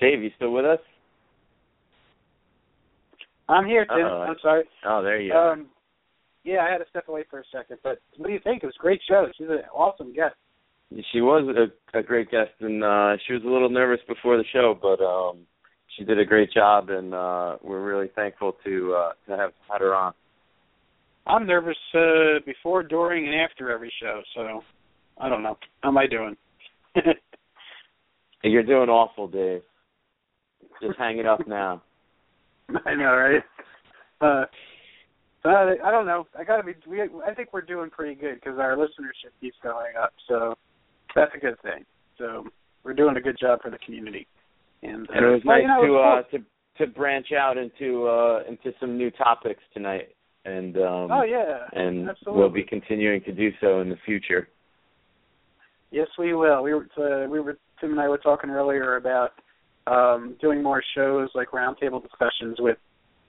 Dave, you still with us? I'm here, Tim. Uh-oh. I'm sorry. Oh, there you are. Um, yeah, I had to step away for a second, but what do you think? It was a great show. She's an awesome guest. She was a, a great guest, and uh, she was a little nervous before the show, but um, she did a great job, and uh, we're really thankful to uh, to have had her on. I'm nervous uh, before, during, and after every show, so I don't know. How am I doing? You're doing awful, Dave. Just hang it up now. I know, right? Uh, I, don't know. I gotta be. We, I think we're doing pretty good because our listenership keeps going up, so that's a good thing. So we're doing a good job for the community. And, uh, And it was well, nice you know, to it was uh, to to branch out into uh, into some new topics tonight, and um, oh yeah, and absolutely. we'll be continuing to do so in the future. Yes, we will. We were uh, we were Tim and I were talking earlier about um, doing more shows like roundtable discussions with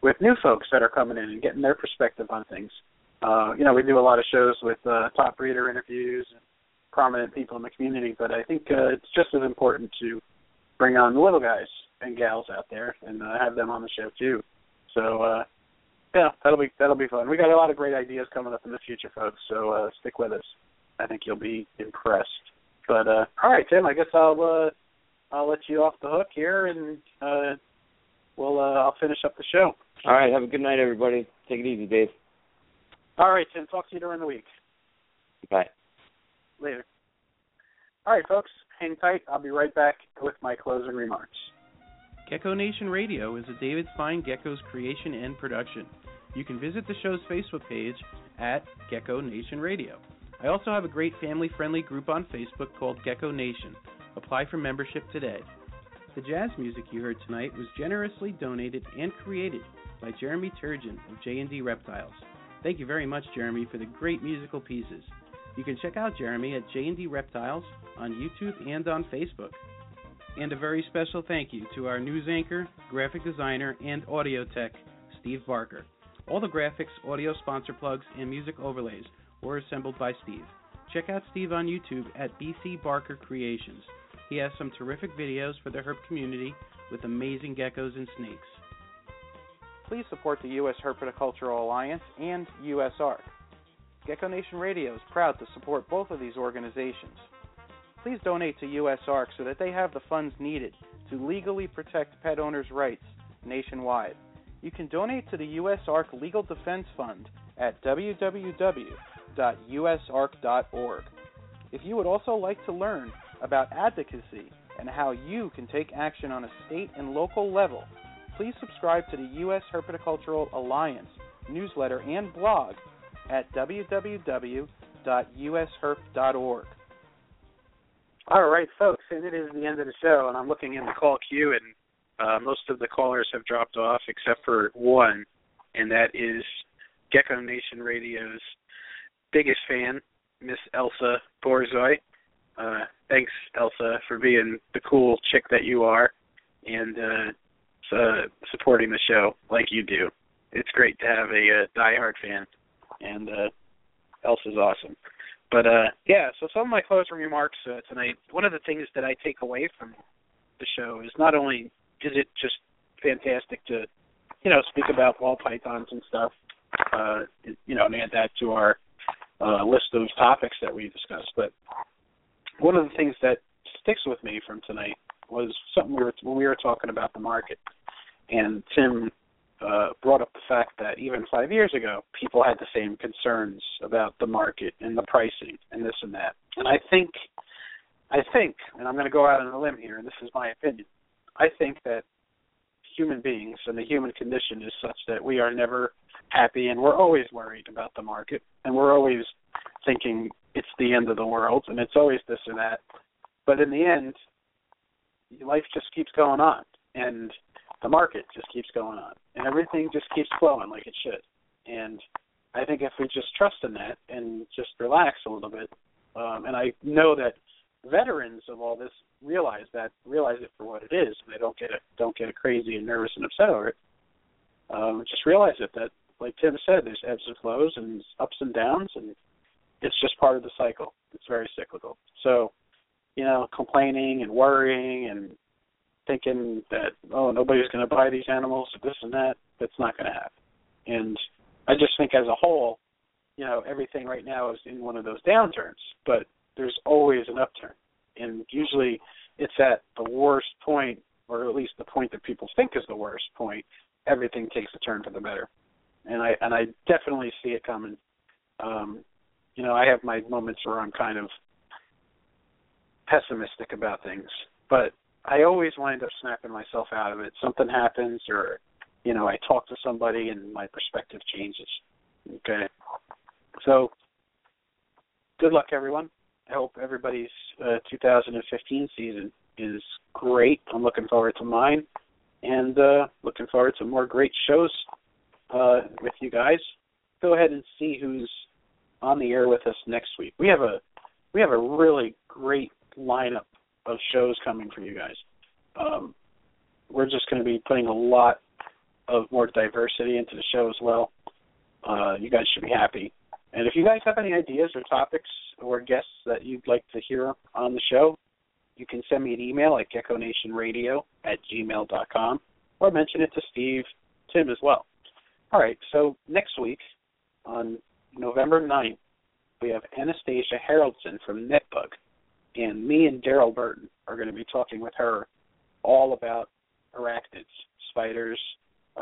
with new folks that are coming in and getting their perspective on things. Uh, you know, we do a lot of shows with uh, top breeder interviews and prominent people in the community, but I think uh, it's just as important to bring on the little guys and gals out there and uh, have them on the show too. So uh, yeah, that'll be that'll be fun. We got a lot of great ideas coming up in the future, folks. So uh, stick with us. I think you'll be impressed. But uh, all right, Tim. I guess I'll uh, I'll let you off the hook here, and uh, we'll uh, I'll finish up the show. All right, have a good night, everybody. Take it easy, Dave. All right, Tim. Talk to you during the week. Bye. Later. All right, folks. Hang tight. I'll be right back with my closing remarks. Gecko Nation Radio is a David Fine Geckos creation and production. You can visit the show's Facebook page at Gecko Nation Radio. I also have a great family friendly group on Facebook called Gecko Nation. Apply for membership today. The jazz music you heard tonight was generously donated and created by Jeremy Turgeon of J&D Reptiles. Thank you very much, Jeremy, for the great musical pieces. You can check out Jeremy at J&D Reptiles on YouTube and on Facebook. And a very special thank you to our news anchor, graphic designer, and audio tech, Steve Barker. All the graphics, audio sponsor plugs, and music overlays were assembled by Steve. Check out Steve on YouTube at BC Barker Creations. He has some terrific videos for the herp community with amazing geckos and snakes. please support the U.S. Herpetocultural Alliance and USARK. Gecko Nation Radio is proud to support both of these organizations. Please donate to USARK so that they have the funds needed to legally protect pet owners' rights nationwide. You can donate to the USARK Legal Defense Fund at www.usark.org. If you would also like to learn about advocacy and how you can take action on a state and local level, please subscribe to the U.S. Herpetocultural Alliance newsletter and blog at www.usherp.org. All right, folks, and it is the end of the show, and I'm looking in the call queue, and uh, most of the callers have dropped off except for one, and that is Gecko Nation Radio's biggest fan, Miss Elsa Borzoi. Uh, thanks, Elsa, for being the cool chick that you are, and uh, uh, supporting the show like you do. It's great to have a, a diehard fan, and uh, Elsa's awesome. But uh, yeah, so some of my closing remarks uh, tonight. One of the things that I take away from the show is not only is it just fantastic to, you know, speak about ball pythons and stuff, uh, you know, and add that to our uh, list of topics that we discussed. But one of the things that sticks with me from tonight was something we were when we were talking about the market, and Tim uh, brought up the fact that even five years ago, people had the same concerns about the market and the pricing and this and that. And I think, I think, and I'm going to go out on a limb here, and this is my opinion. I think that human beings and the human condition is such that we are never happy and we're always worried about the market and we're always thinking it's the end of the world and it's always this or that. But in the end, life just keeps going on and the market just keeps going on and everything just keeps flowing like it should. And I think if we just trust in that and just relax a little bit, um, and I know that veterans of all this realize that realize it for what it is and they don't get it don't get crazy and nervous and upset over it um just realize it that like tim said there's ebbs and flows and ups and downs and it's just part of the cycle it's very cyclical so you know complaining and worrying and thinking that oh nobody's going to buy these animals this and that that's not going to happen and i just think as a whole you know everything right now is in one of those downturns but there's always an upturn, and usually it's at the worst point, or at least the point that people think is the worst point. Everything takes a turn for the better, and I and I definitely see it coming. Um, you know, I have my moments where I'm kind of pessimistic about things, but I always wind up snapping myself out of it. Something happens, or you know, I talk to somebody, and my perspective changes. Okay, so good luck, everyone. I hope everybody's uh, 2015 season is great. I'm looking forward to mine, and uh, looking forward to more great shows uh, with you guys. Go ahead and see who's on the air with us next week. We have a we have a really great lineup of shows coming for you guys. Um, we're just going to be putting a lot of more diversity into the show as well. Uh, you guys should be happy. And if you guys have any ideas or topics or guests that you'd like to hear on the show, you can send me an email at geckonationradio at gmail dot com, or mention it to Steve, Tim as well. All right, so next week on November 9th, we have Anastasia Haroldson from Netbug, and me and Daryl Burton are going to be talking with her all about arachnids, spiders,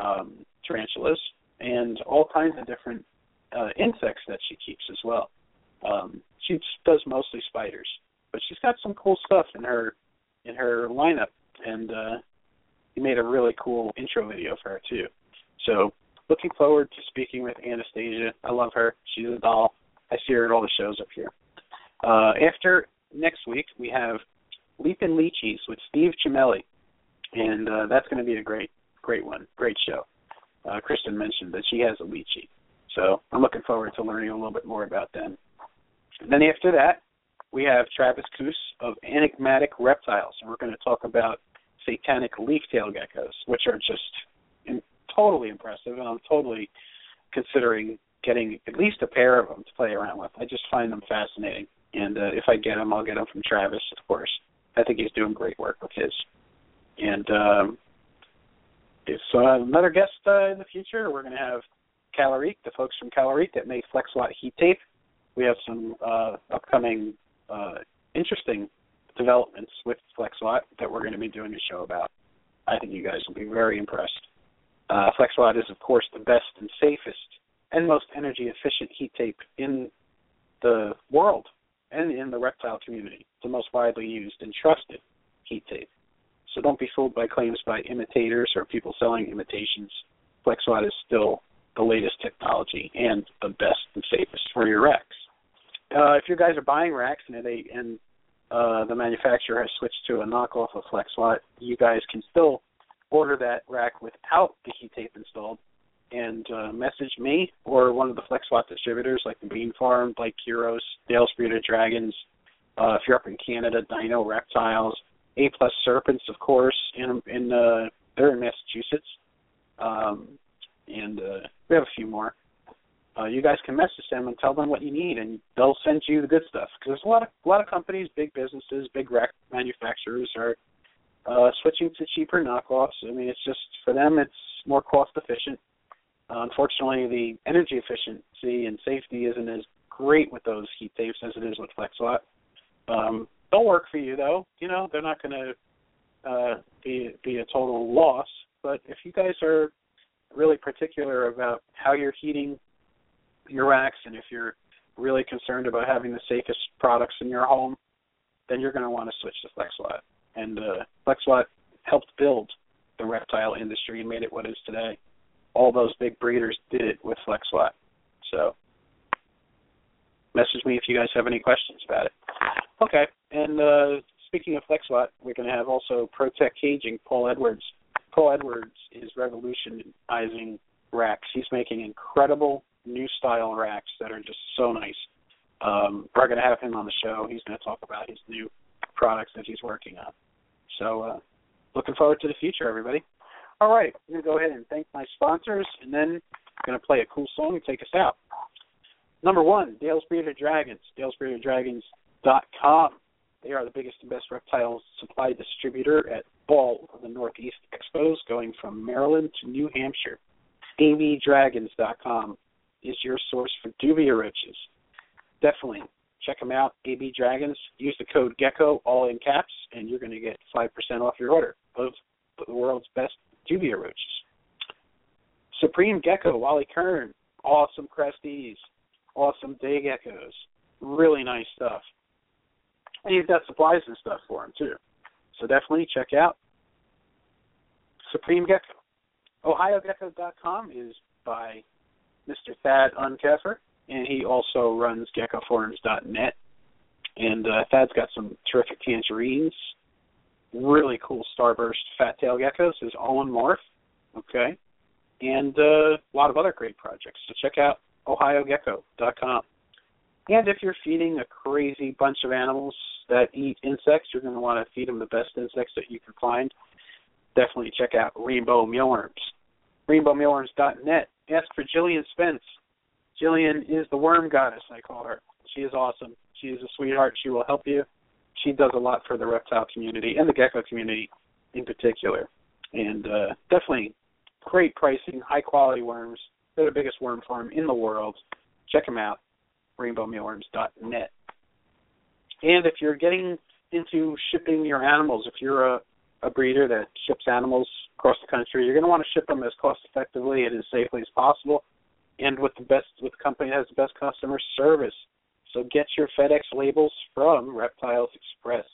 um, tarantulas, and all kinds of different uh, insects that she keeps as well. Um, she does mostly spiders, but she's got some cool stuff in her in her lineup, and uh, he made a really cool intro video for her too. So looking forward to speaking with Anastasia. I love her. She's a doll. I see her at all the shows up here. Uh, after next week, we have Leapin' Leachies with Steve Cimelli, and uh, that's going to be a great, great one, great show. Uh, Kristin mentioned that she has a Leachie. So I'm looking forward to learning a little bit more about them. And then after that, we have Travis Coos of Enigmatic Reptiles, and we're going to talk about satanic leaf-tailed geckos, which are just totally impressive, and I'm totally considering getting at least a pair of them to play around with. I just find them fascinating, and uh, if I get them, I'll get them from Travis, of course. I think he's doing great work with his. And um, So uh, another guest uh, in the future, we're going to have Calorique, the folks from Calorique that make FlexWatt heat tape. We have some uh, upcoming uh, interesting developments with FlexWatt that we're going to be doing a show about. I think you guys will be very impressed. Uh, FlexWatt is, of course, the best and safest and most energy efficient heat tape in the world and in the reptile community. It's the most widely used and trusted heat tape. So don't be fooled by claims by imitators or people selling imitations. FlexWatt is still the latest technology and the best and safest for your racks. Uh, if you guys are buying racks and they and uh, the manufacturer has switched to a knockoff of FlexWatt, you guys can still order that rack without the heat tape installed and uh, message me or one of the FlexWatt distributors like the Bean Farm, Blake Heroes, Dale's Bearded Dragons. Uh, if you're up in Canada, Dino Reptiles, A Plus Serpents, of course, in in uh, they're in Massachusetts, um, and uh, we have a few more. Uh, you guys can message them and tell them what you need, and they'll send you the good stuff. Because there's a lot of a lot of companies, big businesses, big rack manufacturers are uh, switching to cheaper knockoffs. I mean, it's just for them, it's more cost efficient uh, unfortunately, the energy efficiency and safety isn't as great with those heat tapes as it is with FlexWatt. Um, they'll work for you though. You know, they're not going to uh, be be a total loss. But if you guys are really particular about how you're heating your racks, and if you're really concerned about having the safest products in your home, then you're going to want to switch to FlexWatt. And uh, helped build the reptile industry and made it what it is today all those big breeders did it with FlexWatt. So message me if you guys have any questions about it. Okay, and uh, speaking of FlexWatt, we're going to have also ProTech Caging, Paul Edwards. Paul Edwards is revolutionizing racks. He's making incredible new style racks that are just so nice. Um, we're going to have him on the show. He's going to talk about his new products that he's working on. So, uh, looking forward to the future, everybody. All right, I'm going to go ahead and thank my sponsors, and then I'm going to play a cool song and take us out. Number one, Dale's Bearded Dragons, Dale'sBeardedDragons.com. They are the biggest and best reptile supply distributor at all of the Northeast Expos, going from Maryland to New Hampshire. ABDragons.com is your source for dubia roaches. Definitely check them out. AB Dragons. Use the code GECKO, all in caps, and you're going to get 5% off your order of the world's best dubia roaches. Supreme Gecko, Wally Kern, awesome cresties, awesome day geckos, really nice stuff. And you've got supplies and stuff for them too. So definitely check out Supreme Gecko. OhioGecko.com is by Mr. Thad Unkeffer, and he also runs GeckoForums.net. And uh, Thad's got some terrific tangerines really cool starburst fat tail geckos is Owen Morph, okay, and uh, a lot of other great projects. So check out OhioGecko.com. And if you're feeding a crazy bunch of animals that eat insects, you're going to want to feed them the best insects that you can find. Definitely check out Rainbow Mealworms. RainbowMealworms.net. Ask for Jillian Spence. Jillian is the worm goddess, I call her. She is awesome. She is a sweetheart. She will help you she does a lot for the reptile community and the gecko community in particular. And uh, definitely great pricing, high quality worms. They're the biggest worm farm in the world. Check them out, rainbowmealworms.net. And if you're getting into shipping your animals, if you're a, a breeder that ships animals across the country, you're going to want to ship them as cost effectively and as safely as possible, and with the best with the company that has the best customer service. So get your FedEx labels from Reptiles Express,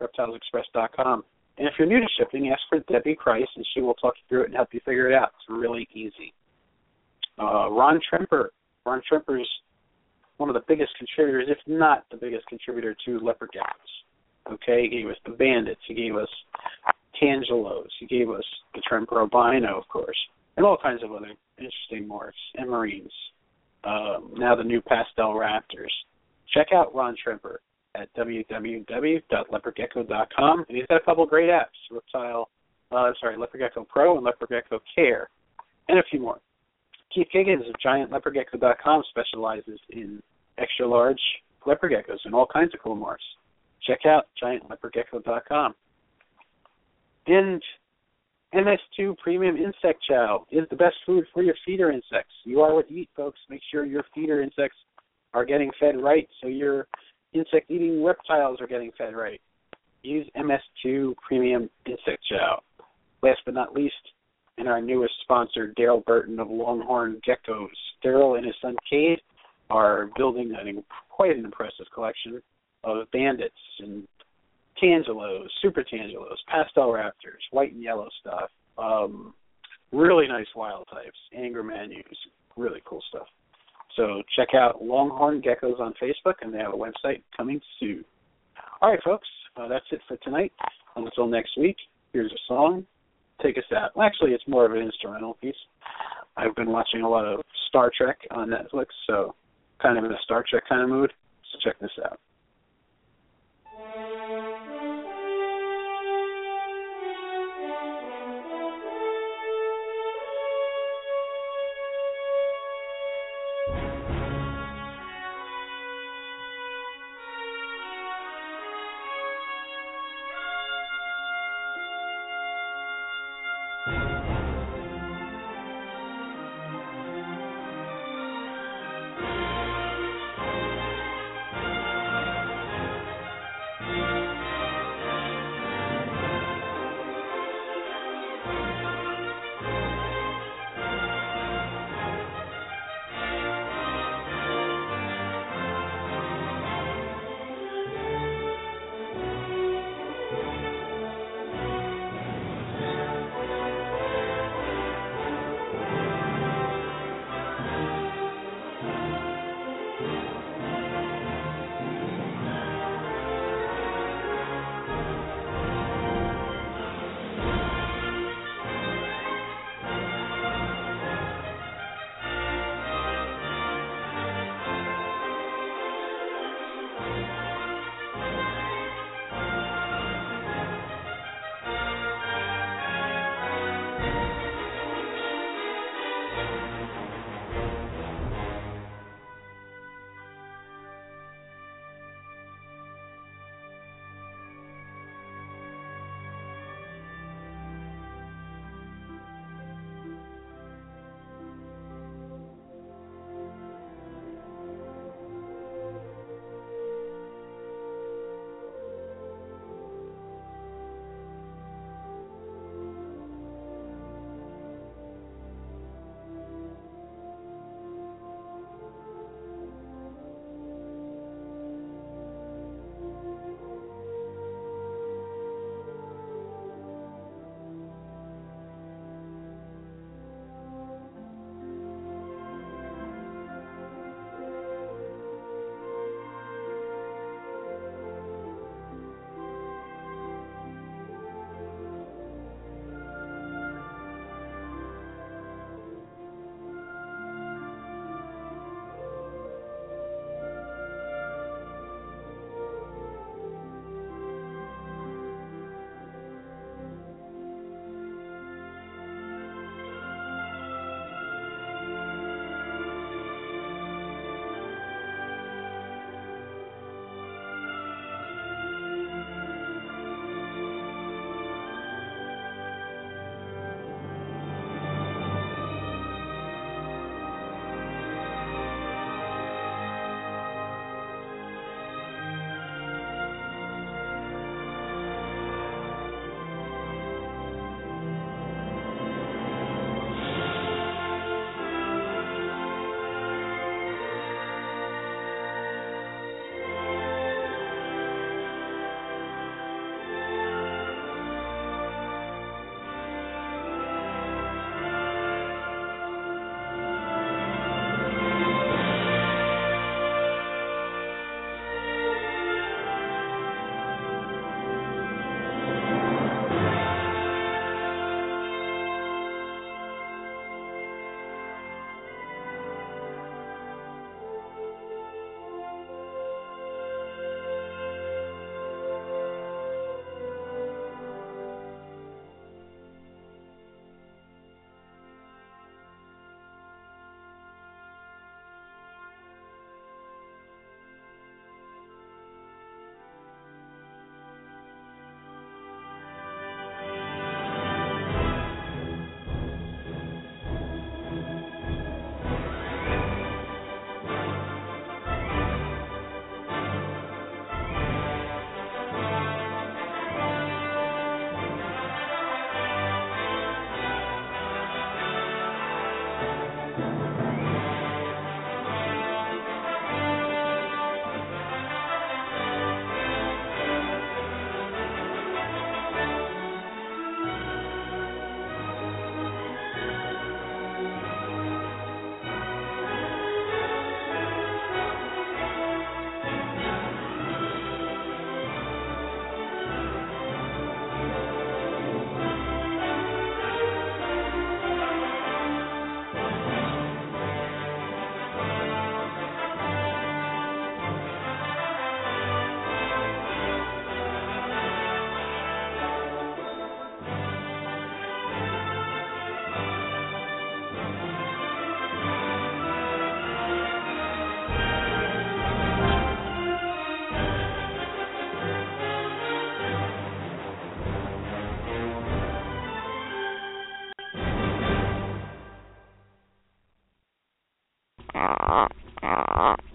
reptilesexpress.com. And if you're new to shipping, ask for Debbie Christ, and she will talk you through it and help you figure it out. It's really easy. Uh, Ron Tremper. Ron Tremper is one of the biggest contributors, if not the biggest contributor to leopard geckos. Okay, he gave us the bandits. He gave us Tangelos. He gave us the Tremper albino, of course, and all kinds of other interesting morphs and marines. Um, now the new pastel raptors. Check out Ron Tremper at www.leopardgecko.com, and he's got a couple of great apps: Reptile, uh, sorry, Leopard Gecko Pro and Leopard Gecko Care, and a few more. Keith Giggins of GiantLeopardGecko.com specializes in extra large leopard geckos and all kinds of cool morphs. Check out GiantLeopardGecko.com. And MS2 Premium Insect Chow is the best food for your feeder insects. You are what you eat, folks. Make sure your feeder insects are getting fed right so your insect eating reptiles are getting fed right. Use MS2 Premium Insect Chow. Last but not least, and our newest sponsor, Daryl Burton of Longhorn Geckos. Daryl and his son Cade are building an, quite an impressive collection of bandits and tangelos, super tangelos, pastel raptors, white and yellow stuff. Um, really nice wild types, Angramainyus, really cool stuff. So check out Longhorn Geckos on Facebook, and they have a website coming soon. All right, folks, uh, that's it for tonight. Until next week, here's a song. Take us out. Well, actually, it's more of an instrumental piece. I've been watching a lot of Star Trek on Netflix, so kind of in a Star Trek kind of mood. So check this out.